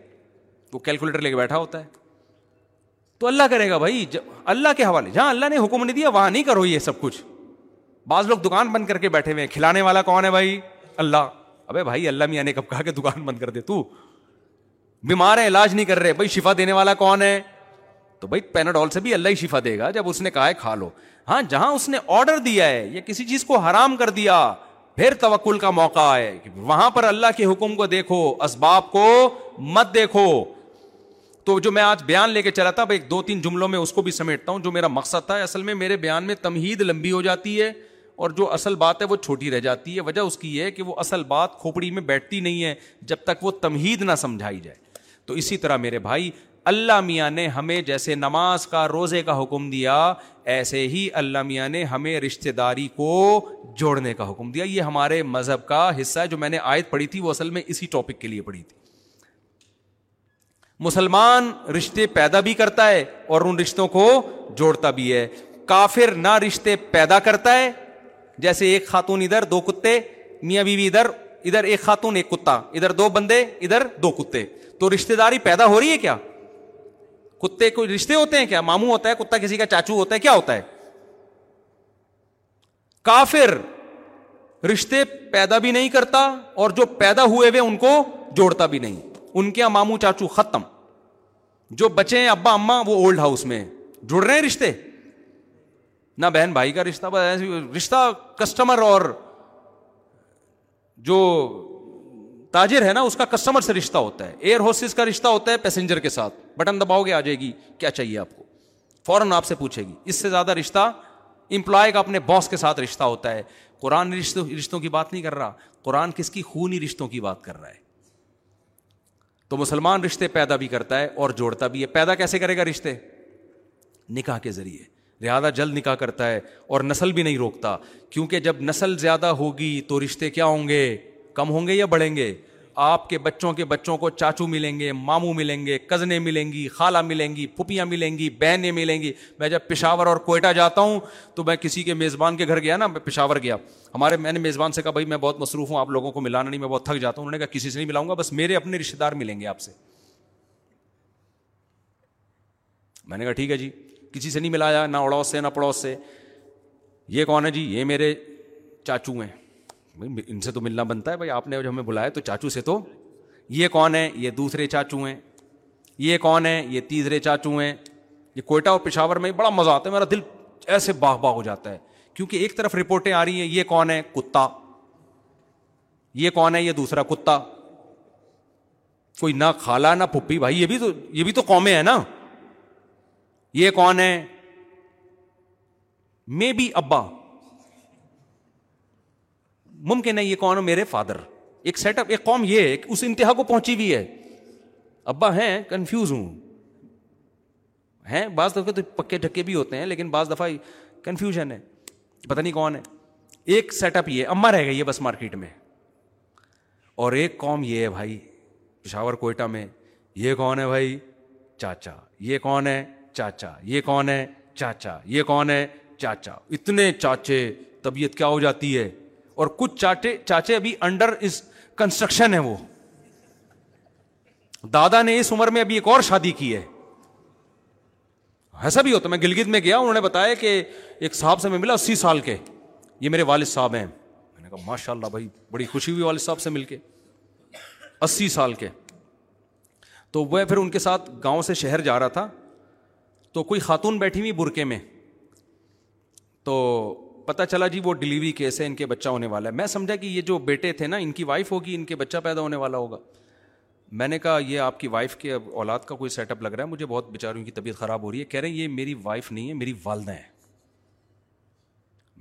وہ کیلکولیٹر لے کے بیٹھا ہوتا ہے تو اللہ کرے گا بھائی اللہ کے حوالے جہاں اللہ نے حکم نہیں دیا وہاں نہیں کرو یہ سب کچھ بعض لوگ دکان بند کر کے بیٹھے ہوئے ہیں کھلانے والا کون ہے بھائی اللہ بھائی اللہ میاں نے کب کہا کہ دکان بند کر دے تو بیمار ہے علاج نہیں کر رہے بھائی شفا دینے والا کون ہے تو بھائی پیناڈول سے بھی اللہ ہی شفا دے گا جب اس نے کہا ہے کھا لو ہاں جہاں اس نے آرڈر دیا ہے یا کسی چیز کو حرام کر دیا پھر توکل کا موقع آئے وہاں پر اللہ کے حکم کو دیکھو اسباب کو مت دیکھو تو جو میں آج بیان لے کے چلا تھا بھائی دو تین جملوں میں اس کو بھی سمیٹتا ہوں جو میرا مقصد تھا اصل میں میرے بیان میں تمہید لمبی ہو جاتی ہے اور جو اصل بات ہے وہ چھوٹی رہ جاتی ہے وجہ اس کی ہے کہ وہ اصل بات کھوپڑی میں بیٹھتی نہیں ہے جب تک وہ تمہید نہ سمجھائی جائے تو اسی طرح میرے بھائی اللہ میاں نے ہمیں جیسے نماز کا روزے کا حکم دیا ایسے ہی اللہ میاں نے ہمیں رشتے داری کو جوڑنے کا حکم دیا یہ ہمارے مذہب کا حصہ ہے جو میں نے آیت پڑھی تھی وہ اصل میں اسی ٹاپک کے لیے پڑھی تھی مسلمان رشتے پیدا بھی کرتا ہے اور ان رشتوں کو جوڑتا بھی ہے کافر نہ رشتے پیدا کرتا ہے جیسے ایک خاتون ادھر دو کتے میاں بیوی ادھر ادھر ایک خاتون ایک کتا ادھر دو بندے ادھر دو کتے تو رشتے داری پیدا ہو رہی ہے کیا کتے کوئی رشتے ہوتے ہیں کیا مامو ہوتا ہے کتا کسی کا چاچو ہوتا ہے کیا ہوتا ہے کافر رشتے پیدا بھی نہیں کرتا اور جو پیدا ہوئے ہوئے ان کو جوڑتا بھی نہیں ان کے ماموں مامو چاچو ختم جو بچے ہیں ابا اما وہ اولڈ ہاؤس میں جڑ رہے ہیں رشتے نہ بہن بھائی کا رشتہ بتایا رشتہ کسٹمر اور جو تاجر ہے نا اس کا کسٹمر سے رشتہ ہوتا ہے ایئر ہوسز کا رشتہ ہوتا ہے پیسنجر کے ساتھ بٹن دباؤ گے آ جائے گی کیا چاہیے آپ کو فوراً آپ سے پوچھے گی اس سے زیادہ رشتہ امپلائی کا اپنے باس کے ساتھ رشتہ ہوتا ہے قرآن رشتوں رشتوں کی بات نہیں کر رہا قرآن کس کی خونی رشتوں کی بات کر رہا ہے تو مسلمان رشتے پیدا بھی کرتا ہے اور جوڑتا بھی ہے پیدا کیسے کرے گا رشتے نکاح کے ذریعے لہذا جلد نکاح کرتا ہے اور نسل بھی نہیں روکتا کیونکہ جب نسل زیادہ ہوگی تو رشتے کیا ہوں گے کم ہوں گے یا بڑھیں گے آپ کے بچوں کے بچوں کو چاچو ملیں گے ماموں ملیں گے کزنیں ملیں گی خالہ ملیں گی پھپیاں ملیں گی بہنیں ملیں گی میں جب پشاور اور کوئٹہ جاتا ہوں تو میں کسی کے میزبان کے گھر گیا نا میں پشاور گیا ہمارے میں نے میزبان سے کہا بھائی میں بہت مصروف ہوں آپ لوگوں کو ملانا نہیں میں بہت تھک جاتا ہوں انہوں نے کہا کسی سے نہیں ملاؤں گا بس میرے اپنے رشتے دار ملیں گے آپ سے میں نے کہا ٹھیک ہے جی کسی سے نہیں ملایا نہ اڑوس سے نہ پڑوس سے یہ کون ہے جی یہ میرے چاچو ہیں ان سے تو ملنا بنتا ہے بھائی آپ نے جو ہمیں بلایا تو چاچو سے تو یہ کون ہے یہ دوسرے چاچو ہیں یہ کون ہے یہ تیسرے چاچو ہیں یہ کوئٹہ اور پشاور میں بڑا مزہ آتا ہے میرا دل ایسے باغ باغ ہو جاتا ہے کیونکہ ایک طرف رپورٹیں آ رہی ہیں یہ کون ہے کتا یہ کون ہے یہ دوسرا کتا کوئی نہ کھالا نہ پھپھی بھائی یہ بھی تو یہ بھی تو قومیں ہیں نا یہ کون ہے مے بی ابا ممکن ہے یہ کون میرے فادر ایک سیٹ اپ ایک قوم یہ ہے کہ اس انتہا کو پہنچی ہوئی ہے ابا ہیں کنفیوز ہوں ہیں بعض دفعہ تو پکے ڈھکے بھی ہوتے ہیں لیکن بعض دفعہ کنفیوژن ہے پتہ نہیں کون ہے ایک سیٹ اپ یہ اما رہ گئی ہے بس مارکیٹ میں اور ایک قوم یہ ہے بھائی پشاور کوئٹہ میں یہ کون ہے بھائی چاچا یہ کون ہے چاچا یہ کون ہے چاچا یہ کون ہے چاچا اتنے چاچے طبیعت کیا ہو جاتی ہے اور کچھ چاچے چاچے ابھی انڈر اس کنسٹرکشن ہے وہ دادا نے اس عمر میں ابھی ایک اور شادی کی ہے ایسا بھی ہوتا میں گلگت میں گیا انہوں نے بتایا کہ ایک صاحب سے میں ملا اسی سال کے یہ میرے والد صاحب ہیں میں نے کہا ماشاء اللہ بھائی بڑی خوشی ہوئی والد صاحب سے مل کے اسی سال کے تو وہ پھر ان کے ساتھ گاؤں سے شہر جا رہا تھا تو کوئی خاتون بیٹھی ہوئی برقعے میں تو پتہ چلا جی وہ ڈلیوری کیس ہے ان کے بچہ ہونے والا ہے میں سمجھا کہ یہ جو بیٹے تھے نا ان کی وائف ہوگی ان کے بچہ پیدا ہونے والا ہوگا میں نے کہا یہ آپ کی وائف کے اولاد کا کوئی سیٹ اپ لگ رہا ہے مجھے بہت بےچاروں کی طبیعت خراب ہو رہی ہے کہہ رہے ہیں یہ میری وائف نہیں ہے میری والدہ ہیں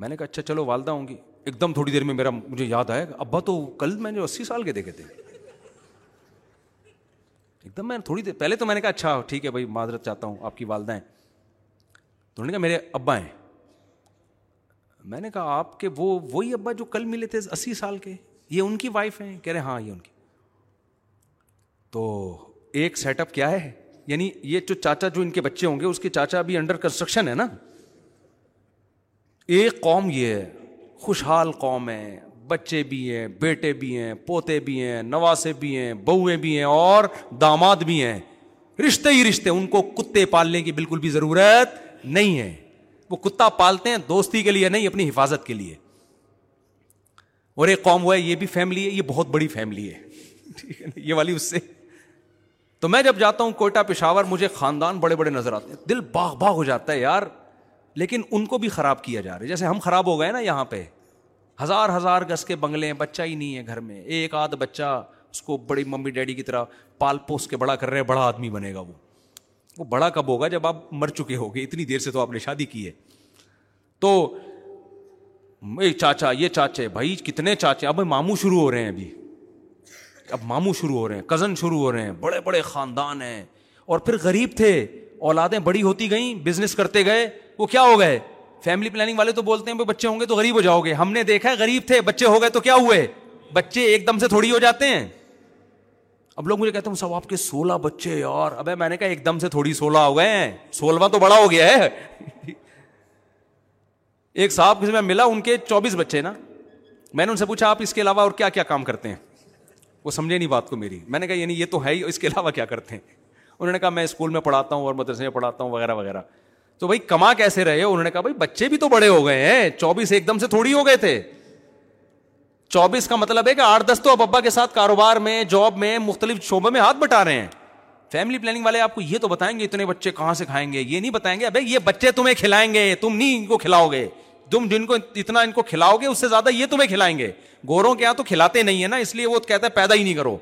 میں نے کہا اچھا چلو والدہ ہوں گی ایک دم تھوڑی دیر میں میرا مجھے یاد آیا ابا تو کل میں جو اسی سال کے دیکھے تھے ایک دم میں تھوڑی دیر پہلے تو میں نے کہا اچھا ٹھیک ہے بھائی معذرت چاہتا ہوں آپ کی والدہ ہیں تو انہوں نے کہا میرے ابا ہیں میں نے کہا آپ کے وہ وہی ابا جو کل ملے تھے اسی سال کے یہ ان کی وائف ہیں کہہ رہے ہاں یہ ان کی تو ایک سیٹ اپ کیا ہے یعنی یہ جو چاچا جو ان کے بچے ہوں گے اس کے چاچا ابھی انڈر کنسٹرکشن ہے نا ایک قوم یہ ہے خوشحال قوم ہے بچے بھی ہیں بیٹے بھی ہیں پوتے بھی ہیں نواسے بھی ہیں بوئیں بھی ہیں اور داماد بھی ہیں رشتے ہی رشتے ان کو کتے پالنے کی بالکل بھی ضرورت نہیں ہے وہ کتا پالتے ہیں دوستی کے لیے نہیں اپنی حفاظت کے لیے اور ایک قوم ہوا ہے یہ بھی فیملی ہے یہ بہت بڑی فیملی ہے یہ والی اس سے تو میں جب جاتا ہوں کوئٹہ پشاور مجھے خاندان بڑے بڑے نظر آتے ہیں دل باغ باغ ہو جاتا ہے یار لیکن ان کو بھی خراب کیا جا رہا ہے جیسے ہم خراب ہو گئے نا یہاں پہ ہزار ہزار گز کے بنگلے ہیں بچہ ہی نہیں ہے گھر میں ایک آدھ بچہ اس کو بڑی ممی ڈیڈی کی طرح پال پوس کے بڑا کر رہے ہیں بڑا آدمی بنے گا وہ وہ بڑا کب ہوگا جب آپ مر چکے ہوگے اتنی دیر سے تو آپ نے شادی کی ہے تو اے چاچا یہ چاچے بھائی کتنے چاچے اب ماموں شروع ہو رہے ہیں ابھی اب ماموں شروع ہو رہے ہیں کزن شروع ہو رہے ہیں بڑے بڑے خاندان ہیں اور پھر غریب تھے اولادیں بڑی ہوتی گئیں بزنس کرتے گئے وہ کیا ہو گئے فیملی پلاننگ والے تو بولتے ہیں بچے ہوں گے تو غریب ہو جاؤ گے ہم نے دیکھا ہے غریب تھے بچے ہو گئے تو کیا ہوئے بچے ایک دم سے تھوڑی ہو جاتے ہیں اب لوگ مجھے کہتے ہیں آپ کے سولہ بچے یار اب میں نے کہا ایک دم سے تھوڑی سولہ ہو گئے ہیں سولہ تو بڑا ہو گیا ہے ایک صاحب کسی میں ملا ان کے چوبیس بچے نا میں نے ان سے پوچھا آپ اس کے علاوہ اور کیا کیا کام کرتے ہیں وہ سمجھے نہیں بات کو میری میں نے کہا یعنی یہ تو ہے ہی اس کے علاوہ کیا کرتے ہیں انہوں نے کہا میں اسکول میں پڑھاتا ہوں اور مدرسے میں پڑھاتا ہوں وغیرہ وغیرہ تو بھائی کما کیسے رہے ہو انہوں نے کہا بھائی بچے بھی تو بڑے ہو گئے ہیں چوبیس ایک دم سے تھوڑی ہو گئے تھے چوبیس کا مطلب ہے کہ آٹھ دس تو اب ابا کے ساتھ کاروبار میں جاب میں مختلف شعبوں میں ہاتھ بٹا رہے ہیں فیملی پلاننگ والے آپ کو یہ تو بتائیں گے اتنے بچے کہاں سے کھائیں گے یہ نہیں بتائیں گے ابھی یہ بچے تمہیں کھلائیں گے تم نہیں ان کو کھلاؤ گے تم جن کو اتنا ان کو کھلاؤ گے اس سے زیادہ یہ تمہیں کھلائیں گے گوروں کے یہاں تو کھلاتے نہیں ہیں نا اس لیے وہ کہتا ہے پیدا ہی نہیں کرو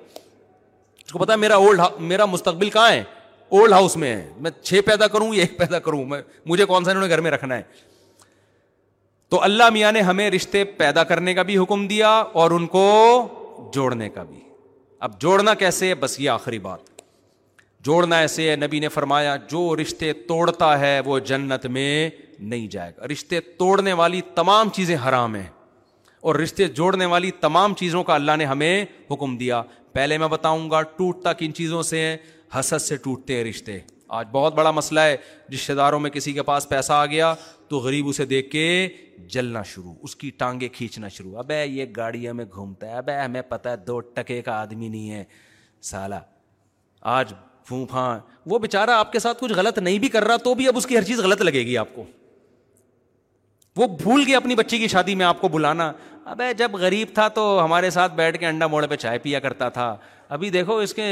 اس کو پتا میرا اولڈ میرا مستقبل کہاں ہے اولڈ ہاؤس میں میں چھ پیدا کروں یا ایک پیدا کروں میں مجھے کون سا انہوں نے گھر میں رکھنا ہے تو اللہ میاں نے ہمیں رشتے پیدا کرنے کا بھی حکم دیا اور ان کو جوڑنے کا بھی اب جوڑنا کیسے ہے بس یہ آخری بات جوڑنا ایسے ہے نبی نے فرمایا جو رشتے توڑتا ہے وہ جنت میں نہیں جائے گا رشتے توڑنے والی تمام چیزیں حرام ہیں اور رشتے جوڑنے والی تمام چیزوں کا اللہ نے ہمیں حکم دیا پہلے میں بتاؤں گا ٹوٹتا کن چیزوں سے ہے حسد سے ٹوٹتے ہیں رشتے آج بہت بڑا مسئلہ ہے رشتے داروں میں کسی کے پاس پیسہ آ گیا تو غریب اسے دیکھ کے جلنا شروع اس کی ٹانگیں کھینچنا شروع ابے یہ گاڑیوں میں گھومتا ہے ابے ہمیں پتہ ہے دو ٹکے کا آدمی نہیں ہے سالہ آج پھون پھا وہ بیچارہ آپ کے ساتھ کچھ غلط نہیں بھی کر رہا تو بھی اب اس کی ہر چیز غلط لگے گی آپ کو وہ بھول گیا اپنی بچی کی شادی میں آپ کو بلانا ابے جب غریب تھا تو ہمارے ساتھ بیٹھ کے انڈا موڑے پہ چائے پیا کرتا تھا ابھی دیکھو اس کے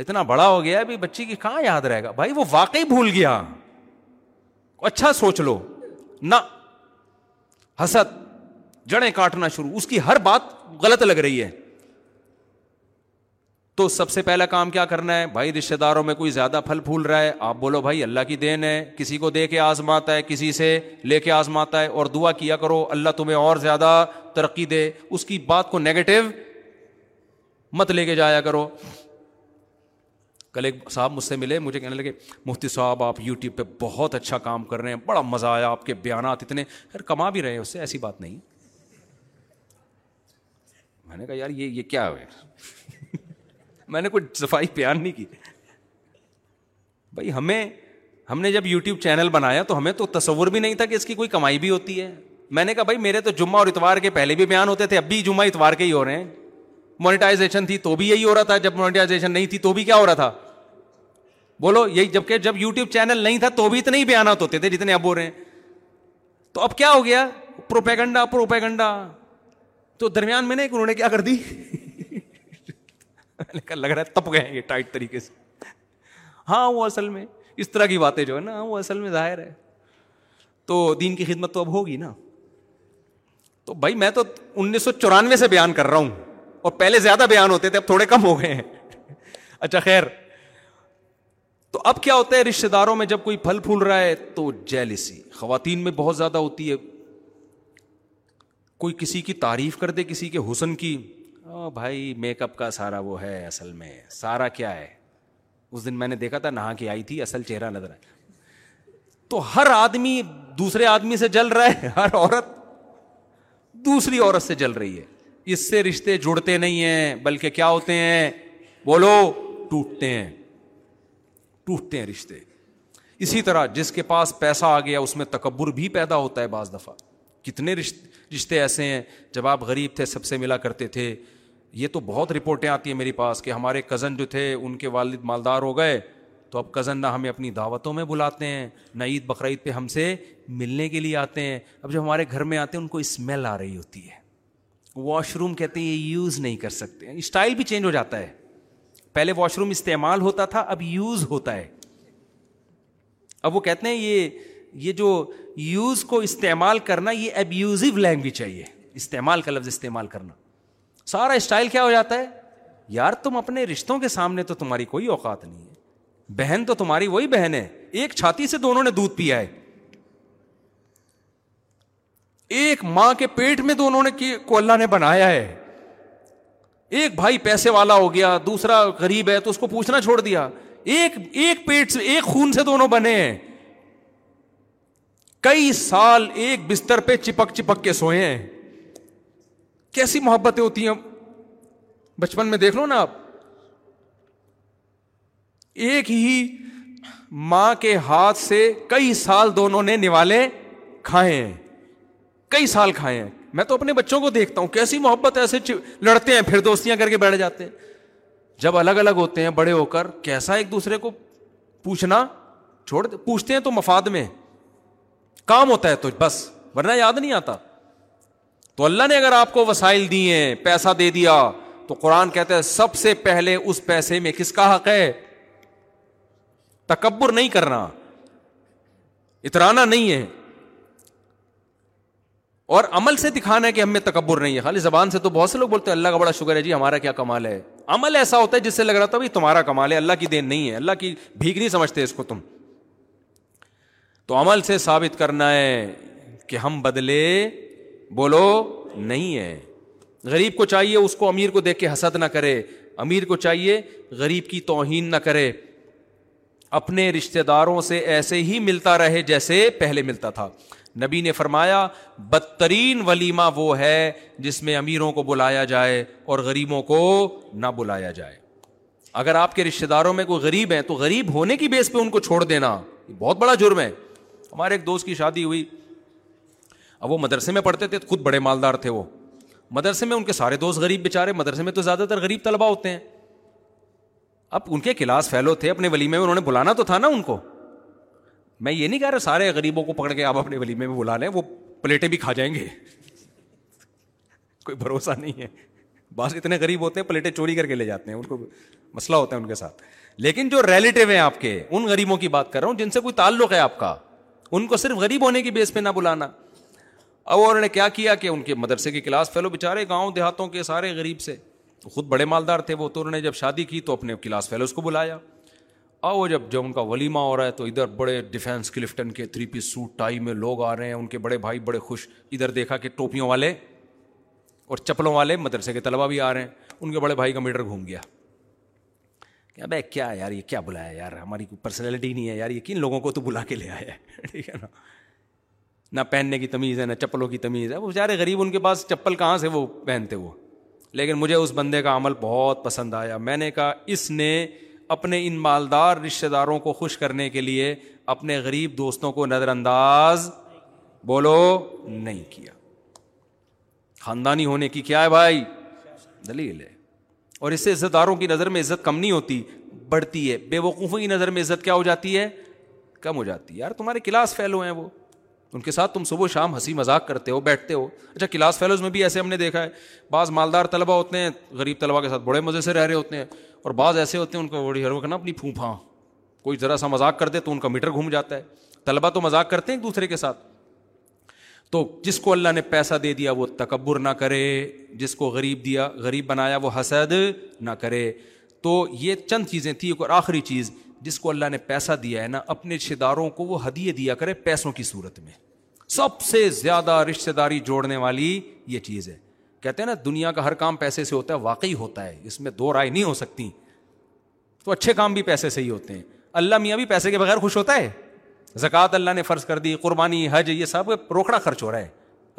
اتنا بڑا ہو گیا ابھی بچی کی کہاں یاد رہے گا بھائی وہ واقعی بھول گیا اچھا سوچ لو نہ حسد جڑیں کاٹنا شروع اس کی ہر بات غلط لگ رہی ہے تو سب سے پہلا کام کیا کرنا ہے بھائی رشتے داروں میں کوئی زیادہ پھل پھول رہا ہے آپ بولو بھائی اللہ کی دین ہے کسی کو دے کے آزماتا ہے کسی سے لے کے آزماتا ہے اور دعا کیا کرو اللہ تمہیں اور زیادہ ترقی دے اس کی بات کو نیگیٹو مت لے کے جایا کرو کل ایک صاحب مجھ سے ملے مجھے کہنے لگے مفتی صاحب آپ یوٹیوب پہ بہت اچھا کام کر رہے ہیں بڑا مزہ آیا آپ کے بیانات اتنے خیر کما بھی رہے ہیں اس سے ایسی بات نہیں میں نے کہا یار یہ یہ کیا ہے میں نے کوئی صفائی بیان نہیں کی بھائی ہمیں ہم نے جب یوٹیوب چینل بنایا تو ہمیں تو تصور بھی نہیں تھا کہ اس کی کوئی کمائی بھی ہوتی ہے میں نے کہا بھائی میرے تو جمعہ اور اتوار کے پہلے بھی بیان ہوتے تھے اب بھی جمعہ اتوار کے ہی ہو رہے ہیں مونیٹائزیشن تھی تو بھی یہی ہو رہا تھا جب مونیٹائزیشن نہیں تھی تو بھی کیا ہو رہا تھا بولو یہی جبکہ جب یو ٹیوب چینل نہیں تھا تو بھی اتنے ہی بیانات ہوتے تھے جتنے اب ہو رہے ہیں تو اب کیا ہو گیا پروپیگنڈا پروپیگنڈا تو درمیان میں نے ایک انہوں نے کیا کر دی لگ رہا ہے تپ گئے یہ ٹائٹ طریقے سے ہاں وہ اصل میں اس طرح کی باتیں جو ہے نا وہ اصل میں ظاہر ہے تو دین کی خدمت تو اب ہوگی نا تو بھائی میں تو انیس سو چورانوے سے بیان کر رہا ہوں اور پہلے زیادہ بیان ہوتے تھے اب تھوڑے کم ہو گئے ہیں اچھا خیر تو اب کیا ہوتا ہے رشتے داروں میں جب کوئی پھل پھول رہا ہے تو جیلسی خواتین میں بہت زیادہ ہوتی ہے کوئی کسی کی تعریف کر دے کسی کے حسن کی او بھائی میک اپ کا سارا وہ ہے اصل میں سارا کیا ہے اس دن میں نے دیکھا تھا نہا کے آئی تھی اصل چہرہ نظر تو ہر آدمی دوسرے آدمی سے جل رہا ہے ہر عورت دوسری عورت سے جل رہی ہے اس سے رشتے جڑتے نہیں ہیں بلکہ کیا ہوتے ہیں بولو ٹوٹتے ہیں ٹوٹتے ہیں رشتے اسی طرح جس کے پاس پیسہ آ گیا اس میں تکبر بھی پیدا ہوتا ہے بعض دفعہ کتنے رشتے ایسے ہیں جب آپ غریب تھے سب سے ملا کرتے تھے یہ تو بہت رپورٹیں آتی ہیں میرے پاس کہ ہمارے کزن جو تھے ان کے والد مالدار ہو گئے تو اب کزن نہ ہمیں اپنی دعوتوں میں بلاتے ہیں نہ عید بقرعید پہ ہم سے ملنے کے لیے آتے ہیں اب جب ہمارے گھر میں آتے ہیں ان کو اسمیل آ رہی ہوتی ہے واش روم کہتے ہیں یہ یوز نہیں کر سکتے اسٹائل بھی چینج ہو جاتا ہے پہلے واش روم استعمال ہوتا تھا اب یوز ہوتا ہے اب وہ کہتے ہیں یہ یہ جو یوز کو استعمال کرنا یہ ابیوزو لینگویج چاہیے استعمال کا لفظ استعمال کرنا سارا اسٹائل کیا ہو جاتا ہے یار تم اپنے رشتوں کے سامنے تو تمہاری کوئی اوقات نہیں ہے بہن تو تمہاری وہی بہن ہے ایک چھاتی سے دونوں نے دودھ پیا ہے ایک ماں کے پیٹ میں دونوں نے کو اللہ نے بنایا ہے ایک بھائی پیسے والا ہو گیا دوسرا غریب ہے تو اس کو پوچھنا چھوڑ دیا ایک ایک پیٹ سے ایک خون سے دونوں بنے ہیں کئی سال ایک بستر پہ چپک چپک کے سوئے ہیں کیسی محبتیں ہوتی ہیں بچپن میں دیکھ لو نا آپ ایک ہی ماں کے ہاتھ سے کئی سال دونوں نے نوالے کھائے ہیں کئی سال کھائے ہیں میں تو اپنے بچوں کو دیکھتا ہوں کیسی محبت ایسے لڑتے ہیں پھر دوستیاں کر کے بیٹھ جاتے ہیں جب الگ الگ ہوتے ہیں بڑے ہو کر کیسا ایک دوسرے کو پوچھنا چھوڑ پوچھتے ہیں تو مفاد میں کام ہوتا ہے تو بس ورنہ یاد نہیں آتا تو اللہ نے اگر آپ کو وسائل دیے پیسہ دے دیا تو قرآن کہتے ہیں سب سے پہلے اس پیسے میں کس کا حق ہے تکبر نہیں کرنا اترانا نہیں ہے اور عمل سے دکھانا ہے کہ ہمیں تکبر نہیں ہے خالی زبان سے تو بہت سے لوگ بولتے ہیں اللہ کا بڑا شکر ہے جی ہمارا کیا کمال ہے عمل ایسا ہوتا ہے جس سے لگ رہا تھا بھائی تمہارا کمال ہے اللہ کی دین نہیں ہے اللہ کی بھیک نہیں سمجھتے اس کو تم تو عمل سے ثابت کرنا ہے کہ ہم بدلے بولو نہیں ہے غریب کو چاہیے اس کو امیر کو دیکھ کے حسد نہ کرے امیر کو چاہیے غریب کی توہین نہ کرے اپنے رشتے داروں سے ایسے ہی ملتا رہے جیسے پہلے ملتا تھا نبی نے فرمایا بدترین ولیمہ وہ ہے جس میں امیروں کو بلایا جائے اور غریبوں کو نہ بلایا جائے اگر آپ کے رشتے داروں میں کوئی غریب ہے تو غریب ہونے کی بیس پہ ان کو چھوڑ دینا بہت بڑا جرم ہے ہمارے ایک دوست کی شادی ہوئی اب وہ مدرسے میں پڑھتے تھے خود بڑے مالدار تھے وہ مدرسے میں ان کے سارے دوست غریب بےچارے مدرسے میں تو زیادہ تر غریب طلبا ہوتے ہیں اب ان کے کلاس فیلو تھے اپنے ولیمے میں انہوں نے بلانا تو تھا نا ان کو میں یہ نہیں کہہ رہا سارے غریبوں کو پکڑ کے آپ اپنے ولیمے میں بلا لیں وہ پلیٹیں بھی کھا جائیں گے کوئی بھروسہ نہیں ہے بعض اتنے غریب ہوتے ہیں پلیٹیں چوری کر کے لے جاتے ہیں ان کو مسئلہ ہوتا ہے ان کے ساتھ لیکن جو ریلیٹو ہیں آپ کے ان غریبوں کی بات کر رہا ہوں جن سے کوئی تعلق ہے آپ کا ان کو صرف غریب ہونے کی بیس پہ نہ بلانا اب انہوں کیا کیا کہ ان کے مدرسے کی کلاس فیلو بےچارے گاؤں دیہاتوں کے سارے غریب سے خود بڑے مالدار تھے وہ تو انہوں نے جب شادی کی تو اپنے کلاس فیلوز کو بلایا اور وہ جب جب ان کا ولیمہ ہو رہا ہے تو ادھر بڑے ڈیفینس کلفٹن کے تھری پیس سوٹ ٹائی میں لوگ آ رہے ہیں ان کے بڑے بھائی بڑے خوش ادھر دیکھا کہ ٹوپیوں والے اور چپلوں والے مدرسے کے طلبا بھی آ رہے ہیں ان کے بڑے بھائی کا میٹر گھوم گیا کہ ابے کیا یار یہ کیا بلایا یار ہماری کوئی پرسنالٹی نہیں ہے یار یہ کن لوگوں کو تو بلا کے لے آیا ہے ٹھیک ہے نا نہ پہننے کی تمیز ہے نہ چپلوں کی تمیز ہے وہ بیچارے غریب ان کے پاس چپل کہاں سے وہ پہنتے وہ لیکن مجھے اس بندے کا عمل بہت پسند آیا میں نے کہا اس نے اپنے ان مالدار رشتہ داروں کو خوش کرنے کے لیے اپنے غریب دوستوں کو نظر انداز بولو نہیں کیا خاندانی ہونے کی کیا ہے بھائی دلیل ہے اور اس سے عزت داروں کی نظر میں عزت کم نہیں ہوتی بڑھتی ہے بے وقوفوں کی نظر میں عزت کیا ہو جاتی ہے کم ہو جاتی ہے یار تمہارے کلاس فیلو ہیں وہ ان کے ساتھ تم صبح شام ہنسی مذاق کرتے ہو بیٹھتے ہو اچھا کلاس فیلوز میں بھی ایسے ہم نے دیکھا ہے بعض مالدار طلبہ ہوتے ہیں غریب طلبہ کے ساتھ بڑے مزے سے رہ رہے ہوتے ہیں اور بعض ایسے ہوتے ہیں ان کو وقت نا اپنی پھوپھا کوئی ذرا سا مذاق کر دے تو ان کا میٹر گھوم جاتا ہے طلبا تو مذاق کرتے ہیں ایک دوسرے کے ساتھ تو جس کو اللہ نے پیسہ دے دیا وہ تکبر نہ کرے جس کو غریب دیا غریب بنایا وہ حسد نہ کرے تو یہ چند چیزیں تھیں ایک اور آخری چیز جس کو اللہ نے پیسہ دیا ہے نا اپنے رشتے داروں کو وہ ہدیے دیا کرے پیسوں کی صورت میں سب سے زیادہ رشتے داری جوڑنے والی یہ چیز ہے کہتے ہیں نا دنیا کا ہر کام پیسے سے ہوتا ہے واقعی ہوتا ہے اس میں دو رائے نہیں ہو سکتی تو اچھے کام بھی پیسے سے ہی ہوتے ہیں اللہ میاں بھی پیسے کے بغیر خوش ہوتا ہے زکوٰۃ اللہ نے فرض کر دی قربانی حج یہ سب روکڑا خرچ ہو رہا ہے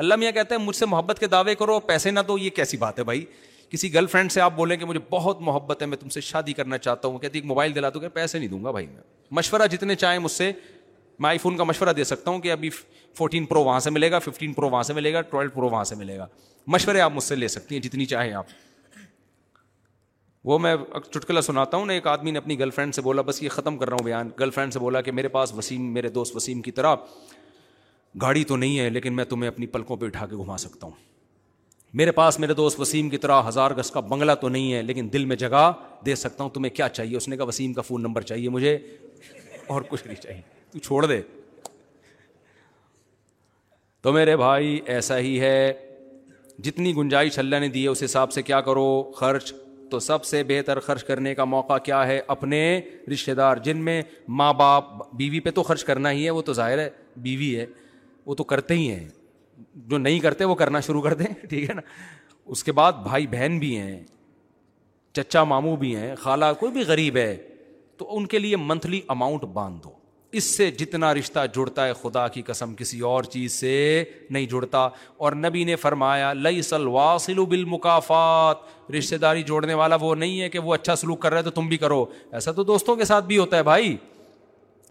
اللہ میاں کہتے ہیں مجھ سے محبت کے دعوے کرو پیسے نہ دو یہ کیسی بات ہے بھائی کسی گرل فرینڈ سے آپ بولیں کہ مجھے بہت محبت ہے میں تم سے شادی کرنا چاہتا ہوں کہتی ایک موبائل دلا دوں کہ پیسے نہیں دوں گا بھائی میں مشورہ جتنے چاہیں مجھ سے میں آئی فون کا مشورہ دے سکتا ہوں کہ ابھی فورٹین پرو وہاں سے ملے گا ففٹین پرو وہاں سے ملے گا ٹویلو پرو وہاں سے ملے گا مشورے آپ مجھ سے لے سکتی ہیں جتنی چاہیں آپ وہ میں چٹکلا سناتا ہوں نا ایک آدمی نے اپنی گرل فرینڈ سے بولا بس یہ ختم کر رہا ہوں بیان گرل فرینڈ سے بولا کہ میرے پاس وسیم میرے دوست وسیم کی طرح گاڑی تو نہیں ہے لیکن میں تمہیں اپنی پلکوں پہ اٹھا کے گھما سکتا ہوں میرے پاس میرے دوست وسیم کی طرح ہزار گز کا بنگلہ تو نہیں ہے لیکن دل میں جگہ دے سکتا ہوں تمہیں کیا چاہیے اس نے کہا وسیم کا فون نمبر چاہیے مجھے اور کچھ نہیں چاہیے تو چھوڑ دے تو میرے بھائی ایسا ہی ہے جتنی گنجائش اللہ نے دی ہے اس حساب سے کیا کرو خرچ تو سب سے بہتر خرچ کرنے کا موقع کیا ہے اپنے رشتہ دار جن میں ماں باپ بیوی پہ تو خرچ کرنا ہی ہے وہ تو ظاہر ہے بیوی ہے وہ تو کرتے ہی ہیں جو نہیں کرتے وہ کرنا شروع کر دیں ٹھیک ہے نا اس کے بعد بھائی بہن بھی ہیں چچا ماموں بھی ہیں خالہ کوئی بھی غریب ہے تو ان کے لیے منتھلی اماؤنٹ باندھ دو اس سے جتنا رشتہ جڑتا ہے خدا کی قسم کسی اور چیز سے نہیں جڑتا اور نبی نے فرمایا لئی سلوا سلو بالمکافات رشتہ داری جوڑنے والا وہ نہیں ہے کہ وہ اچھا سلوک کر رہا ہے تو تم بھی کرو ایسا تو دوستوں کے ساتھ بھی ہوتا ہے بھائی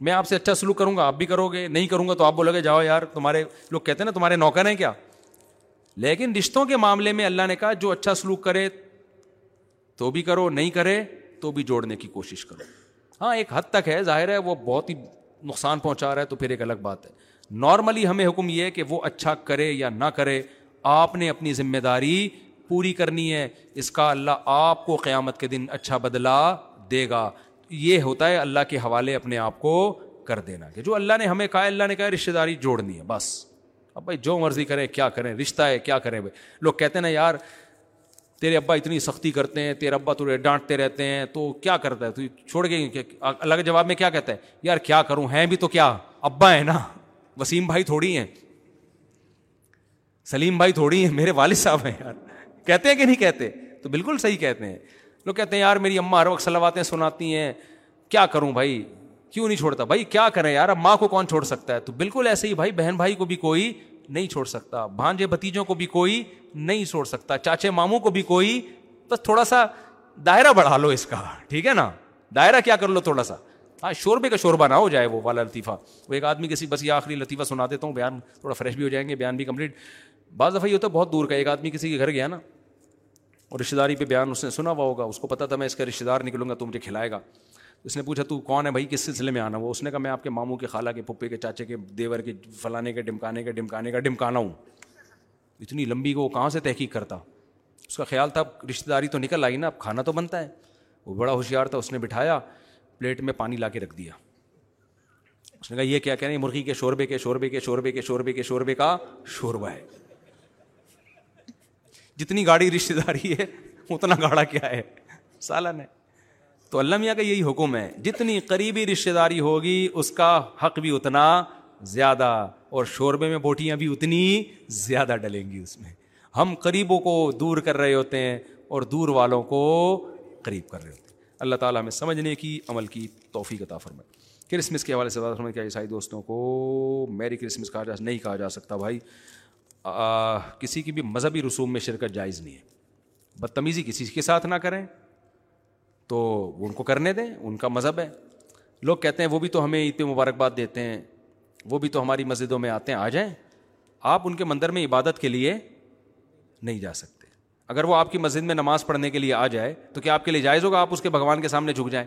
میں آپ سے اچھا سلوک کروں گا آپ بھی کرو گے نہیں کروں گا تو آپ بولو گے جاؤ یار تمہارے لوگ کہتے ہیں نا تمہارے نوکر ہیں کیا لیکن رشتوں کے معاملے میں اللہ نے کہا جو اچھا سلوک کرے تو بھی کرو نہیں کرے تو بھی جوڑنے کی کوشش کرو ہاں ایک حد تک ہے ظاہر ہے وہ بہت ہی نقصان پہنچا رہا ہے تو پھر ایک الگ بات ہے نارملی ہمیں حکم یہ ہے کہ وہ اچھا کرے یا نہ کرے آپ نے اپنی ذمہ داری پوری کرنی ہے اس کا اللہ آپ کو قیامت کے دن اچھا بدلا دے گا یہ ہوتا ہے اللہ کے حوالے اپنے آپ کو کر دینا کہ جو اللہ نے ہمیں کہا اللہ نے کہا رشتہ داری جوڑنی ہے بس اب بھائی جو مرضی کریں کیا کریں رشتہ ہے کیا کریں بھائی لوگ کہتے ہیں نا یار تیرے ابا اتنی سختی کرتے ہیں تیرے ابا تجھے ڈانٹتے رہتے ہیں تو کیا کرتا ہے تو چھوڑ گئے الگ جواب میں کیا کہتا ہے یار کیا کروں ہیں بھی تو کیا ابا ہے نا وسیم بھائی تھوڑی ہیں سلیم بھائی تھوڑی ہیں میرے والد صاحب ہیں یار کہتے ہیں کہ نہیں کہتے تو بالکل صحیح کہتے ہیں لوگ کہتے ہیں یار میری اماں ہر وقت سلواتیں سناتی ہیں کیا کروں بھائی کیوں نہیں چھوڑتا بھائی کیا کریں یار اب ماں کو کون چھوڑ سکتا ہے تو بالکل ایسے ہی بھائی بہن بھائی کو بھی کوئی نہیں چھوڑ سکتا بھانجے بھتیجوں کو بھی کوئی نہیں چھوڑ سکتا چاچے ماموں کو بھی کوئی بس تھوڑا سا دائرہ بڑھا لو اس کا ٹھیک ہے نا دائرہ کیا کر لو تھوڑا سا ہاں شوربے کا شوربہ نہ ہو جائے وہ والا لطیفہ وہ ایک آدمی کسی بس یہ آخری لطیفہ سنا دیتا ہوں بیان تھوڑا فریش بھی ہو جائیں گے بیان بھی کمپلیٹ بعض دفعہ یہ ہوتا ہے بہت دور کا ایک آدمی کسی کے گھر گیا نا اور رشتے داری پہ بیان اس نے سنا ہوا ہوگا اس کو پتا تھا میں اس کا رشتے دار نکلوں گا تو مجھے کھلائے گا اس نے پوچھا تو کون ہے بھائی کس سلسلے میں آنا وہ اس نے کہا میں آپ کے ماموں کے خالہ کے پپے کے چاچے کے دیور کے فلانے کے ڈمکانے کے ڈمکانے کا ڈمکانا ہوں اتنی لمبی کو وہ کہاں سے تحقیق کرتا اس کا خیال تھا رشتہ رشتے داری تو نکل آئی نا اب کھانا تو بنتا ہے وہ بڑا ہوشیار تھا اس نے بٹھایا پلیٹ میں پانی لا کے رکھ دیا اس نے کہا یہ کیا کہہ رہے ہیں مرغی کے شوربے کے شوربے کے شوربے کے شوربے کے شوربے کا شوربہ ہے جتنی گاڑی رشتے داری ہے اتنا گاڑا کیا ہے سالن ہے تو اللہ میاں کا یہی حکم ہے جتنی قریبی رشتہ داری ہوگی اس کا حق بھی اتنا زیادہ اور شوربے میں بوٹیاں بھی اتنی زیادہ ڈلیں گی اس میں ہم قریبوں کو دور کر رہے ہوتے ہیں اور دور والوں کو قریب کر رہے ہوتے ہیں اللہ تعالیٰ ہمیں سمجھنے کی عمل کی توفیق عطا فرمائے کرسمس کے حوالے سے بات فرمائے کیا عیسائی دوستوں کو میری کرسمس کہا جا نہیں کہا جا سکتا بھائی کسی کی بھی مذہبی رسوم میں شرکت جائز نہیں ہے بدتمیزی کسی کے ساتھ نہ کریں تو ان کو کرنے دیں ان کا مذہب ہے لوگ کہتے ہیں وہ بھی تو ہمیں عید پہ مبارکباد دیتے ہیں وہ بھی تو ہماری مسجدوں میں آتے ہیں آ جائیں آپ ان کے مندر میں عبادت کے لیے نہیں جا سکتے اگر وہ آپ کی مسجد میں نماز پڑھنے کے لیے آ جائے تو کیا آپ کے لیے جائز ہوگا آپ اس کے بھگوان کے سامنے جھک جائیں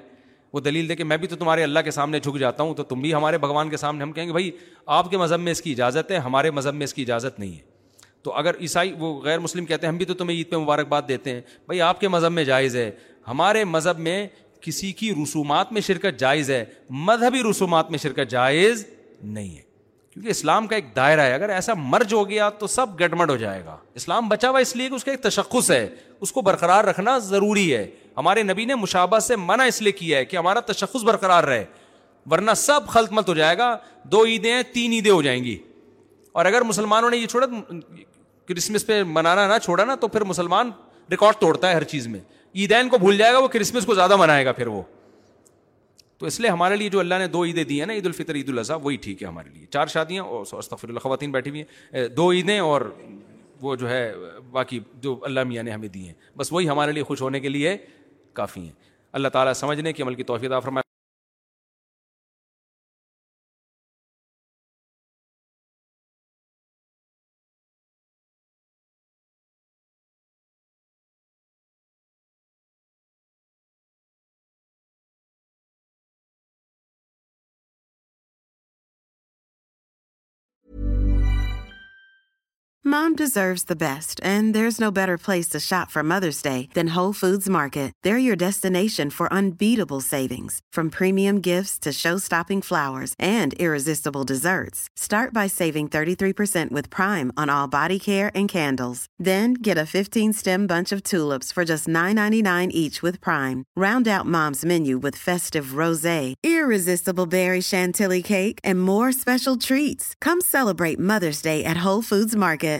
وہ دلیل دے کہ میں بھی تو تمہارے اللہ کے سامنے جھک جاتا ہوں تو تم بھی ہمارے بھگوان کے سامنے ہم کہیں گے بھائی آپ کے مذہب میں اس کی اجازت ہے ہمارے مذہب میں اس کی اجازت نہیں ہے تو اگر عیسائی وہ غیر مسلم کہتے ہیں ہم بھی تو تمہیں عید پہ مبارکباد دیتے ہیں بھائی آپ کے مذہب میں جائز ہے ہمارے مذہب میں کسی کی رسومات میں شرکت جائز ہے مذہبی رسومات میں شرکت جائز نہیں ہے کیونکہ اسلام کا ایک دائرہ ہے اگر ایسا مرج ہو گیا تو سب گٹمٹ ہو جائے گا اسلام بچا ہوا اس لیے کہ اس کا ایک تشخص ہے اس کو برقرار رکھنا ضروری ہے ہمارے نبی نے مشابہ سے منع اس لیے کیا ہے کہ ہمارا تشخص برقرار رہے ورنہ سب خلط مت ہو جائے گا دو عیدیں ہیں تین عیدیں ہو جائیں گی اور اگر مسلمانوں نے یہ چھوڑا کرسمس پہ منانا نہ چھوڑا نا تو پھر مسلمان ریکارڈ توڑتا ہے ہر چیز میں عیدین کو بھول جائے گا وہ کرسمس کو زیادہ منائے گا پھر وہ تو اس لیے ہمارے لیے جو اللہ نے دو عیدیں دی ہیں نا عید الفطر عید الاضحیٰ وہی ٹھیک ہے ہمارے لیے چار شادیاں اور تفر اللہ خواتین بیٹھی ہوئی ہیں دو عیدیں اور وہ جو ہے باقی جو اللہ میاں نے ہمیں دی ہیں بس وہی ہمارے لیے خوش ہونے کے لیے کافی ہیں اللہ تعالیٰ سمجھنے کی عمل کی توفیع فرمائے mom deserves best and there is no better place to shop from Mother's Day then then market there your for for saving prime prime thirty three get bunch off just nine H round moms menu more special treats come celebrate Mother's Day at market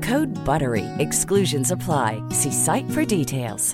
Good بروئی exclusions apply see site for details